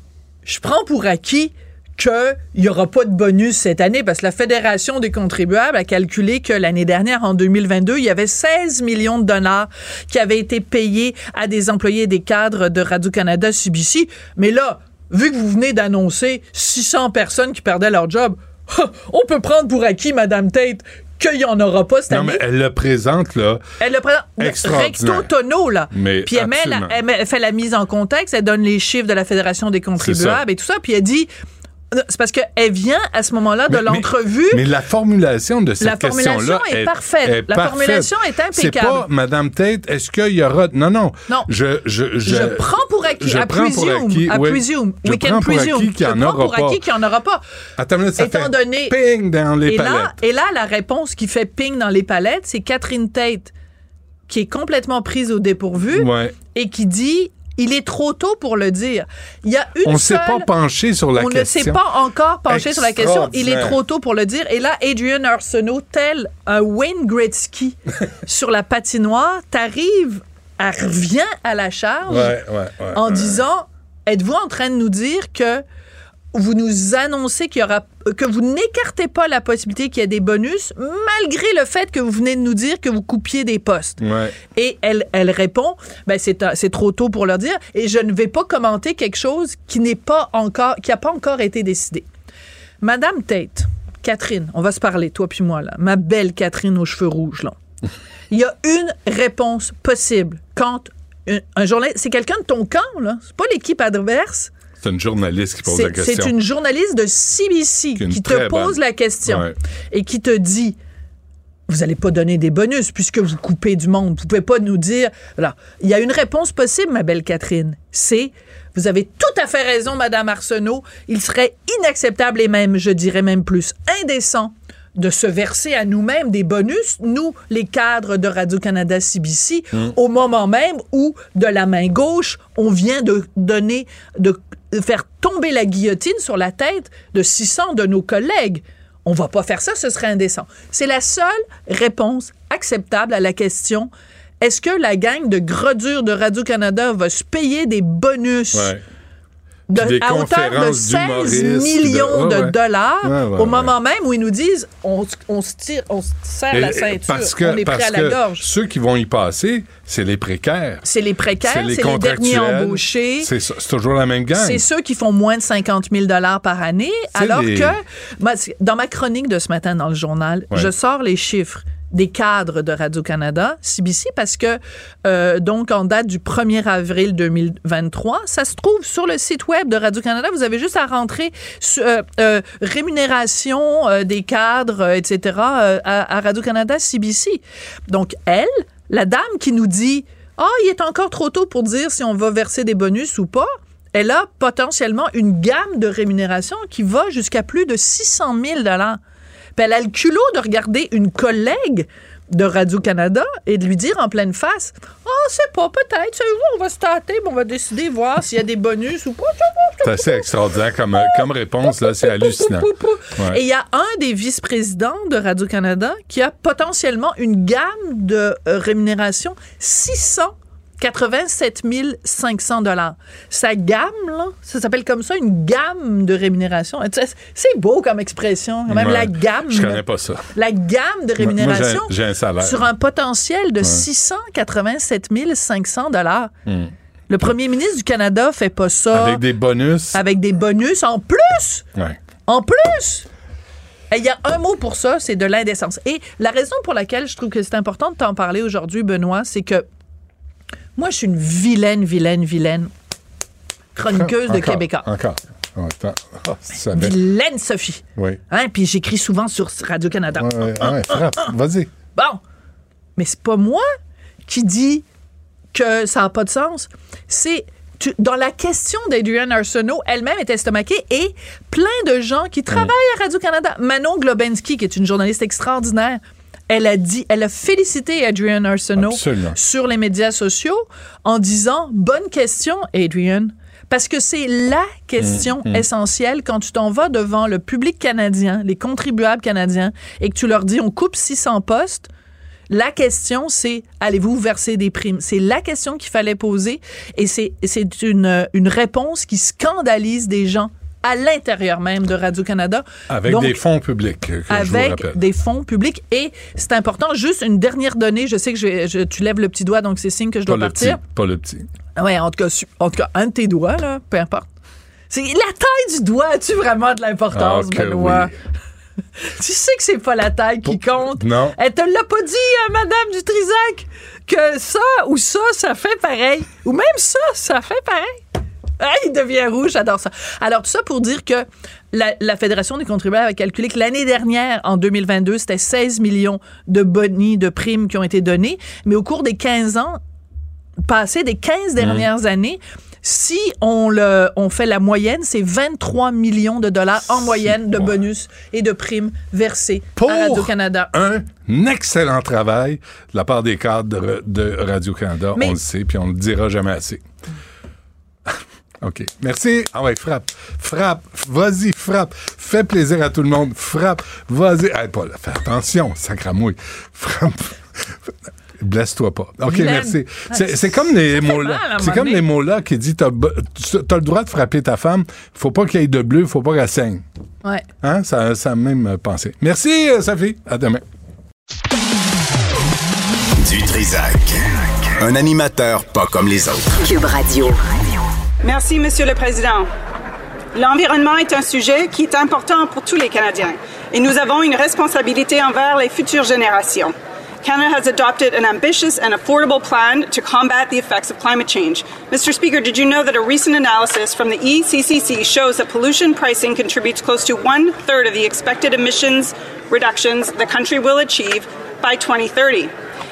je prends pour acquis qu'il n'y aura pas de bonus cette année parce que la Fédération des contribuables a calculé que l'année dernière, en 2022, il y avait 16 millions de dollars qui avaient été payés à des employés des cadres de Radio-Canada CBC. Mais là, vu que vous venez d'annoncer 600 personnes qui perdaient leur job, on peut prendre pour acquis, Madame Tate, qu'il n'y en aura pas cette Non, année. mais elle le présente, là. Elle le présente Extraordinaire. recto tono, là. Mais puis elle, met la- elle met- elle fait la mise en contexte, elle donne les chiffres de la Fédération des contribuables et tout ça, puis elle dit. C'est parce qu'elle vient à ce moment-là de mais- l'entrevue. Mais la formulation de cette La formulation question-là est parfaite. La formulation est C'est impeccable. pas, Madame Tate, est-ce qu'il y aura... Non, non. Non. Je, je, je, Je prends pour acquis, je prends pour acquis, oui. presume. Je We can prends pour acquis qu'il y Je en prends aura pour pas. acquis qu'il n'y en aura pas. Attends minute, ça Étant fait donné- ping dans les et palettes. là, et là, la réponse qui fait ping dans les palettes, c'est Catherine Tate, qui est complètement prise au dépourvu Ouais. et qui dit il est trop tôt pour le dire. Il y a une On ne s'est pas penché sur la on question. ne s'est pas encore penché sur la question. Il est trop tôt pour le dire. Et là, Adrian Arsenault, tel un Wayne Gretzky sur la patinoire, t'arrives, elle revient à la charge Ouais, ouais, ouais, en ouais. disant êtes-vous en train de nous dire que vous nous annoncez qu'il y aura que vous n'écartez pas la possibilité qu'il y ait des bonus malgré le fait que vous venez de nous dire que vous coupiez des postes. Ouais. Et elle, elle répond, ben c'est, euh, c'est trop tôt pour leur dire, et je ne vais pas commenter quelque chose qui n'est pas encore, qui n'a pas encore été décidé. Madame Tate, Catherine, on va se parler, toi puis moi, là. Ma belle Catherine aux cheveux rouges, là. Il y a une réponse possible quand un, un journaliste, c'est quelqu'un de ton camp, là. C'est pas l'équipe adverse. C'est une journaliste qui pose la question. c'est une journaliste de CBC Qui te pose bonne. la question Ouais. et qui te dit vous n'allez pas donner des bonus puisque vous coupez du monde. Vous pouvez pas nous dire. Alors, il y a une réponse possible, ma belle Catherine. C'est vous avez tout à fait raison, Madame Arsenault. Il serait inacceptable et même, je dirais même plus, indécent de se verser à nous-mêmes des bonus, nous, les cadres de Radio-Canada CBC, Mm. au moment même où, de la main gauche, on vient de donner, de faire tomber la guillotine sur la tête de 600 de nos collègues. On va pas faire ça, ce serait indécent. C'est la seule réponse acceptable à la question est-ce que la gang de gredures de Radio-Canada va se payer des bonus? De- Puis des à hauteur de conférences 16 d'humoristes, millions de- ouais, dollars Ouais, ouais, au moment même où ils nous disent on, se tire, on se serre la ceinture, parce que, on est prêt à la que gorge. ceux qui vont y passer, c'est les précaires. C'est les précaires, C'est les derniers embauchés. C'est toujours la même gang. C'est ceux qui font moins de 50 000 par année, alors les- que moi, dans ma chronique de ce matin dans le journal, je sors les chiffres des cadres de Radio-Canada, CBC, parce que, euh, donc, en date du 1er avril 2023, ça se trouve sur le site web de Radio-Canada. Vous avez juste à rentrer euh, euh, rémunération euh, des cadres, euh, etc., à, Radio-Canada CBC. Donc, elle, la dame qui nous dit « Ah, il est encore trop tôt pour dire si on va verser des bonus ou pas », elle a potentiellement une gamme de rémunération qui va jusqu'à plus de 600 000 puis elle a le culot de regarder une collègue de Radio-Canada et de lui dire en pleine face Ah, oh, c'est pas, peut-être, on va se tâter, on va décider, voir s'il y a des bonus ou pas C'est assez extraordinaire comme, comme réponse, là, c'est hallucinant. Et il y a un des vice-présidents de Radio-Canada qui a potentiellement une gamme de euh, rémunération 600 87 500 dollars. Sa gamme, là, ça s'appelle comme ça, une gamme de rémunération. C'est beau comme expression, même la gamme. Je connais pas ça. La gamme de rémunération sur un potentiel de 687 500 dollars. Hmm. Le premier ministre du Canada fait pas ça. Avec des bonus. Avec des bonus en plus. En plus. Il y a un mot pour ça, c'est de l'indécence. Et la raison pour laquelle je trouve que c'est important de t'en parler aujourd'hui, Benoît, c'est que moi, je suis une vilaine, vilaine, vilaine chroniqueuse de Québécois. Encore. Oh. Oh. Vilaine Sophie. Oui. Hein? Puis j'écris souvent sur Radio-Canada. Ouais, ouais, ouais, frappe. Vas-y. Bon. Mais c'est pas moi qui dis que ça n'a pas de sens. C'est tu- dans la question d'Adrienne Arsenault, elle-même est estomaquée et plein de gens qui travaillent à Radio-Canada. Manon Globensky, qui est une journaliste extraordinaire, elle a dit, elle a félicité Adrienne Arsenault Absolument. sur les médias sociaux en disant bonne question, Adrienne. Parce que c'est la question Mm, mm. essentielle quand tu t'en vas devant le public canadien, les contribuables canadiens, et que tu leur dis on coupe 600 postes. La question, c'est allez-vous verser des primes? C'est la question qu'il fallait poser et c'est c'est une, une réponse qui scandalise des gens à l'intérieur même de Radio-Canada. Avec Donc, des fonds publics, que je vous avec des fonds publics. Et c'est important, juste une dernière donnée. Je sais que je vais- je- tu lèves le petit doigt, donc c'est signe que je Pas dois partir. petit. Pas le petit. Oui, en tout cas, en tout cas, un de tes doigts, là, peu importe. C'est la taille du doigt, as-tu vraiment de l'importance, Ah, Benoît? tu sais que c'est pas la taille qui compte. Non. Elle te l'a pas dit, hein, Madame Dutrisac, que ça ou ça, ça fait pareil. Ou même ça, ça fait pareil. Ah, il devient rouge, j'adore ça. Alors, tout ça pour dire que la, la Fédération des contribuables a calculé que l'année dernière, en 2022, c'était 16 millions de bonnies, de primes qui ont été donnés. Mais au cours des 15 ans, passés, des 15 dernières années, si on, le, on fait la moyenne, c'est 23 millions de dollars en moyenne de bonus et de primes versés Pour à Radio-Canada. un excellent travail de la part des cadres de, Radio-Canada. On le sait, puis on le dira jamais assez. OK. Merci. Ah ouais, frappe. Frappe. Vas-y, frappe. Fais plaisir à tout le monde. Frappe. Vas-y. Hey, Paul, fais attention, sacramouille. Frappe. Blesse-toi pas. OK, Vilaine. merci. C'est c'est comme les mots-là. C'est comme les mots-là qui dit t'as as le droit de frapper ta femme. Faut pas qu'il y ait de bleu, faut pas qu'elle saigne. Ouais. Hein? Ça, ça a même pensé. Merci, euh, Sophie. À demain. Du Trisac. Un animateur pas comme les autres. Cube Radio. Merci, Monsieur le Président. L'environnement est un sujet qui est important pour tous les Canadiens. et nous avons une responsabilité envers les futures générations. Canada has adopted an ambitious and affordable plan to combat the effects of climate change. Mr. Speaker, did you know that a recent analysis from the ECCC shows that pollution pricing contributes close to one third of the expected emissions reductions the country will achieve by 2030?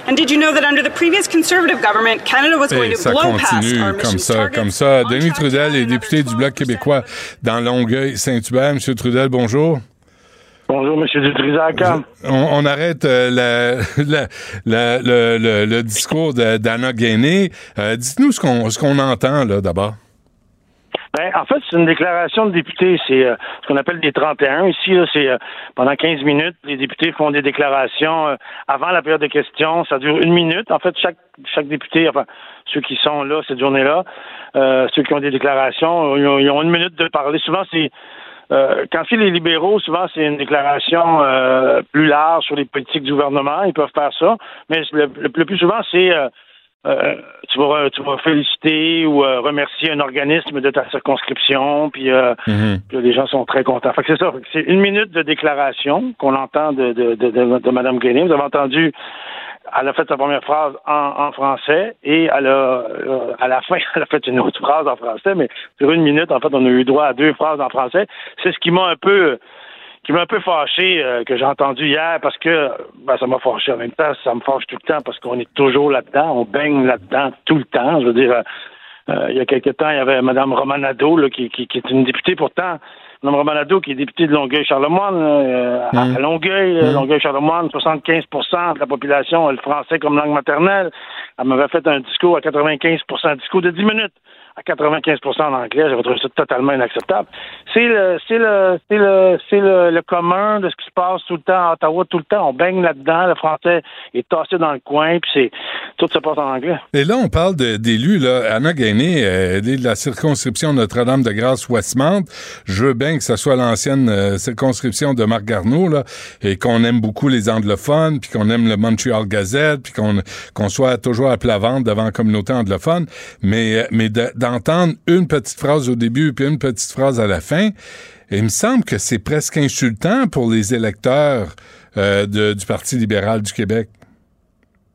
And did you know that under the previous Conservative government, Canada was going Et to ça blow past continue our comme ça, comme ça. Denis Trudel est député du Bloc québécois dans Longueuil-Saint-Hubert. Monsieur Trudel, bonjour. Bonjour, M. Dutrisac. On, on arrête euh, la- la- la- le, le- le discours d'Anna Gainé. Euh, Dites-nous ce qu'on ce qu'on entend là d'abord. Ben, en fait, c'est une déclaration de député. C'est euh, ce qu'on appelle des 31. Ici, c'est euh, pendant 15 minutes, les députés font des déclarations euh, avant la période de questions. Ça dure une minute. En fait, chaque chaque député, enfin ceux qui sont là cette journée-là, euh, ceux qui ont des déclarations, ils ont, ils ont une minute de parler. Souvent, c'est euh, quand c'est les libéraux, souvent c'est une déclaration euh, plus large sur les politiques du gouvernement. Ils peuvent faire ça, mais le, le- le plus souvent, c'est euh, euh, tu, vas, tu vas féliciter ou euh, remercier un organisme de ta circonscription, puis, euh, puis les gens sont très contents. Fait que c'est ça. Que C'est une minute de déclaration qu'on entend de, de, de, de, de Mme Guénin. Vous avez entendu, elle a fait sa première phrase en, en français et elle a, euh, à la fin, elle a fait une autre phrase en français, mais sur une minute, en fait, on a eu droit à deux phrases en français. C'est ce qui m'a un peu qui m'a un peu fâché euh, que j'ai entendu hier parce que ben, ça m'a fâché en même temps, ça me fâche tout le temps parce qu'on est toujours là-dedans, on baigne là-dedans tout le temps. Je veux dire, euh, euh, il y a quelque temps, il y avait Mme Romanado là, qui, qui, qui est une députée pourtant. Mme Romanado, qui est députée de Longueuil-Charlemagne, euh, à- à Longueuil, euh, Longueuil-Charlemagne, 75% de la population a le français comme langue maternelle. Elle m'avait fait un discours à 95 un discours de 10 minutes à 95 en anglais. J'avais trouvé ça totalement inacceptable. C'est le, c'est le, c'est le, c'est le, le commun de ce qui se passe tout le temps à Ottawa, tout le temps. On baigne là-dedans. Le français est tassé dans le coin, puis c'est, tout se passe en anglais. Et là, on parle de- d'élus. Là. Anna Gainé, euh, de la circonscription Notre-Dame-de-Grâce-Westmount. Je veux bien que ce soit l'ancienne euh, circonscription de Marc Garneau, là, et qu'on aime beaucoup les anglophones, puis qu'on aime le Montreal Gazette, puis qu'on qu'on soit toujours à plat ventre devant la communauté anglophone. Mais, euh, mais de- d'entendre une petite phrase au début, puis une petite phrase à la fin, il me semble que c'est presque insultant pour les électeurs euh, du Parti libéral du Québec.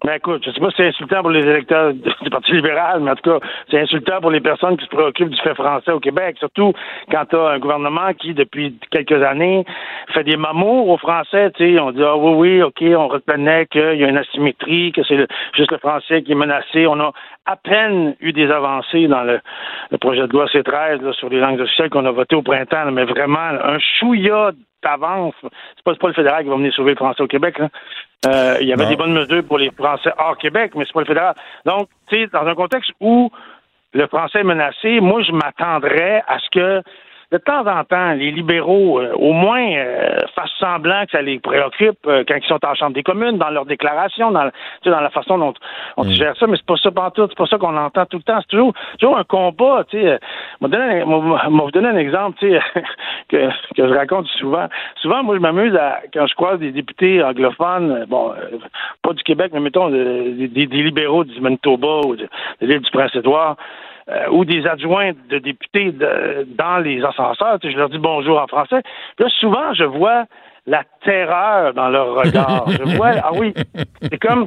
Mais écoute, je sais pas si c'est insultant pour les électeurs du Parti libéral, mais en tout cas, c'est insultant pour les personnes qui se préoccupent du fait français au Québec, surtout quand tu as un gouvernement qui, depuis quelques années, fait des mamours aux Français. Tu sais, on dit, ah oui, oui, OK, on reconnaît qu'il y a une asymétrie, que c'est juste le français qui est menacé. On a à peine eu des avancées dans le, le projet de loi C13 là, sur les langues officielles qu'on a voté au printemps, là, mais vraiment un chouïa d'avance. C'est pas, pas le fédéral qui va venir sauver le français au Québec. Là. Euh, il y avait Non. des bonnes mesures pour les Français hors Québec, mais c'est pas le fédéral. Donc, tu sais, dans un contexte où le français est menacé, moi, je m'attendrais à ce que de temps en temps, les libéraux, euh, au moins, euh, fassent semblant que ça les préoccupe euh, quand ils sont en Chambre des communes, dans leurs déclarations, dans, tu sais, dans la façon dont on gère ça, mais c'est pas ça pantoute, c'est pas ça qu'on entend tout le temps. C'est toujours, toujours un combat, tu sais. Je vais vous donner un exemple, tu sais, que, que je raconte souvent. Souvent, moi, je m'amuse à, quand je croise des députés anglophones, euh, bon, euh, pas du Québec, mais mettons euh, des, des- des libéraux du Manitoba ou de, de l'île du Prince-Édouard, euh, ou des adjoints de députés dans les ascenseurs, tu sais, je leur dis bonjour en français. Là, souvent, je vois la terreur dans leur regard. Je vois, ah oui, c'est comme,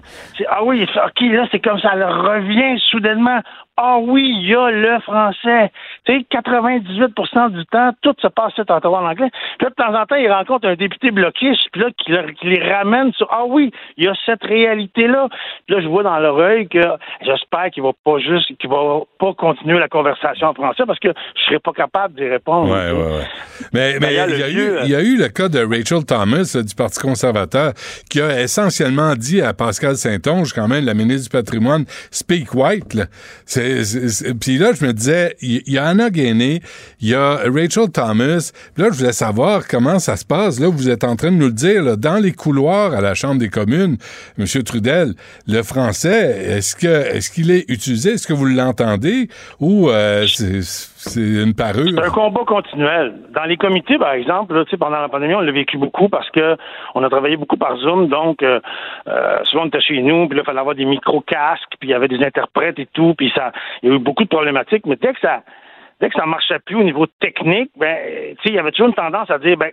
ah oui, ok, là, c'est comme ça leur revient soudainement. Ah oui, il y a le français. Tu sais, 98% du temps, tout se passe à Ottawa en anglais. Puis là, de temps en temps, ils rencontrent un député bloquiste, puis là, qui, leur- qui les ramène sur, ah oui, il y a cette réalité-là. Puis là, je vois dans leur œil que j'espère qu'il va pas juste, qu'il va pas continuer la conversation en français parce que je serais pas capable d'y répondre. Ouais, ouais, ouais. Mais mais il y, a- il y a le eu, vieux, il y a eu le cas de Rachel Thomas là, du Parti conservateur qui a essentiellement dit à Pascal Saint-Onge, quand même, la ministre du patrimoine, speak white. Là. C'est- puis là, je me disais, il y, a Anna Gainé, il y a Rachel Thomas. Là, je voulais savoir comment ça se passe. Là, vous êtes en train de nous le dire, là, dans les couloirs à la Chambre des communes, M. Trudel, le français, est-ce que est-ce qu'il est utilisé? Est-ce que vous l'entendez? Ou euh, c'est, c'est une parure? C'est un combat continuel. Dans les comités, par exemple, là, pendant la pandémie, on l'a vécu beaucoup parce que on a travaillé beaucoup par Zoom, donc euh, euh, souvent on était chez nous, puis là, il fallait avoir des micro-casques, puis il y avait des interprètes et tout, puis ça, il y a eu beaucoup de problématiques, mais dès que ça dès que ça marchait plus au niveau technique, ben, il y avait toujours une tendance à dire, ben,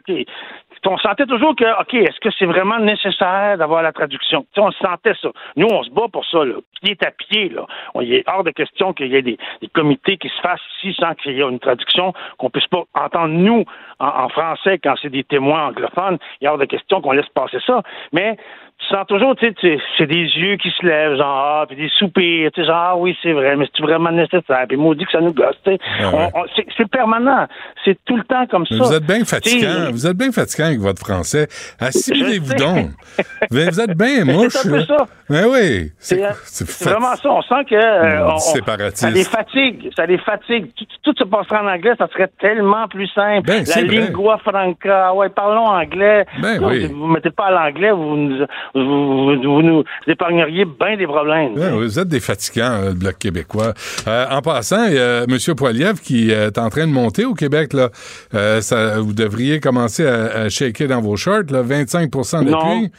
on sentait toujours que, OK, est-ce que c'est vraiment nécessaire d'avoir la traduction? Tu sais, on sentait ça. Nous, on se bat pour ça, là. Pied à pied, là. On, il est hors de question qu'il y ait des, des comités qui se fassent ici sans qu'il y ait une traduction, qu'on puisse pas entendre nous en, en français quand c'est des témoins anglophones. Il est hors de question qu'on laisse passer ça. Mais tu sens toujours, tu sais, c'est des yeux qui se lèvent, genre, ah, puis des soupirs, tu sais, genre, ah oui, c'est vrai, mais c'est vraiment nécessaire, puis maudit que ça nous gosse, tu sais. Ah ouais. C'est- permanent. C'est tout le temps comme Mais ça. Vous êtes bien fatigant. Vous êtes bien fatigant avec votre français. Assimilez-vous donc. Mais vous êtes bien Mais mouche. c'est un peu là. ça. Ben oui. C'est c'est vraiment ça. On sent que euh, on- on- ça les fatigue. Ça les fatigue. Tout, tout se passerait en anglais, ça serait tellement plus simple. Ben, La lingua franca. Ouais, parlons anglais. Ben Non, oui. Vous ne mettez pas à l'anglais, vous, nous- vous, vous- vous nous épargneriez bien des problèmes. Vous êtes des fatigants, euh, le Bloc québécois. Euh, en passant, il y a M. Poiliev qui euh, est en train de monter au Québec. Là. Euh, ça, vous devriez commencer à, à shaker dans vos shorts, là, 25% Non. d'appui.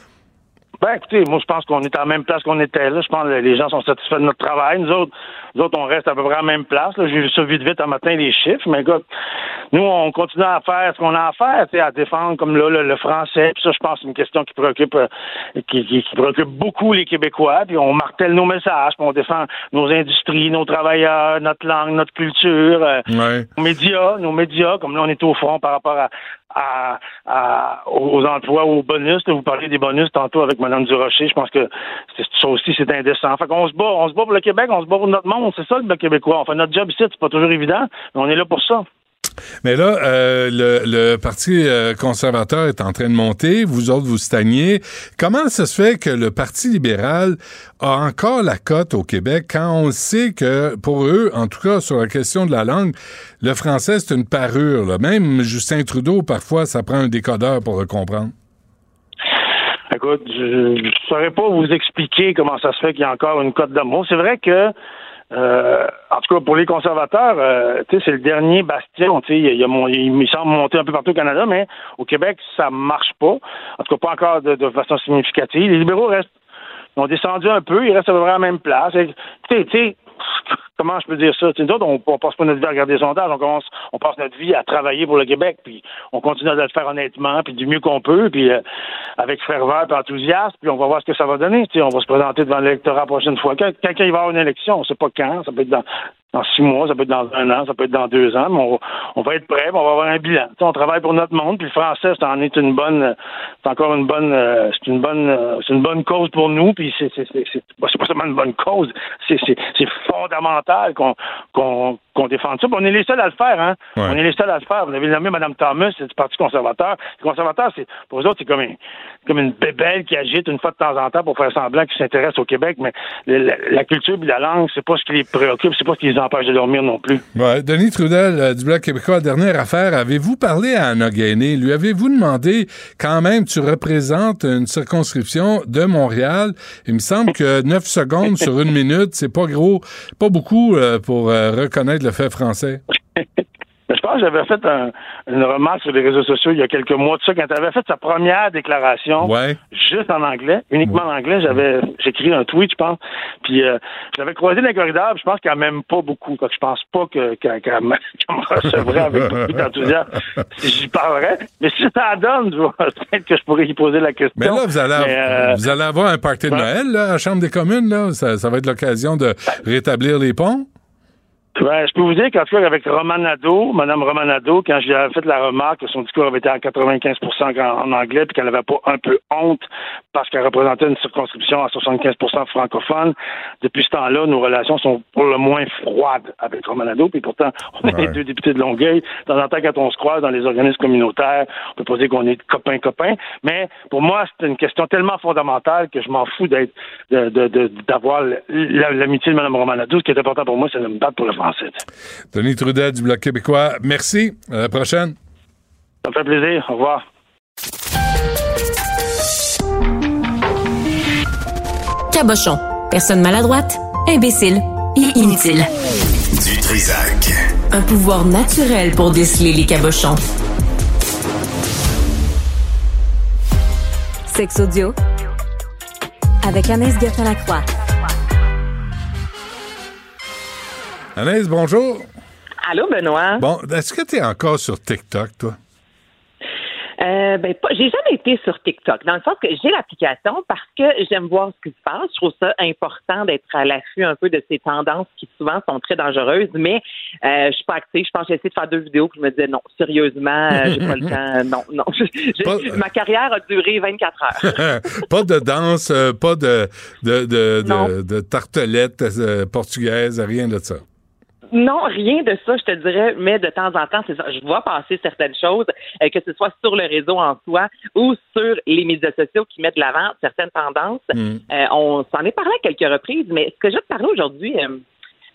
Ben, écoutez, moi, je pense qu'on est à la même place qu'on était là. Je pense que les gens sont satisfaits de notre travail. Nous autres, nous autres on reste à peu près à la même place. là. J'ai vu ça vite, vite un matin, les chiffres. Mais écoute, nous, on continue à faire ce qu'on a à faire, tu sais, à défendre comme là, le, le français. Puis ça, je pense, c'est une question qui préoccupe, euh, qui, qui- qui préoccupe beaucoup les Québécois. Puis on martèle nos messages, puis on défend nos industries, nos travailleurs, notre langue, notre culture. euh, Ouais. nos médias, nos médias, comme là, on est au front par rapport à, à- à- aux emplois, aux bonus. Vous parlez des bonus tantôt avec Mme Durocher. Je pense que ça aussi, c'est indécent. Fait qu'on se bat, on se bat pour le Québec, on se bat pour notre monde. C'est ça, le québécois. On fait notre job ici, c'est pas toujours évident, mais on est là pour ça. Mais là, euh, le, le Parti euh, conservateur est en train de monter. Vous autres, vous stagnez. Comment ça se fait que le Parti libéral a encore la cote au Québec quand on sait que, pour eux, en tout cas sur la question de la langue, le français, c'est une parure. là. Même Justin Trudeau, parfois, ça prend un décodeur pour le comprendre. Écoute, je ne saurais pas vous expliquer comment ça se fait qu'il y a encore une cote d'amour. C'est vrai que, euh, en tout cas pour les conservateurs, euh, c'est le dernier bastion. Il, il me semble monter un peu partout au Canada, mais au Québec, ça marche pas. En tout cas, pas encore de, de façon significative. Les libéraux restent, ils ont descendu un peu, ils restent à peu près à la même place. Comment je peux dire ça? Nous autres, on, on passe pas notre vie à regarder les sondages, on commence, on passe notre vie à travailler pour le Québec, puis on continue à le faire honnêtement, puis du mieux qu'on peut, puis euh, avec ferveur et enthousiasme, puis on va voir ce que ça va donner. On va se présenter devant l'électorat la prochaine fois. Quand, quand il va y avoir une élection, on sait pas quand, ça peut être dans, six mois, ça peut être dans un an, ça peut être dans deux ans, mais on, va- être prêt, on va avoir un bilan. On travaille pour notre monde, puis le français, c'est en est une bonne, c'est encore une bonne, euh, c'est une bonne, c'est une bonne cause pour nous, puis c'est, pas seulement une bonne cause, c'est fondamental qu'on, qu'on, qu'on défende ça. Puis on est les seuls à le faire, hein. Ouais. On est les seuls à le faire. Vous avez nommé Mme Thomas, c'est du Parti conservateur. Les conservateurs, c'est, pour eux autres, c'est comme, un- comme une bébelle qui agite une fois de temps en temps pour faire semblant qu'ils s'intéressent au Québec, mais le- la, la culture et la langue, c'est pas ce qui les préoccupe, c'est pas ce qui les empêche de dormir non plus. Ouais. Denis Trudel euh, du Bloc québécois, dernière affaire. Avez-vous parlé à Anna Gainé? Lui avez-vous demandé, quand même, tu représentes une circonscription de Montréal? Il me semble que 9 secondes sur une minute, c'est pas gros, pas beaucoup euh, pour euh, reconnaître le fait français? Je pense que j'avais fait un- une remarque sur les réseaux sociaux il y a quelques mois de ça, quand tu avais fait sa première déclaration, Ouais. juste en anglais, uniquement en anglais, j'avais j'ai écrit un tweet, je pense, puis euh, je l'avais croisé dans les corridors, puis je pense qu'elle m'aime pas beaucoup, que je pense pas que- qu'elle me recevrait avec beaucoup d'enthousiasme si j'y parlerais, mais si ça donne, peut-être que je pourrais y poser la question. Mais là, vous allez, Mais, euh, vous allez avoir un party de ouais. Noël là, à la Chambre des communes. Là. Ça, ça va être l'occasion de rétablir les ponts? Ben, je peux vous dire qu'en tout cas, avec Romanado, Mme Romanado, quand j'ai fait la remarque que son discours avait été à 95 en, en anglais, puis qu'elle n'avait pas un peu honte parce qu'elle représentait une circonscription à 75% francophone, depuis ce temps-là, nos relations sont pour le moins froides avec Romanado, puis pourtant, on est Ouais. deux députés de Longueuil. De temps en temps, quand on se croise dans les organismes communautaires, on peut pas dire qu'on est copains-copains, mais pour moi, c'est une question tellement fondamentale que je m'en fous d'être, de- de- de- d'avoir la- l'amitié de Mme Romanado. Ce qui est important pour moi, c'est de me battre pour le sais. Denis Trudel du Bloc québécois, merci. À la prochaine. Ça me fait plaisir. Au revoir. Cabochon. Personne maladroite, imbécile et inutile. Du Trisac. Un pouvoir naturel pour déceler les cabochons. Sex audio avec Anaïs Gertin-Lacroix. Anaïs, bonjour. Allô, Benoît? Bon, est-ce que tu es encore sur TikTok, toi? Euh, ben, pas, j'ai jamais été sur TikTok, dans le sens que j'ai l'application parce que j'aime voir ce qui se passe. Je trouve ça important d'être à l'affût un peu de ces tendances qui souvent sont très dangereuses, mais euh, je suis pas active. Je pense que j'ai essayé de faire deux vidéos puis je me disais non, sérieusement, euh, j'ai pas le temps. Non, non. Ma carrière a duré 24 heures. pas de danse, euh, pas de, de, de, de, de tartelettes euh, portugaises, rien de ça. Non, rien de ça, je te dirais, mais de temps en temps, c'est ça. Je vois passer certaines choses, euh, que ce soit sur le réseau en soi ou sur les médias sociaux qui mettent de l'avant certaines tendances. Mm. Euh, on s'en est parlé à quelques reprises, mais ce que je vais te parler aujourd'hui, euh,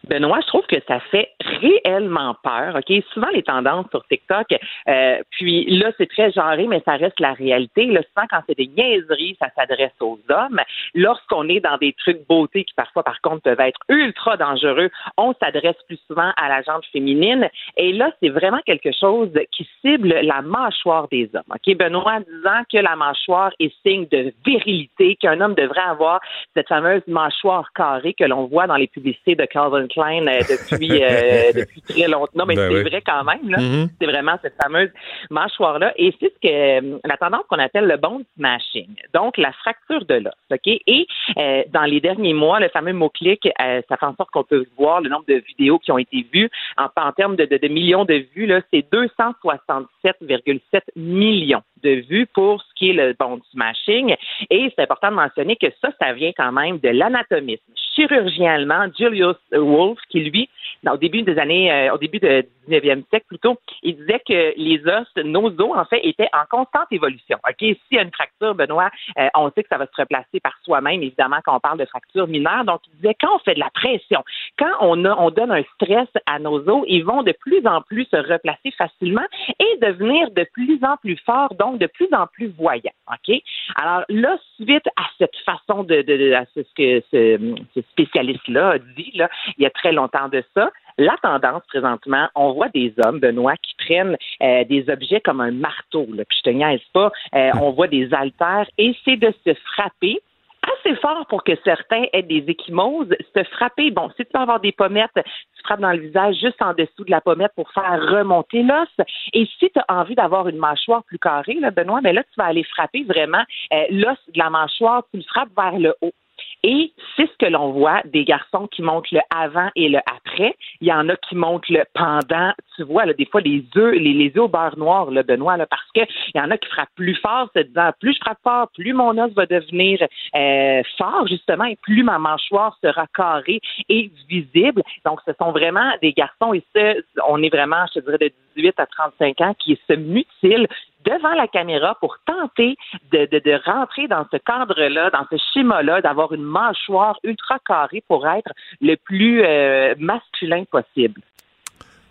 Benoît, je trouve que ça fait réellement peur. Ok, souvent les tendances sur TikTok, euh, puis là c'est très genré, mais ça reste la réalité. Là, souvent quand c'est des niaiseries, ça s'adresse aux hommes. Lorsqu'on est dans des trucs beauté qui parfois par contre peuvent être ultra dangereux, on s'adresse plus souvent à la gente féminine. Et là c'est vraiment quelque chose qui cible la mâchoire des hommes. Ok, Benoît disant que la mâchoire est signe de virilité, qu'un homme devrait avoir cette fameuse mâchoire carrée que l'on voit dans les publicités de Calvin Euh, depuis euh, depuis très longtemps. Non, mais Ben c'est oui. vrai quand même. Là. Mhm. C'est vraiment cette fameuse mâchoire-là. Et c'est ce que euh, la tendance qu'on appelle le bone smashing. Donc, la fracture de l'os. OK? Et euh, dans les derniers mois, le fameux mot-clic, euh, ça fait en sorte qu'on peut voir le nombre de vidéos qui ont été vues. En, en termes de, de- de millions de vues, c'est 267,7 millions de vues pour ce qui est le bone smashing. Et c'est important de mentionner que ça, ça vient quand même de l'anatomisme. Chirurgien allemand, Julius Wolf, qui lui, au début des années, euh, au début du 19e siècle plutôt, il disait que les os, nos os, en fait, étaient en constante évolution. OK? S'il y a une fracture, Benoît, euh, on sait que ça va se replacer par soi-même, évidemment, quand on parle de fracture mineure. Donc, il disait quand on fait de la pression, quand on, a, on donne un stress à nos os, ils vont de plus en plus se replacer facilement et devenir de plus en plus forts, donc de plus en plus voyants. OK? Alors là, suite à cette façon de, de, de- à ce que ce, ce spécialiste-là a dit, là, il y a très longtemps de ça, la tendance présentement, on voit des hommes, Benoît, qui prennent euh, des objets comme un marteau, là, puis je te niaise pas, euh, on voit des haltères, et c'est de se frapper assez fort pour que certains aient des échymoses. Se frapper, bon, si tu peux avoir des pommettes, tu frappes dans le visage juste en dessous de la pommette pour faire remonter l'os. Et si tu as envie d'avoir une mâchoire plus carrée, là, Benoît, ben là, tu vas aller frapper vraiment euh, l'os de la mâchoire, tu le frappes vers le haut. Et c'est ce que l'on voit des garçons qui montrent le avant et le après. Il y en a qui montrent le pendant. Tu vois, là, des fois, les œufs, les, les au beurre noir, là, Benoît, là, parce que il y en a qui frappent plus fort, se disant plus je frappe fort, plus mon os va devenir euh, fort, justement, et plus ma mâchoire sera carrée et visible. Donc, ce sont vraiment des garçons, et ce, on est vraiment, je te dirais, de 18 à 35 ans qui se mutilent devant la caméra pour tenter de, de, de rentrer dans ce cadre-là, dans ce schéma-là, d'avoir une mâchoire ultra carrée pour être le plus euh, masculin possible.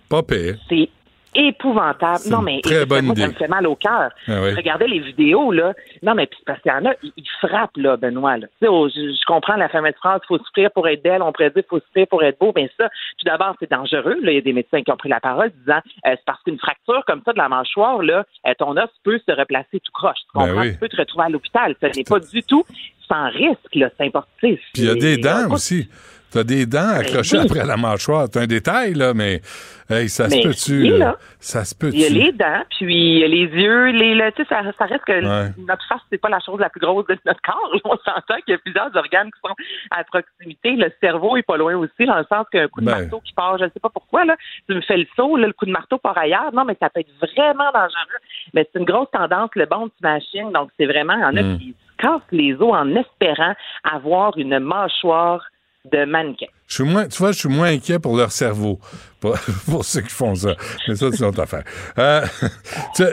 Pas pire. C'est épouvantable. Non, mais très écoute, bonne moi, ça me fait mal au cœur. Ah oui. Regardais les vidéos, là. Non, mais parce qu'il y en a, ils, ils frappent, là, Benoît. Là. Oh, je, je comprends la fameuse phrase, faut souffrir pour être belle, on pourrait dire, faut souffrir pour être beau. Mais ça, tout d'abord, c'est dangereux. Là. Il y a des médecins qui ont pris la parole disant, euh, c'est parce qu'une fracture comme ça de la mâchoire, là, euh, ton os peut se replacer tout croche. Tu Ben comprends? oui. Tu peux te retrouver à l'hôpital. Ce n'est pas du tout sans risque, là. C'est important. Puis il y a des dents aussi. Tu as des dents accrochées Ben oui. après la mâchoire. C'est un détail, là, mais hey, ça se Mais peut-tu? là. Ça se peut-tu? Il y a les dents, puis il y a les yeux, les, le- tu sais, ça, ça reste que Ouais. notre face, c'est pas la chose la plus grosse de notre corps. On s'entend qu'il y a plusieurs organes qui sont à proximité. Le cerveau est pas loin aussi, dans le sens qu'un coup de Ben. marteau qui part, je ne sais pas pourquoi, là, tu me fais le saut, là, le coup de marteau part ailleurs. Non, mais ça peut être vraiment dangereux. Mais c'est une grosse tendance, le bon machine. Donc, c'est vraiment, il y en a Mm. qui se cassent les os en espérant avoir une mâchoire de mannequin. Je suis moins, tu vois, je suis moins inquiet pour leur cerveau, pour, ceux qui font ça. Mais ça, c'est une autre affaire. Euh, tu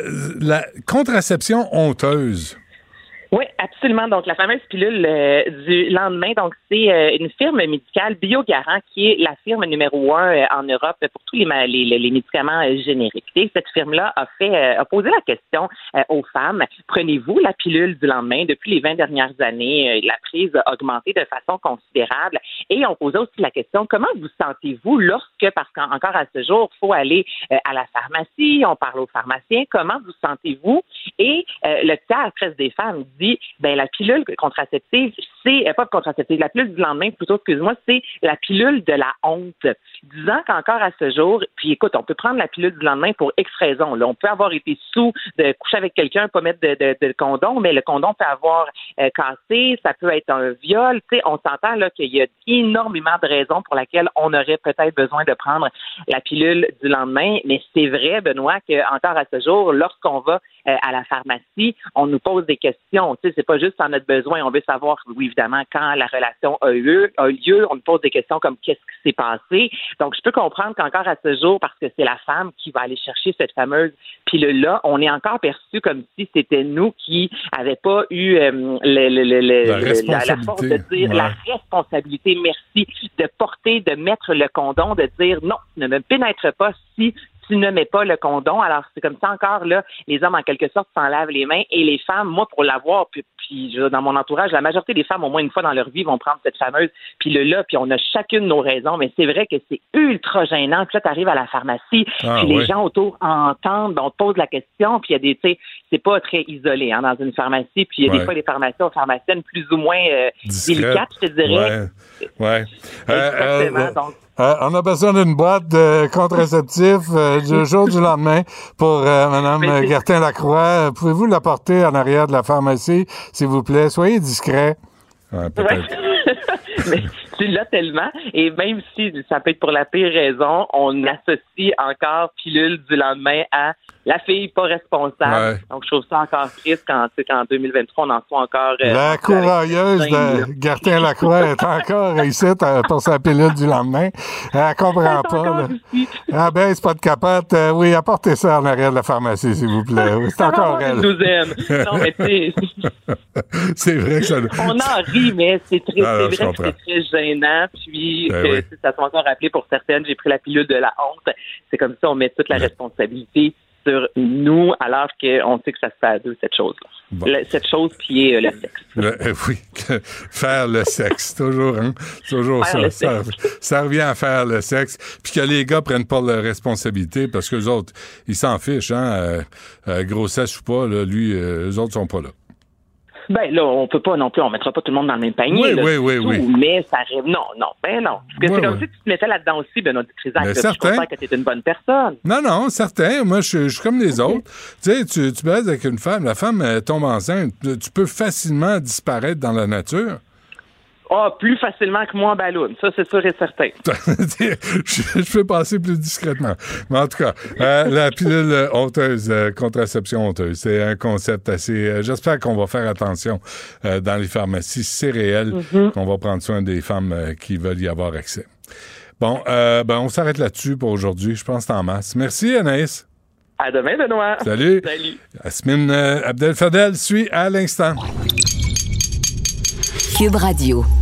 la contraception honteuse. Oui, absolument. Donc, la fameuse pilule euh, du lendemain, donc c'est euh, une firme médicale, Biogarant, qui est la firme numéro un euh, en Europe pour tous les, les, médicaments génériques. Et cette firme-là a fait, a posé la question aux femmes prenez-vous la pilule du lendemain? Depuis les 20 dernières années, la prise a augmenté de façon considérable. Et on posait aussi la question comment vous sentez-vous lorsque, parce qu'encore à ce jour, faut aller à la pharmacie, on parle aux pharmaciens, comment vous sentez-vous? Et le tiers presque des femmes ben la pilule contraceptive, c'est euh, pas de la pilule du lendemain, plutôt, excuse-moi, c'est la pilule de la honte. Disant qu'encore à ce jour, puis écoute, on peut prendre la pilule du lendemain pour X raisons. Là. On peut avoir été sous de coucher avec quelqu'un, pas mettre de, de, de condom, mais le condom peut avoir euh, cassé, ça peut être un viol. Tu on s'entend là qu'il y a énormément de raisons pour lesquelles on aurait peut-être besoin de prendre la pilule du lendemain. Mais c'est vrai, Benoît, qu'encore à ce jour, lorsqu'on va euh, à la pharmacie, on nous pose des questions. Tu c'est pas juste en notre besoin. On veut savoir, oui, évidemment, quand la relation a eu a lieu. On nous pose des questions comme qu'est-ce qui s'est passé? Donc, je peux comprendre qu'encore à ce jour, parce que c'est la femme qui va aller chercher cette fameuse pilule-là, on est encore perçu comme si c'était nous qui n'avions pas eu euh, le, le, le, La force de dire ouais. la responsabilité, merci, de porter, de mettre le condom, de dire non, ne me pénètre pas si tu ne mets pas le condom. Alors, c'est comme ça encore, là, les hommes, en quelque sorte, s'en lavent les mains et les femmes, moi, pour l'avoir, puis, puis dans mon entourage, la majorité des femmes, au moins une fois dans leur vie, vont prendre cette fameuse pilule-là, puis on a chacune nos raisons, mais c'est vrai que c'est ultra gênant. Puis là, tu arrives à la pharmacie, Ah, puis les gens autour entendent, ben, on te pose la question, puis il y a des, tu sais, c'est pas très isolé, hein, dans une pharmacie, puis il y a Ouais. des fois des pharmaciens aux pharmaciennes plus ou moins euh, délicates, je te dirais. Ouais. ouais. Euh, euh, donc- euh, on a besoin d'une boîte de contraceptifs euh, du jour du lendemain pour euh, Mme Gertin-Lacroix. Pouvez-vous l'apporter en arrière de la pharmacie, s'il vous plaît? Soyez discret. Ouais, peut-être. mais tu l'as tellement, et même si ça peut être pour la pire raison, on associe encore pilule du lendemain à la fille pas responsable. Ouais. Donc, je trouve ça encore triste quand, tu sais, qu'en 2023, on en soit encore... euh, La courailleuse de Gertin-Lacroix est encore ici euh, pour sa pilule du lendemain. Elle comprend pas. là. Ah ben, c'est pas de capote. Euh, oui, apportez ça en arrière de la pharmacie, s'il vous plaît. Oui, c'est encore elle. Non, mais c'est vrai que ça... on en rit, mais c'est très, Ah, c'est vrai que c'est très gênant. Puis, Ben que, oui. ça s'est encore rappelé pour certaines, j'ai pris la pilule de la honte. C'est comme ça, on met toute la responsabilité sur nous, alors qu'on sait que ça se fait à deux, cette chose-là. Bon. Cette chose qui est euh, le sexe. Le- euh, oui, faire le sexe, toujours, hein? Toujours Faire ça. Ça, ça revient à faire le sexe. Puis que les gars prennent pas leur responsabilité parce que les autres, ils s'en fichent, hein? Euh, euh, grossesse ou pas, là, lui, euh, eux autres sont pas là. Ben là, on peut pas non plus, on mettra pas tout le monde dans le même panier. Oui, là, oui, oui, tout, oui. Mais ça arrive. Non, non, ben non. Parce que Oui, c'est comme oui. si tu te mettais là-dedans aussi, Benoît Dutrisac. Puis Je comprends que tu es une bonne personne. Non, non, certain. Moi, je, je suis comme les autres. Tu sais, tu, tu baises avec une femme, la femme elle tombe enceinte. Tu peux facilement disparaître dans la nature. Ah, plus facilement que moi en ballon. Ça, c'est sûr et certain. je, je peux passer plus discrètement. Mais en tout cas, euh, la pilule honteuse, euh, contraception honteuse, c'est un concept assez... euh, J'espère qu'on va faire attention euh, dans les pharmacies. C'est réel Mhm. qu'on va prendre soin des femmes qui veulent y avoir accès. Bon, ben, on s'arrête là-dessus pour aujourd'hui. Je pense que c'est en masse. Merci, Anaïs. À demain, Benoît. Salut. Salut. Asmine Abdel Fadel suit à l'instant. Cube Radio.